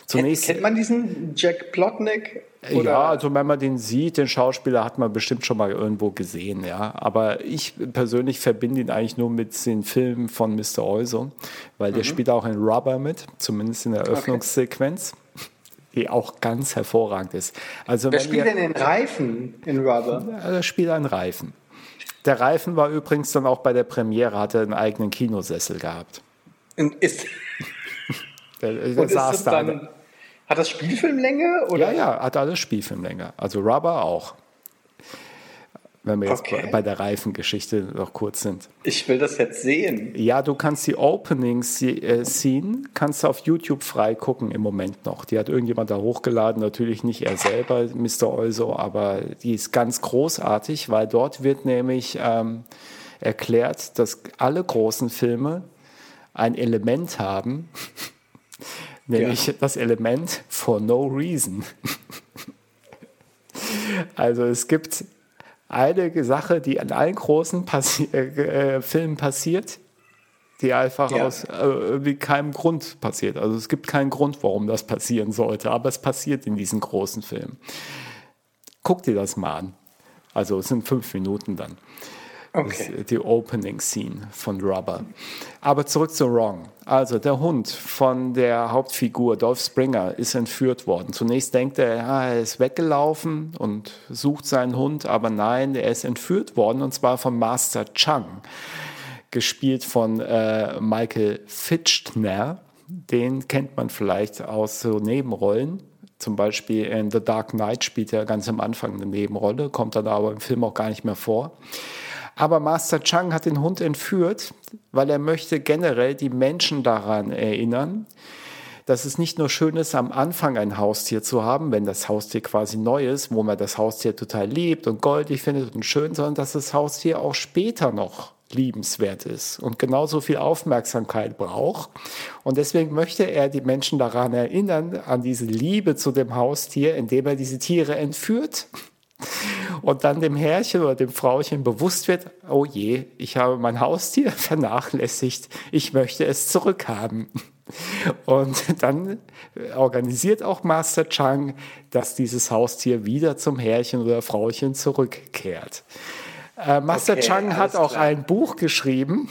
Zunächst, kennt, kennt man diesen Jack Plotnick? Oder? Ja, also wenn man den sieht, den Schauspieler hat man bestimmt schon mal irgendwo gesehen, ja. Aber ich persönlich verbinde ihn eigentlich nur mit den Filmen von Mr. Euso, weil mhm. der spielt auch in Rubber mit, zumindest in der Eröffnungssequenz. Okay. Die auch ganz hervorragend ist. Also Wer spielt ihr, denn den Reifen in Rubber? Er spielt einen Reifen. Der Reifen war übrigens dann auch bei der Premiere, hatte einen eigenen Kinosessel gehabt. Ist, der, der und saß da. Dann, hat das Spielfilmlänge? Oder? Ja, ja, hat alles Spielfilmlänge. Also Rubber auch. Wenn wir jetzt okay. bei der Reifengeschichte noch kurz sind. Ich will das jetzt sehen. Ja, du kannst die Opening-Scene, kannst du auf YouTube frei gucken im Moment noch. Die hat irgendjemand da hochgeladen, natürlich nicht er selber, Mr. Olso, aber die ist ganz großartig, weil dort wird nämlich ähm, erklärt, dass alle großen Filme ein Element haben, nämlich ja. das Element for no reason. also es gibt eine Sache, die an allen großen Passi äh, äh, Filmen passiert, die einfach ja. aus äh, irgendwie keinem Grund passiert. Also es gibt keinen Grund, warum das passieren sollte, aber es passiert in diesen großen Filmen. Guck dir das mal an. Also es sind fünf Minuten dann. Okay. die Opening Scene von Rubber. Aber zurück zu Wrong. Also der Hund von der Hauptfigur Dolph Springer ist entführt worden. Zunächst denkt er, ja, er ist weggelaufen und sucht seinen Hund, aber nein, er ist entführt worden und zwar von Master Chung, gespielt von äh, Michael Fitchtner. Den kennt man vielleicht aus so Nebenrollen. Zum Beispiel in The Dark Knight spielt er ganz am Anfang eine Nebenrolle, kommt dann aber im Film auch gar nicht mehr vor. Aber Master Chang hat den Hund entführt, weil er möchte generell die Menschen daran erinnern, dass es nicht nur schön ist, am Anfang ein Haustier zu haben, wenn das Haustier quasi neu ist, wo man das Haustier total liebt und goldig findet und schön, sondern dass das Haustier auch später noch liebenswert ist und genauso viel Aufmerksamkeit braucht. Und deswegen möchte er die Menschen daran erinnern, an diese Liebe zu dem Haustier, indem er diese Tiere entführt und dann dem Herrchen oder dem Frauchen bewusst wird, oh je, ich habe mein Haustier vernachlässigt, ich möchte es zurückhaben. Und dann organisiert auch Master Chang, dass dieses Haustier wieder zum Herrchen oder Frauchen zurückkehrt. Äh, Master okay, Chang hat auch klar. ein Buch geschrieben.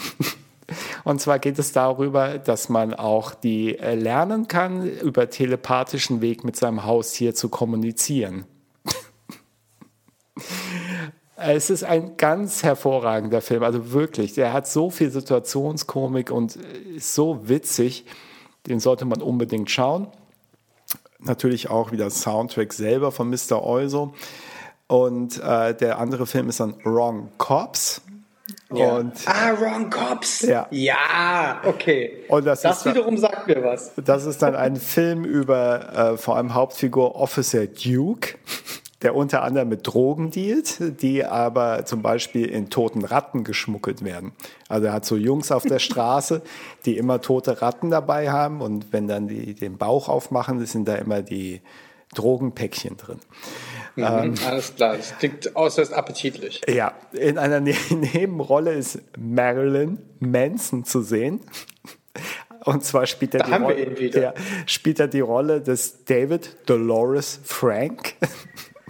Und zwar geht es darüber, dass man auch die äh, lernen kann, über telepathischen Weg mit seinem Haustier zu kommunizieren. Es ist ein ganz hervorragender Film, also wirklich. Der hat so viel Situationskomik und ist so witzig. Den sollte man unbedingt schauen. Natürlich auch wieder Soundtrack selber von Mr. Euso. Und äh, der andere Film ist dann Wrong Cops. Ja. Und, ah, Wrong Cops. Ja, ja okay. Und das, das wiederum dann, sagt mir was. Das ist dann ein Film über äh, vor allem Hauptfigur Officer Duke der unter anderem mit Drogen dealt, die aber zum Beispiel in toten Ratten geschmuggelt werden. Also er hat so Jungs auf der Straße, die immer tote Ratten dabei haben und wenn dann die den Bauch aufmachen, sind da immer die Drogenpäckchen drin. Mhm, ähm, alles klar, das klingt äußerst appetitlich. Ja, in einer ne Nebenrolle ist Marilyn Manson zu sehen. Und zwar spielt er, die Rolle, spielt er die Rolle des David Dolores Frank.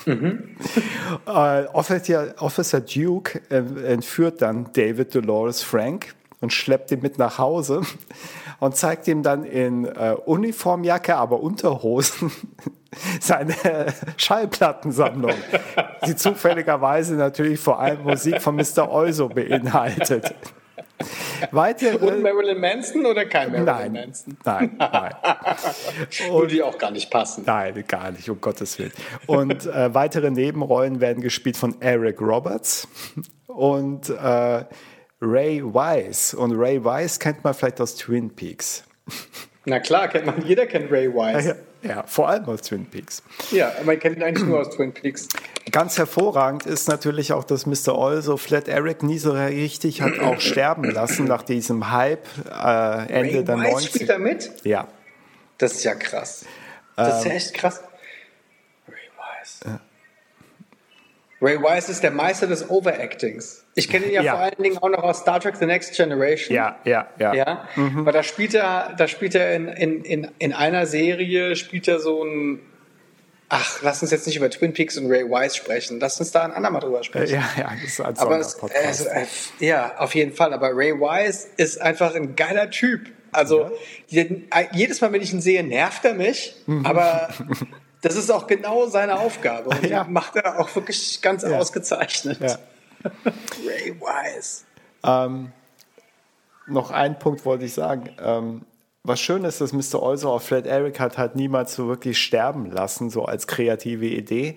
Mhm. äh, Officer, Officer, Duke äh, entführt dann David Dolores Frank und schleppt ihn mit nach Hause und zeigt ihm dann in äh, Uniformjacke, aber Unterhosen seine Schallplattensammlung, die zufälligerweise natürlich vor allem Musik von Mr. Euso beinhaltet. Weitere, Und Marilyn Manson oder kein Marilyn nein, Manson? Nein, nein. Würde die auch gar nicht passen. Nein, gar nicht, um Gottes Willen. Und äh, weitere Nebenrollen werden gespielt von Eric Roberts und äh, Ray Wise. Und Ray Wise kennt man vielleicht aus Twin Peaks. Na klar, kennt man. Jeder kennt Ray Wise. Ja, vor allem aus Twin Peaks. Ja, man kennt ihn eigentlich nur aus Twin Peaks. Ganz hervorragend ist natürlich auch, dass Mr. Oil so Flat Eric nie so richtig hat auch sterben lassen nach diesem Hype äh, Ende Ray der Wise 90 spielt da mit? Ja. Das ist ja krass. Das ist ja ähm, echt krass. Ray Wise. Ja. Ray Wise ist der Meister des Overactings. Ich kenne ihn ja, ja, vor allen Dingen auch noch aus Star Trek The Next Generation. Ja, ja, ja. ja? Mhm. Weil da spielt er, da spielt er in, in, in, in einer Serie, spielt er so ein Ach, lass uns jetzt nicht über Twin Peaks und Ray Wise sprechen. Lass uns da ein andermal drüber sprechen. Ja, ja, das ist ein aber es, äh, Ja, auf jeden Fall. Aber Ray Wise ist einfach ein geiler Typ. Also ja. jedes Mal, wenn ich ihn sehe, nervt er mich. Mhm. Aber das ist auch genau seine Aufgabe. Und ja. macht er auch wirklich ganz ja. ausgezeichnet. Ja. Ray Wise. Ähm, noch einen Punkt wollte ich sagen. Ähm, was schön ist, dass Mr. Also auf Fred Eric hat halt niemals so wirklich sterben lassen, so als kreative Idee.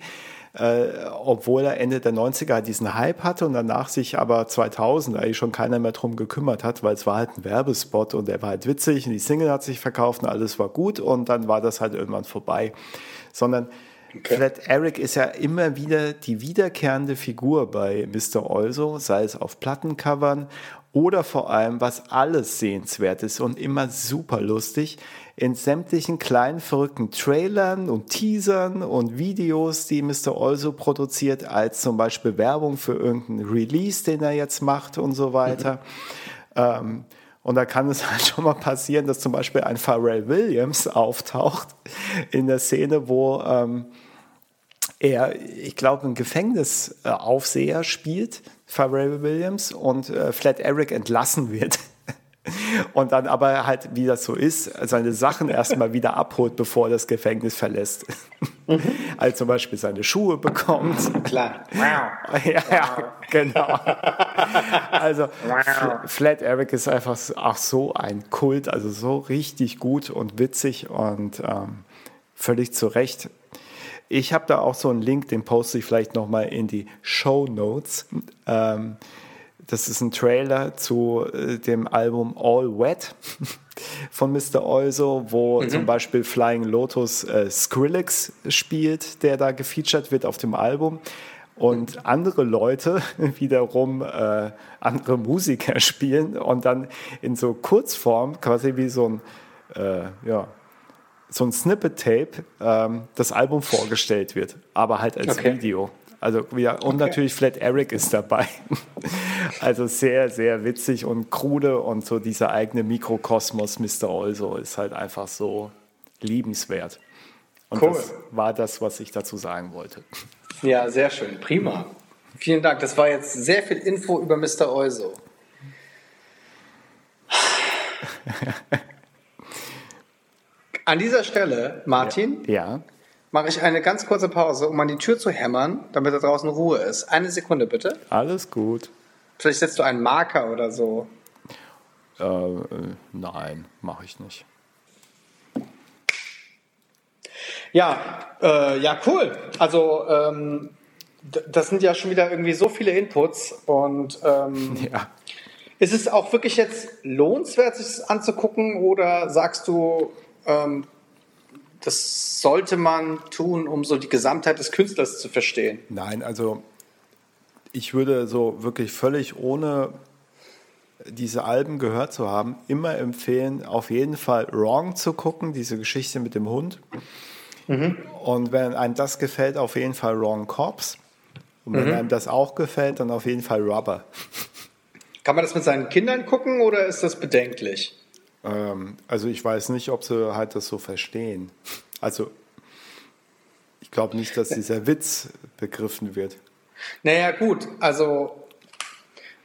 Äh, obwohl er Ende der 90er halt diesen Hype hatte und danach sich aber 2000 eigentlich schon keiner mehr drum gekümmert hat, weil es war halt ein Werbespot und der war halt witzig und die Single hat sich verkauft und alles war gut und dann war das halt irgendwann vorbei. Sondern Okay. Flat Eric ist ja immer wieder die wiederkehrende Figur bei Mr. Also, sei es auf Plattencovern oder vor allem, was alles sehenswert ist und immer super lustig, in sämtlichen kleinen verrückten Trailern und Teasern und Videos, die Mr. Also produziert, als zum Beispiel Werbung für irgendeinen Release, den er jetzt macht und so weiter. Mhm. Ähm, und da kann es halt schon mal passieren, dass zum Beispiel ein Pharrell Williams auftaucht in der Szene, wo ähm, er, ich glaube, ein Gefängnisaufseher spielt, Pharrell Williams, und äh, Flat Eric entlassen wird. Und dann aber halt, wie das so ist, seine Sachen erstmal wieder abholt, bevor er das Gefängnis verlässt. Mhm. Also zum Beispiel seine Schuhe bekommt. Klar. ja, ja, genau. Also Flat Eric ist einfach auch so ein Kult, also so richtig gut und witzig und ähm, völlig zu Recht ich habe da auch so einen Link, den poste ich vielleicht nochmal in die Show Notes. Ähm, das ist ein Trailer zu äh, dem Album All Wet von Mr. Also, wo mhm. zum Beispiel Flying Lotus äh, Skrillex spielt, der da gefeatured wird auf dem Album. Und andere Leute wiederum äh, andere Musiker spielen und dann in so Kurzform, quasi wie so ein, äh, ja, so ein Snippet-Tape ähm, das Album vorgestellt wird, aber halt als okay. Video. Also wieder, und okay. natürlich Flat Eric ist dabei. also sehr, sehr witzig und krude und so dieser eigene Mikrokosmos Mr. Also ist halt einfach so liebenswert. Und cool. das war das, was ich dazu sagen wollte. Ja, sehr schön. Prima. Vielen Dank. Das war jetzt sehr viel Info über Mr. Also. An dieser Stelle, Martin, ja. ja. Mache ich eine ganz kurze Pause, um an die Tür zu hämmern, damit da draußen Ruhe ist. Eine Sekunde bitte. Alles gut. Vielleicht setzt du einen Marker oder so. Äh, äh nein, mache ich nicht. Ja, äh, ja, cool. Also ähm, das sind ja schon wieder irgendwie so viele Inputs und ähm, ja. ist es auch wirklich jetzt lohnenswert, sich das anzugucken oder sagst du, ähm, das sollte man tun, um so die Gesamtheit des Künstlers zu verstehen. Nein, also ich würde so wirklich völlig ohne diese Alben gehört zu haben, immer empfehlen, auf jeden Fall Wrong zu gucken, diese Geschichte mit dem Hund. Mhm. Und wenn einem das gefällt, auf jeden Fall Wrong Cops. Und wenn mhm. einem das auch gefällt, dann auf jeden Fall Rubber. Kann man das mit seinen Kindern gucken oder ist das bedenklich? Ähm, also ich weiß nicht, ob sie halt das so verstehen. Also ich glaube nicht, dass dieser Witz begriffen wird. Naja, gut, also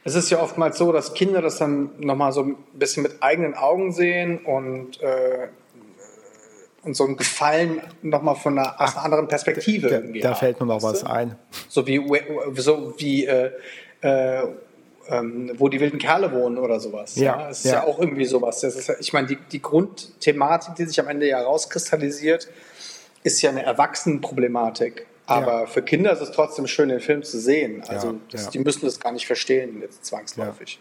es ist ja oftmals so, dass Kinder das dann nochmal so ein bisschen mit eigenen Augen sehen und, äh, und so ein Gefallen nochmal von einer, aus einer anderen Perspektive da. Da fällt mir noch was ein. So wie, so wie äh, äh, ähm, wo die wilden Kerle wohnen oder sowas. Ja, ja. Es ist ja. ja auch irgendwie sowas. Das ist, ich meine, die, die Grundthematik, die sich am Ende ja rauskristallisiert, ist ja eine Erwachsenenproblematik. Aber ja. für Kinder ist es trotzdem schön, den Film zu sehen. Also das, die müssen das gar nicht verstehen, jetzt zwangsläufig.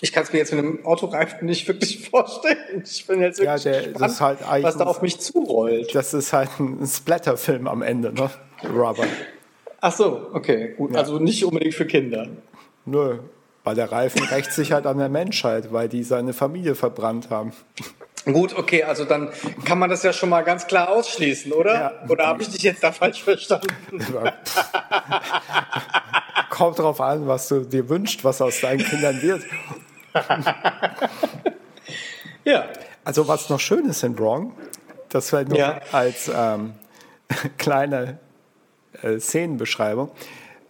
Ich kann es mir jetzt mit einem Autoreifen nicht wirklich vorstellen. Ich bin jetzt wirklich der, gespannt, halt was da auf mich zurollt. Das ist halt ein Splatterfilm am Ende, ne? Rubber. Ach so, okay, gut. Also nicht unbedingt für Kinder. Nö, weil der Reifen rächt sich halt an der Menschheit, weil die seine Familie verbrannt haben. Gut, okay, also dann kann man das ja schon mal ganz klar ausschließen, oder? Ja. Oder habe ich dich jetzt da falsch verstanden? Kommt drauf an, was du dir wünschst, was aus deinen Kindern wird. ja. Also was noch schön ist in Wrong, das fällt nur ja. als ähm, kleine äh, Szenenbeschreibung.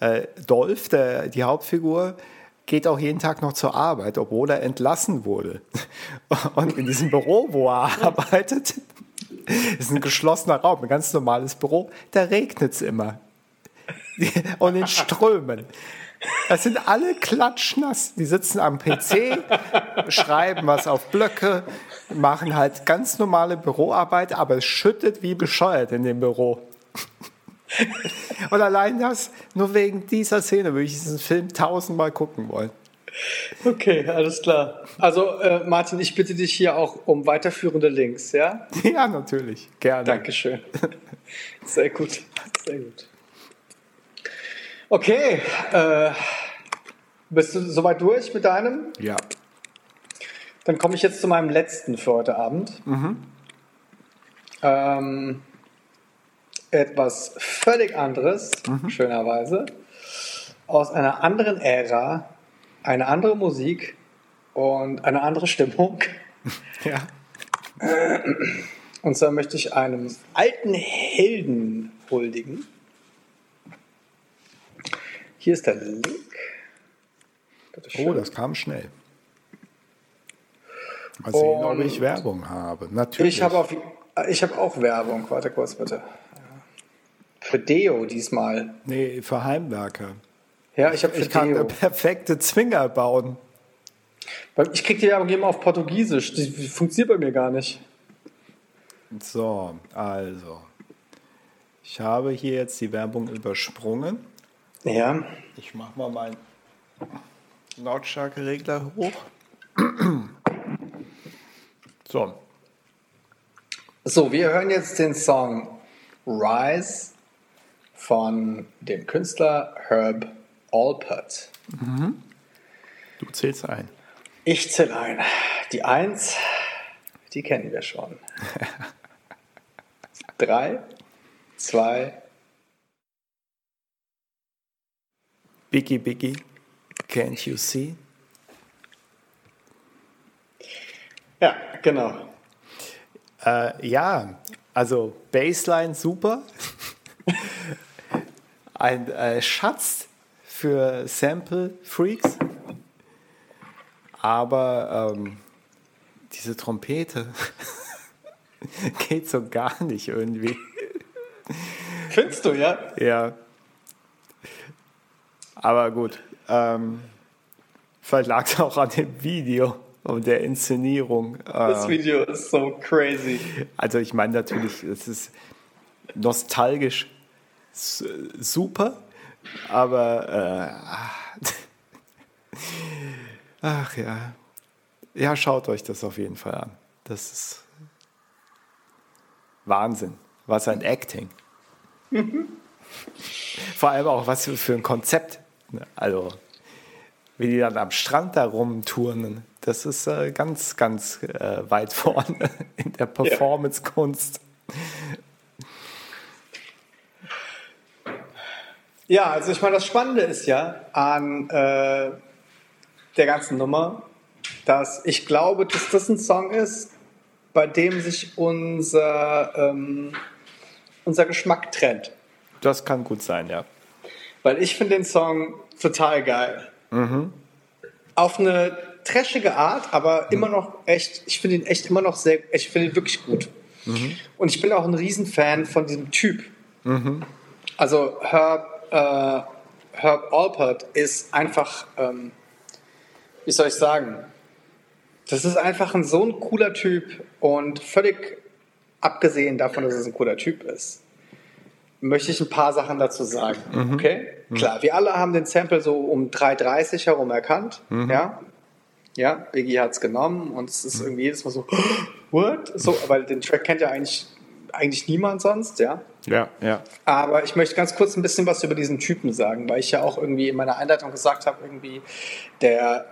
Äh, Dolph, der, die Hauptfigur, geht auch jeden Tag noch zur Arbeit, obwohl er entlassen wurde. Und in diesem Büro, wo er arbeitet, ist ein geschlossener Raum, ein ganz normales Büro, da regnet es immer. und in Strömen. Das sind alle klatschnass. Die sitzen am PC, schreiben was auf Blöcke, machen halt ganz normale Büroarbeit, aber es schüttet wie bescheuert in dem Büro. Und allein das, nur wegen dieser Szene würde ich diesen Film tausendmal gucken wollen. Okay, alles klar. Also äh, Martin, ich bitte dich hier auch um weiterführende Links, ja? Ja, natürlich. Gerne. Dankeschön. Sehr gut. Sehr gut. Okay, äh, bist du soweit durch mit deinem? Ja. Dann komme ich jetzt zu meinem letzten für heute Abend. Mhm. Ähm, etwas völlig anderes, mhm. schönerweise, aus einer anderen Ära, eine andere Musik und eine andere Stimmung. Ja. Und zwar möchte ich einem alten Helden huldigen. Hier ist der Link. Oh, das kam schnell. Mal sehen, ob ich Werbung habe. Natürlich. Ich habe, ich habe auch Werbung. Warte kurz bitte. Für Deo diesmal. Nee, für Heimwerker. Ja, ich habe Ich kann Deo. perfekte Zwinger bauen. Ich kriege die Werbung immer auf Portugiesisch. Die funktioniert bei mir gar nicht. So, also. Ich habe hier jetzt die Werbung übersprungen. Ja. Ich mache mal meinen Lautstärkeregler hoch. So. So, wir hören jetzt den Song Rise von dem Künstler Herb Alpert. Mhm. Du zählst ein. Ich zähle ein. Die Eins, die kennen wir schon. Drei, zwei. Biggie, Biggie, can't you see? Ja, genau. Äh, ja, also Baseline super. Ein äh, Schatz für Sample Freaks. Aber ähm, diese Trompete geht so gar nicht irgendwie. Findest du, ja? Ja. Aber gut. Ähm, vielleicht lag es auch an dem Video und der Inszenierung. Das ähm, Video ist so crazy. Also ich meine natürlich, es ist nostalgisch super, aber äh, ach ja, ja, schaut euch das auf jeden Fall an. Das ist Wahnsinn. Was ein Acting. Vor allem auch was für ein Konzept. Also wie die dann am Strand da rumturnen. Das ist äh, ganz, ganz äh, weit vorne in der Performance-Kunst. Ja. also ich meine, das Spannende ist ja an äh, der ganzen Nummer, dass ich glaube, dass das ein Song ist, bei dem sich unser, ähm, unser Geschmack trennt. Das kann gut sein, ja. Weil ich finde den Song total geil. Mhm. Auf eine trashige Art, aber immer noch echt, ich finde ihn echt immer noch sehr, ich finde ihn wirklich gut. Mhm. Und ich bin auch ein Riesenfan von diesem Typ. Mhm. Also Herb, äh, Herb Alpert ist einfach, ähm, wie soll ich sagen, das ist einfach ein, so ein cooler Typ und völlig abgesehen davon, dass es ein cooler Typ ist, möchte ich ein paar Sachen dazu sagen. Mhm. Okay? Mhm. Klar, wir alle haben den Sample so um 3,30 herum erkannt. Mhm. Ja? Ja, Biggie hat es genommen und es ist mhm. irgendwie jedes Mal so, what? So, weil den Track kennt ja eigentlich, eigentlich niemand sonst, ja? Ja, ja. Aber ich möchte ganz kurz ein bisschen was über diesen Typen sagen, weil ich ja auch irgendwie in meiner Einleitung gesagt habe, irgendwie, der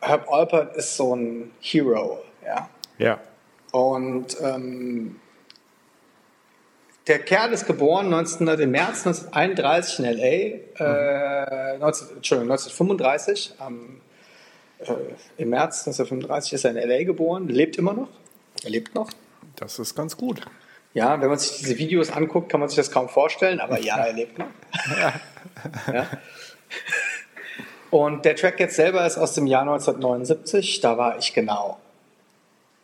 Herb Alpert ist so ein Hero, ja? Ja. Und ähm, der Kerl ist geboren 19, im März 1931 in L.A., äh, 19, Entschuldigung, 1935. Am, äh, Im März 1935 ist er in L.A. geboren, lebt immer noch. Er lebt noch. Das ist ganz gut. Ja, wenn man sich diese Videos anguckt, kann man sich das kaum vorstellen, aber ja, er lebt noch. Ja. Und der Track jetzt selber ist aus dem Jahr 1979, da war ich genau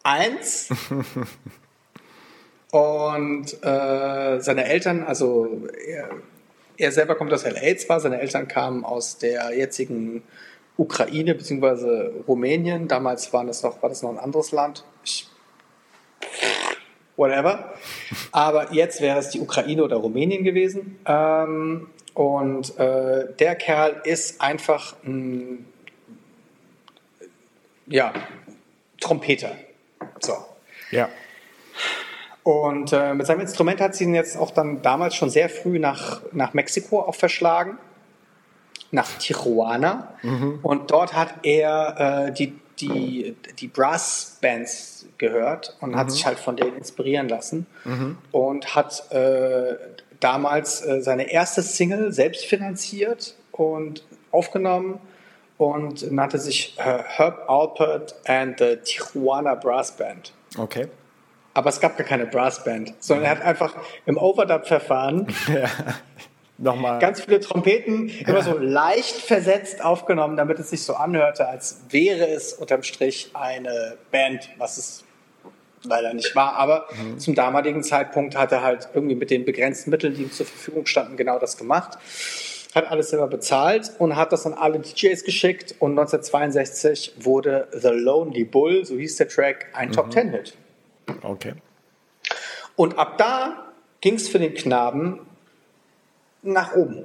eins. Und äh, seine Eltern, also er, Er selber kommt aus LA zwar, seine Eltern kamen aus der jetzigen Ukraine bzw. Rumänien. Damals war das noch, war das noch ein anderes Land. Ich, whatever. Aber jetzt wäre es die Ukraine oder Rumänien gewesen. Ähm, und äh, der Kerl ist einfach ein ja, Trompeter. So. Ja. Und äh, mit seinem Instrument hat sie ihn jetzt auch dann damals schon sehr früh nach, nach Mexiko auch verschlagen, nach Tijuana. Mhm. Und dort hat er äh, die, die, die Brass-Bands gehört und mhm. hat sich halt von denen inspirieren lassen mhm. und hat äh, damals äh, seine erste Single selbst finanziert und aufgenommen und nannte sich äh, Herb Alpert and the Tijuana Brass Band. Okay. Aber es gab gar keine Brassband, sondern er hat einfach im Overdub-Verfahren ja. Nochmal. ganz viele Trompeten ja. immer so leicht versetzt aufgenommen, damit es sich so anhörte, als wäre es unterm Strich eine Band, was es leider nicht war. Aber mhm. zum damaligen Zeitpunkt hat er halt irgendwie mit den begrenzten Mitteln, die ihm zur Verfügung standen, genau das gemacht. Hat alles selber bezahlt und hat das an alle DJs geschickt. Und 1962 wurde The Lonely Bull, so hieß der Track, ein mhm. Top-Ten-Hit. Okay. Und ab da ging es für den Knaben nach oben.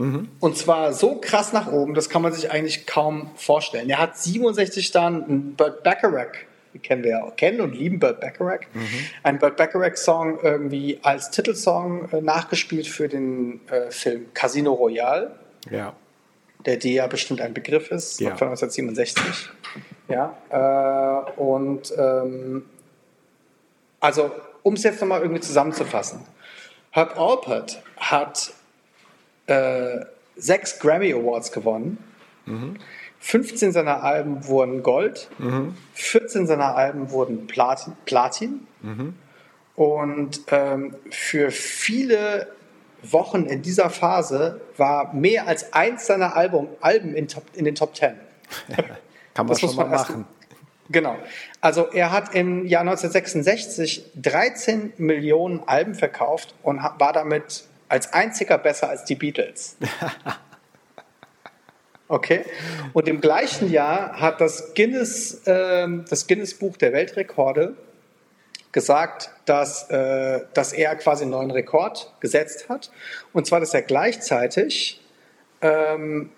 Mhm. Und zwar so krass nach oben, das kann man sich eigentlich kaum vorstellen. Er hat 67 dann einen Burt Bacharach, kennen wir ja auch, kennen und lieben Burt Bacharach, mhm. einen Burt Bacharach-Song irgendwie als Titelsong äh, nachgespielt für den äh, Film Casino Royale. Ja. Der dir ja bestimmt ein Begriff ist, ja. von 1967. Ja. Äh, und ähm, also, um es jetzt nochmal irgendwie zusammenzufassen. Herb Alpert hat äh, sechs Grammy Awards gewonnen. Mhm. 15 seiner Alben wurden Gold, mhm. 14 seiner Alben wurden Platin. Platin. Mhm. Und ähm, für viele Wochen in dieser Phase war mehr als eins seiner Album, Alben in, top, in den Top Ten. Kann man das schon mal machen. Genau. Also er hat im Jahr 1966 13 Millionen Alben verkauft und war damit als einziger besser als die Beatles. Okay. Und im gleichen Jahr hat das Guinness, äh, das Guinness Buch der Weltrekorde gesagt, dass, äh, dass er quasi einen neuen Rekord gesetzt hat. Und zwar, dass er gleichzeitig ähm,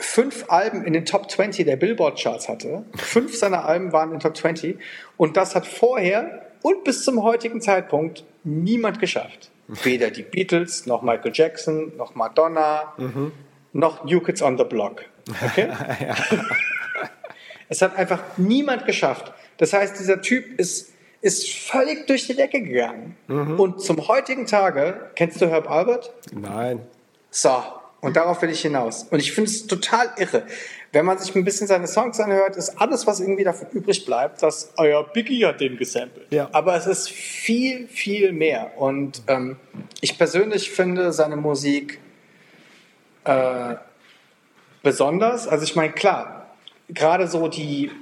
fünf Alben in den Top 20 der Billboard-Charts hatte. Fünf seiner Alben waren in den Top 20. Und das hat vorher und bis zum heutigen Zeitpunkt niemand geschafft. Weder die Beatles, noch Michael Jackson, noch Madonna, mhm. noch New Kids on the Block. Okay? ja. Es hat einfach niemand geschafft. Das heißt, dieser Typ ist, ist völlig durch die Decke gegangen. Mhm. Und zum heutigen Tage, kennst du Herb Albert? Nein. So, und darauf will ich hinaus. Und ich finde es total irre. Wenn man sich ein bisschen seine Songs anhört, ist alles, was irgendwie davon übrig bleibt, dass euer Biggie hat den gesampelt. Ja. Aber es ist viel, viel mehr. Und ähm, ich persönlich finde seine Musik äh, besonders. Also ich meine, klar, gerade so die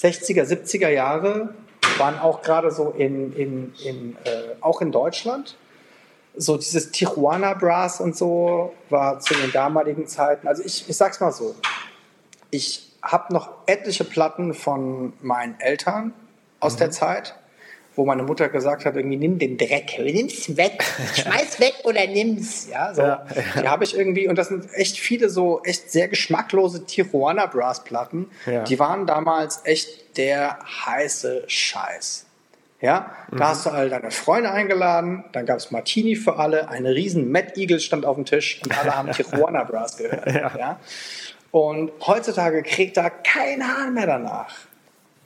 60er, 70er Jahre waren auch gerade so in, in, in äh, auch in Deutschland so dieses Tijuana Brass und so war zu den damaligen Zeiten. Also ich, ich sag's mal so. Ich habe noch etliche Platten von meinen Eltern aus mhm. der Zeit, wo meine Mutter gesagt hat, irgendwie nimm den Dreck, nimm's weg, schmeiß weg oder nimm's. Ja, so. Ja, ja. Die habe ich irgendwie, und das sind echt viele so echt sehr geschmacklose Tijuana Brass Platten. Ja. Die waren damals echt der heiße Scheiß. Ja, mhm. da hast du all deine Freunde eingeladen, dann gab es Martini für alle, ein riesen Mad Eagle stand auf dem Tisch und alle haben Tijuana Brass gehört. Ja. ja. Und heutzutage kriegt da kein Hahn mehr danach.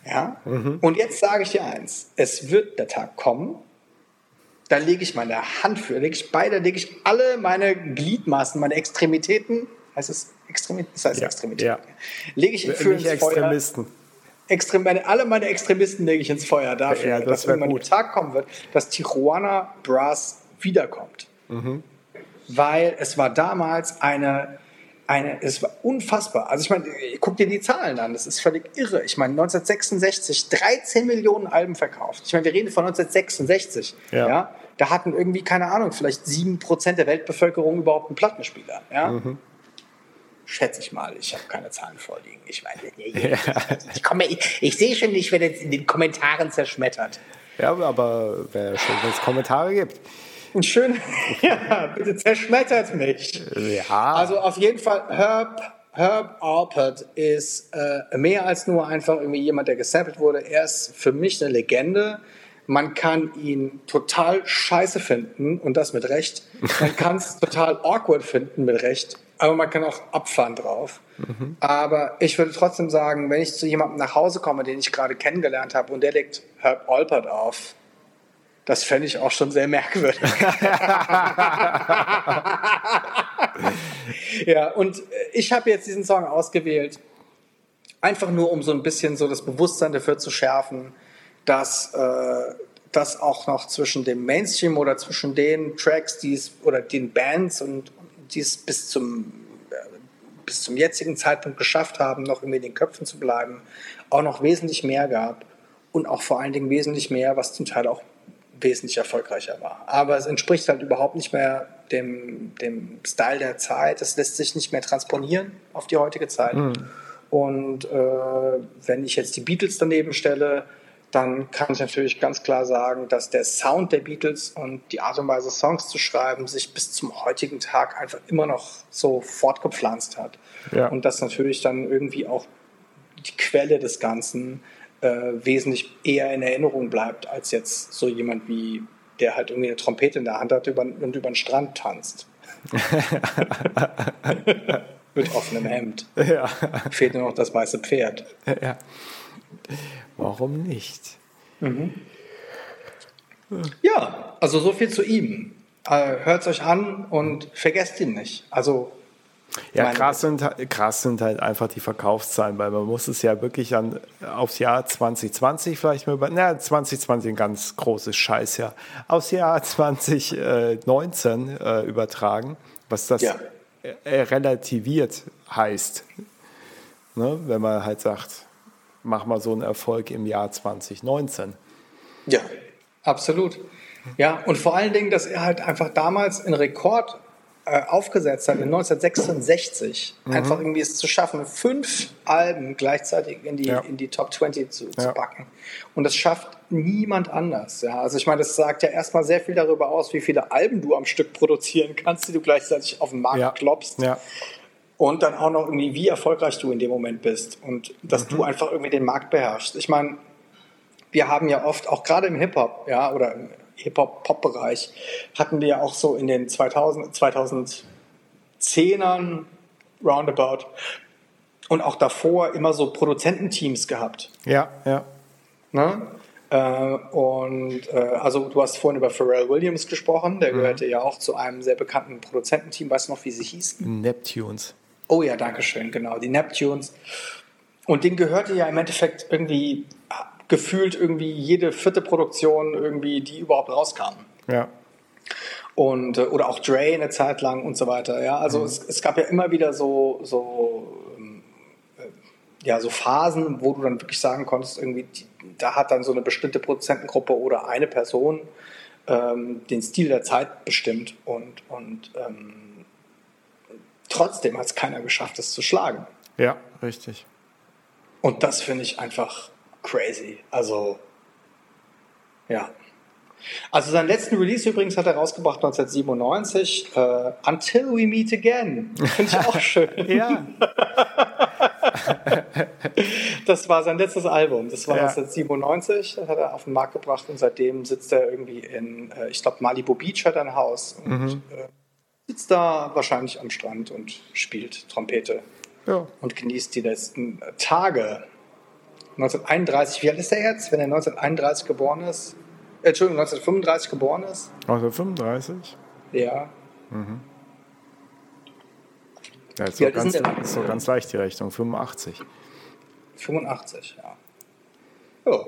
Ja? Mhm. Und jetzt sage ich dir eins, es wird der Tag kommen, da lege ich meine Hand für, lege ich beide, lege ich alle meine Gliedmaßen, meine Extremitäten, heißt es Extremitäten? Das heißt ja. Extremitäten. Ja. Lege ich für ins Extremisten. Feuer Extrem, meine, alle meine Extremisten lege ich ins Feuer dafür, ja, das dass irgendwann gut. der Tag kommen wird, dass Tijuana Brass wiederkommt. Mhm. Weil es war damals eine, eine, es war unfassbar. Also ich meine, guck dir die Zahlen an, das ist völlig irre. Ich meine, 1966 13 Millionen Alben verkauft. Ich meine, wir reden von 1966. Ja. ja? da hatten irgendwie, keine Ahnung, vielleicht 7% der Weltbevölkerung überhaupt einen Plattenspieler. Ja? Mhm. Schätze ich mal, ich habe keine Zahlen vorliegen. Ich meine, ja. ich, komme, ich, ich sehe schon, ich werde jetzt in den Kommentaren zerschmettert. Ja, aber wäre schön, wenn es Kommentare gibt. Schön, ja, bitte zerschmettert mich. Ja. Also auf jeden Fall, Herb, Herb Alpert ist äh, mehr als nur einfach irgendwie jemand, der gesampelt wurde. Er ist für mich eine Legende. Man kann ihn total scheiße finden und das mit Recht. Man kann es total awkward finden mit Recht, aber man kann auch abfahren drauf. Mhm. Aber ich würde trotzdem sagen, wenn ich zu jemandem nach Hause komme, den ich gerade kennengelernt habe und der legt Herb Alpert auf, das fände ich auch schon sehr merkwürdig. ja, und ich habe jetzt diesen Song ausgewählt, einfach nur um so ein bisschen so das Bewusstsein dafür zu schärfen, dass äh, das auch noch zwischen dem Mainstream oder zwischen den Tracks, die es oder den Bands und die es bis zum äh, bis zum jetzigen Zeitpunkt geschafft haben, noch irgendwie in den Köpfen zu bleiben, auch noch wesentlich mehr gab und auch vor allen Dingen wesentlich mehr, was zum Teil auch wesentlich erfolgreicher war. Aber es entspricht halt überhaupt nicht mehr dem, dem Style der Zeit. Es lässt sich nicht mehr transponieren auf die heutige Zeit. Mhm. Und äh, wenn ich jetzt die Beatles daneben stelle, dann kann ich natürlich ganz klar sagen, dass der Sound der Beatles und die Art und Weise, Songs zu schreiben, sich bis zum heutigen Tag einfach immer noch so fortgepflanzt hat. Ja. Und dass natürlich dann irgendwie auch die Quelle des Ganzen äh, wesentlich eher in Erinnerung bleibt, als jetzt so jemand wie, der halt irgendwie eine Trompete in der Hand hat und über den Strand tanzt. Mit offenem Hemd. Ja. Fehlt nur noch das weiße Pferd. Ja. Warum nicht? Mhm. Ja, also so viel zu ihm. Äh, Hört es euch an und vergesst ihn nicht. Also ja, krass sind, krass sind halt einfach die Verkaufszahlen, weil man muss es ja wirklich an, aufs Jahr 2020 vielleicht mal über, na, 2020 ein ganz großes Scheißjahr, aufs Jahr 2019 äh, übertragen, was das ja. äh, relativiert heißt. Ne? Wenn man halt sagt, mach mal so einen Erfolg im Jahr 2019. Ja, absolut. Ja, und vor allen Dingen, dass er halt einfach damals in Rekord äh, aufgesetzt hat, in 1966, mhm. einfach irgendwie es zu schaffen, fünf Alben gleichzeitig in die, ja. in die Top 20 zu, ja. zu backen. Und das schafft niemand anders. Ja? Also ich meine, das sagt ja erstmal sehr viel darüber aus, wie viele Alben du am Stück produzieren kannst, die du gleichzeitig auf den Markt ja. klopfst. Ja. Und dann auch noch irgendwie, wie erfolgreich du in dem Moment bist und dass mhm. du einfach irgendwie den Markt beherrschst. Ich meine, wir haben ja oft, auch gerade im Hip-Hop, ja, oder im Hip-Hop-Pop-Bereich hatten wir auch so in den 2000, 2010ern roundabout und auch davor immer so Produzententeams gehabt. Ja, ja. Ne? Äh, und äh, also du hast vorhin über Pharrell Williams gesprochen, der mhm. gehörte ja auch zu einem sehr bekannten Produzententeam. Weißt du noch, wie sie hießen? Neptunes. Oh ja, danke schön, genau, die Neptunes. Und denen gehörte ja im Endeffekt irgendwie gefühlt irgendwie jede vierte Produktion irgendwie, die überhaupt rauskam. Ja. Und, äh, oder auch Dre eine Zeit lang und so weiter. Ja, also mhm. es, es gab ja immer wieder so, so, ähm, äh, ja, so Phasen, wo du dann wirklich sagen konntest, irgendwie, da hat dann so eine bestimmte Produzentengruppe oder eine Person ähm, den Stil der Zeit bestimmt und, und ähm, trotzdem hat es keiner geschafft, es zu schlagen. Ja, richtig. Und das finde ich einfach crazy. Also, ja. Also seinen letzten Release übrigens hat er rausgebracht 1997, äh, Until We Meet Again. Finde ich auch schön. ja. das war sein letztes Album. Das war ja. 1997, das hat er auf den Markt gebracht und seitdem sitzt er irgendwie in, äh, ich glaube, Malibu Beach hat ein Haus und mhm. Äh, sitzt da wahrscheinlich am Strand und spielt Trompete ja. und genießt die letzten Tage 1931, wie alt ist er jetzt, wenn er 1931 geboren ist? Äh, Entschuldigung, 1935 geboren ist? 1935? Ja. Mhm. Ja, ist, doch ganz, ist, doch ganz leicht die Rechnung, 85. 85, ja. Oh. Ja,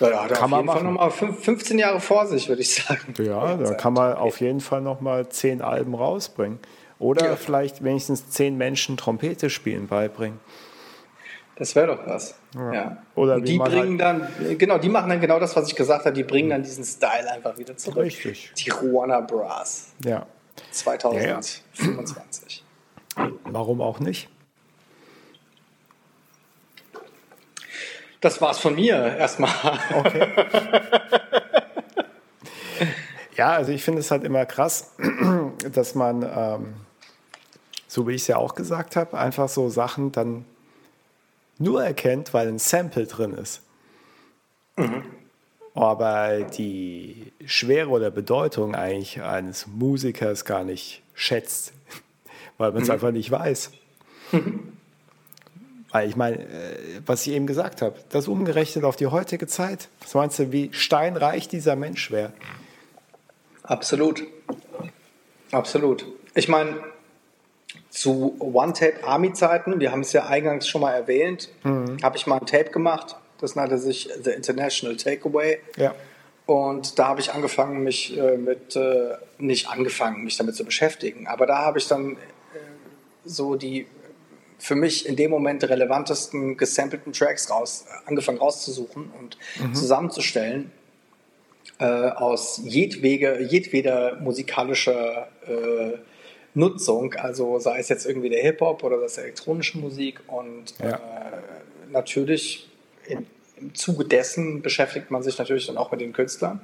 da hat er kann auf jeden Fall nochmal 15 Jahre vor sich, würde ich sagen. Ja, da kann man auf jeden Fall nochmal 10 Alben rausbringen. Oder ja. vielleicht wenigstens zehn Menschen Trompete spielen beibringen. Das wäre doch was. Ja. ja. Oder die bringen halt dann, genau, die machen dann genau das, was ich gesagt habe, die bringen dann diesen Style einfach wieder zurück. Richtig. Tijuana Brass. Ja. 2025. Ja, ja. Warum auch nicht? Das war's von mir erstmal. Okay. ja, also ich finde es halt immer krass, dass man, ähm, so wie ich es ja auch gesagt habe, einfach so Sachen dann nur erkennt, weil ein Sample drin ist. Mhm. Aber die Schwere oder Bedeutung eigentlich eines Musikers gar nicht schätzt, weil man es mhm. einfach nicht weiß. Mhm. Weil ich meine, äh, was ich eben gesagt habe, das umgerechnet auf die heutige Zeit. Was meinst du, wie steinreich dieser Mensch wäre? Absolut. Absolut. Ich meine, zu One-Tape-Army-Zeiten, wir haben es ja eingangs schon mal erwähnt, mhm. habe ich mal ein Tape gemacht. Das nannte sich The International Takeaway. Ja. Und da habe ich angefangen, mich äh, mit, äh, nicht angefangen, mich damit zu beschäftigen, aber da habe ich dann äh, so die für mich in dem Moment relevantesten gesampelten Tracks raus, angefangen rauszusuchen und mhm. zusammenzustellen äh, aus jedwege, jedweder musikalischer äh, Nutzung, also sei es jetzt irgendwie der Hip-Hop oder das elektronische Musik und ja. äh, natürlich in, im Zuge dessen beschäftigt man sich natürlich dann auch mit den Künstlern.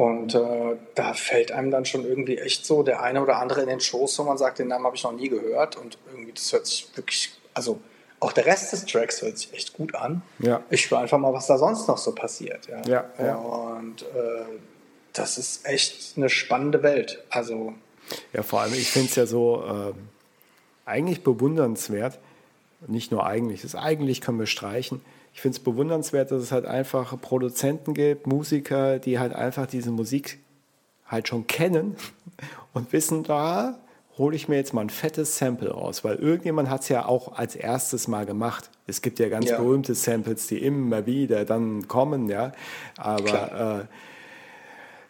Und äh, da fällt einem dann schon irgendwie echt so der eine oder andere in den Schoß, wo man sagt, den Namen habe ich noch nie gehört. Und irgendwie, das hört sich wirklich, also auch der Rest des Tracks hört sich echt gut an. Ja. Ich spüre einfach mal, was da sonst noch so passiert. Ja, ja, ja. Und äh, das ist echt eine spannende Welt. Also. Ja, vor allem, ich finde es ja so äh, eigentlich bewundernswert. Nicht nur eigentlich, das eigentlich können wir streichen ich finde es bewundernswert, dass es halt einfach Produzenten gibt, Musiker, die halt einfach diese Musik halt schon kennen und wissen, da hole ich mir jetzt mal ein fettes Sample raus, weil irgendjemand hat es ja auch als erstes mal gemacht. Es gibt ja ganz ja. berühmte Samples, die immer wieder dann kommen, ja. Aber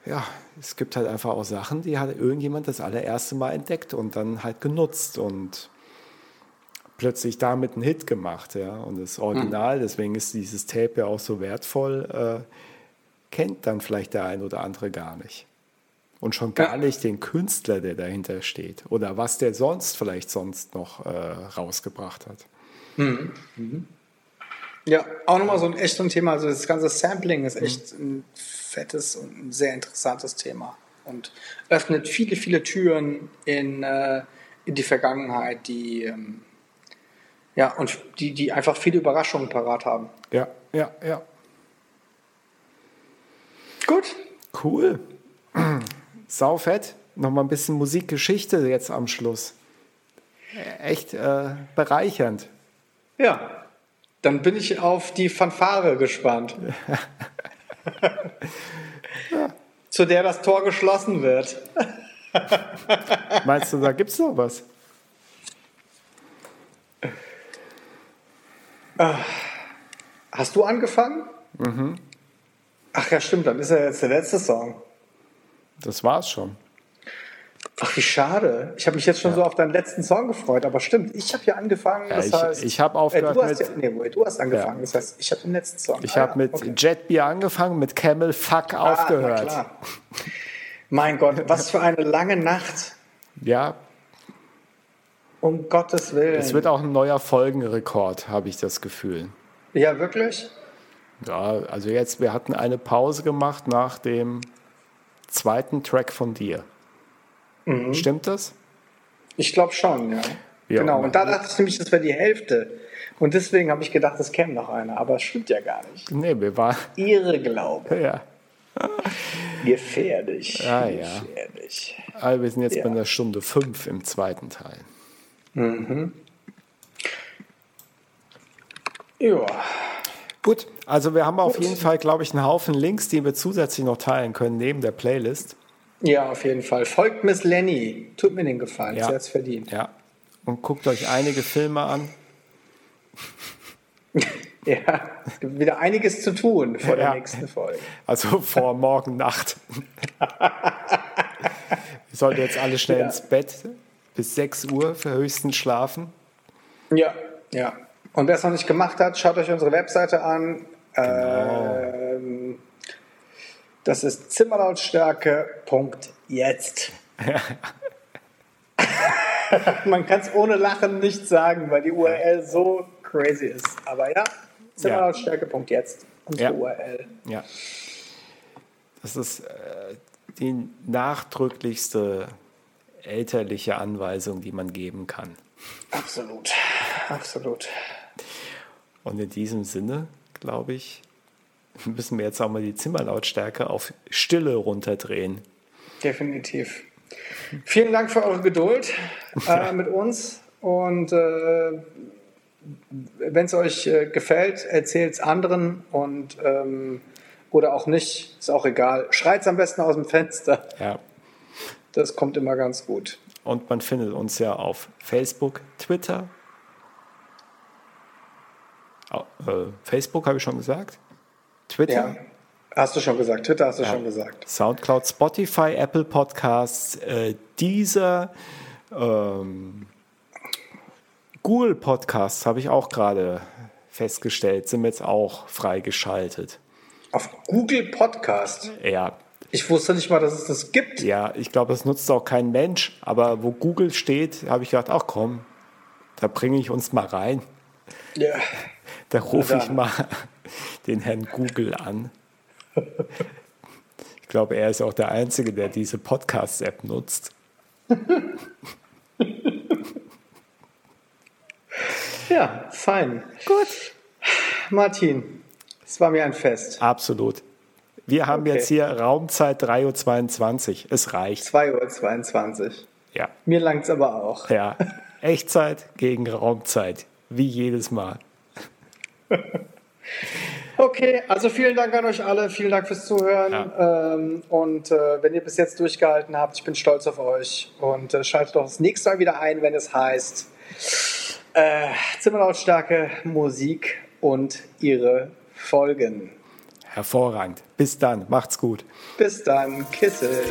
äh, ja, es gibt halt einfach auch Sachen, die hat irgendjemand das allererste Mal entdeckt und dann halt genutzt und plötzlich damit einen Hit gemacht. Ja? Und das Original, mhm. deswegen ist dieses Tape ja auch so wertvoll, äh, kennt dann vielleicht der ein oder andere gar nicht. Und schon gar ja. nicht den Künstler, der dahinter steht. Oder was der sonst vielleicht sonst noch äh, rausgebracht hat. Mhm. Mhm. Ja, auch nochmal so ein echt ein Thema. Also das ganze Sampling ist echt mhm. ein fettes und ein sehr interessantes Thema. Und öffnet viele, viele Türen in, äh, in die Vergangenheit, die ähm, ja, und die, die einfach viele Überraschungen parat haben. Ja, ja, ja. Gut. Cool. Saufett. Nochmal ein bisschen Musikgeschichte jetzt am Schluss. Echt äh, bereichernd. Ja, dann bin ich auf die Fanfare gespannt. ja. Zu der das Tor geschlossen wird. Meinst du, da gibt es noch was? Ah. Hast du angefangen? Mhm. Ach ja, stimmt, dann ist ja jetzt der letzte Song. Das war's schon. Ach, wie schade. Ich habe mich jetzt schon ja. so auf deinen letzten Song gefreut, aber stimmt, ich habe ja angefangen, ja, das ich, heißt... Ich habe aufgehört äh, du hast mit... Ja, nee, du hast angefangen, ja. das heißt, ich habe den letzten Song. Ich ah, habe mit okay. Jetbeer angefangen, mit Camel Fuck ah, aufgehört. mein Gott, was für eine lange Nacht. Ja, um Gottes Willen. Es wird auch ein neuer Folgenrekord, habe ich das Gefühl. Ja, wirklich? Ja, also jetzt, wir hatten eine Pause gemacht nach dem zweiten Track von dir. Mhm. Stimmt das? Ich glaube schon, ja. ja. Genau, und da dachte ich nämlich, das wäre die Hälfte. Und deswegen habe ich gedacht, es käme noch einer, aber es stimmt ja gar nicht. Nee, wir waren. Ihre Glaube. Ja. Gefährlich. Ja, ja. Gefährlich. Also wir sind jetzt ja. bei einer Stunde fünf im zweiten Teil. Mhm. Ja. Gut, also wir haben Gut. auf jeden Fall, glaube ich, einen Haufen Links, die wir zusätzlich noch teilen können, neben der Playlist. Ja, auf jeden Fall. Folgt Miss Lenny. Tut mir den Gefallen. Ja. Sie hat es verdient. Ja. Und guckt euch einige Filme an. ja, es gibt wieder einiges zu tun vor der nächsten Folge. Also vor morgen Nacht. Wir sollten jetzt alle schnell ja. ins Bett bis 6 Uhr für höchsten Schlafen. Ja, ja. Und wer es noch nicht gemacht hat, schaut euch unsere Webseite an. Genau. Ähm, das ist zimmerlautstärke.jetzt. Man kann es ohne Lachen nicht sagen, weil die URL so crazy ist. Aber ja, zimmerlautstärke.jetzt, unsere ja. URL. Ja. Das ist äh, die nachdrücklichste elterliche Anweisung, die man geben kann. Absolut, absolut. Und in diesem Sinne, glaube ich, müssen wir jetzt auch mal die Zimmerlautstärke auf Stille runterdrehen. Definitiv. Vielen Dank für eure Geduld äh, mit uns und äh, wenn es euch äh, gefällt, erzählt es anderen und ähm, oder auch nicht, ist auch egal. Schreit es am besten aus dem Fenster. Ja. Das kommt immer ganz gut. Und man findet uns ja auf Facebook, Twitter. Äh, Facebook habe ich schon gesagt. Twitter. Ja. Hast du schon gesagt. Twitter hast du ja. schon gesagt. Soundcloud, Spotify, Apple Podcasts, äh, Deezer, ähm, Google Podcasts habe ich auch gerade festgestellt, sind jetzt auch freigeschaltet. Auf Google Podcast? Ja. Ich wusste nicht mal, dass es das gibt. Ja, ich glaube, das nutzt auch kein Mensch. Aber wo Google steht, habe ich gedacht, ach komm, da bringe ich uns mal rein. Ja. Da rufe ich mal den Herrn Google an. Ich glaube, er ist auch der Einzige, der diese Podcast-App nutzt. ja, fein. Gut. Martin, es war mir ein Fest. Absolut. Wir haben okay. jetzt hier Raumzeit 3.22 Uhr. Es reicht. 2.22 Uhr. Ja. Mir langt es aber auch. Ja. Echtzeit gegen Raumzeit. Wie jedes Mal. Okay, also vielen Dank an euch alle, vielen Dank fürs Zuhören. Ja. Ähm, und äh, wenn ihr bis jetzt durchgehalten habt, ich bin stolz auf euch. Und äh, schaltet doch das nächste Mal wieder ein, wenn es heißt äh, Zimmerlautstärke, Musik und ihre Folgen. Hervorragend. Bis dann. Macht's gut. Bis dann. Kisses.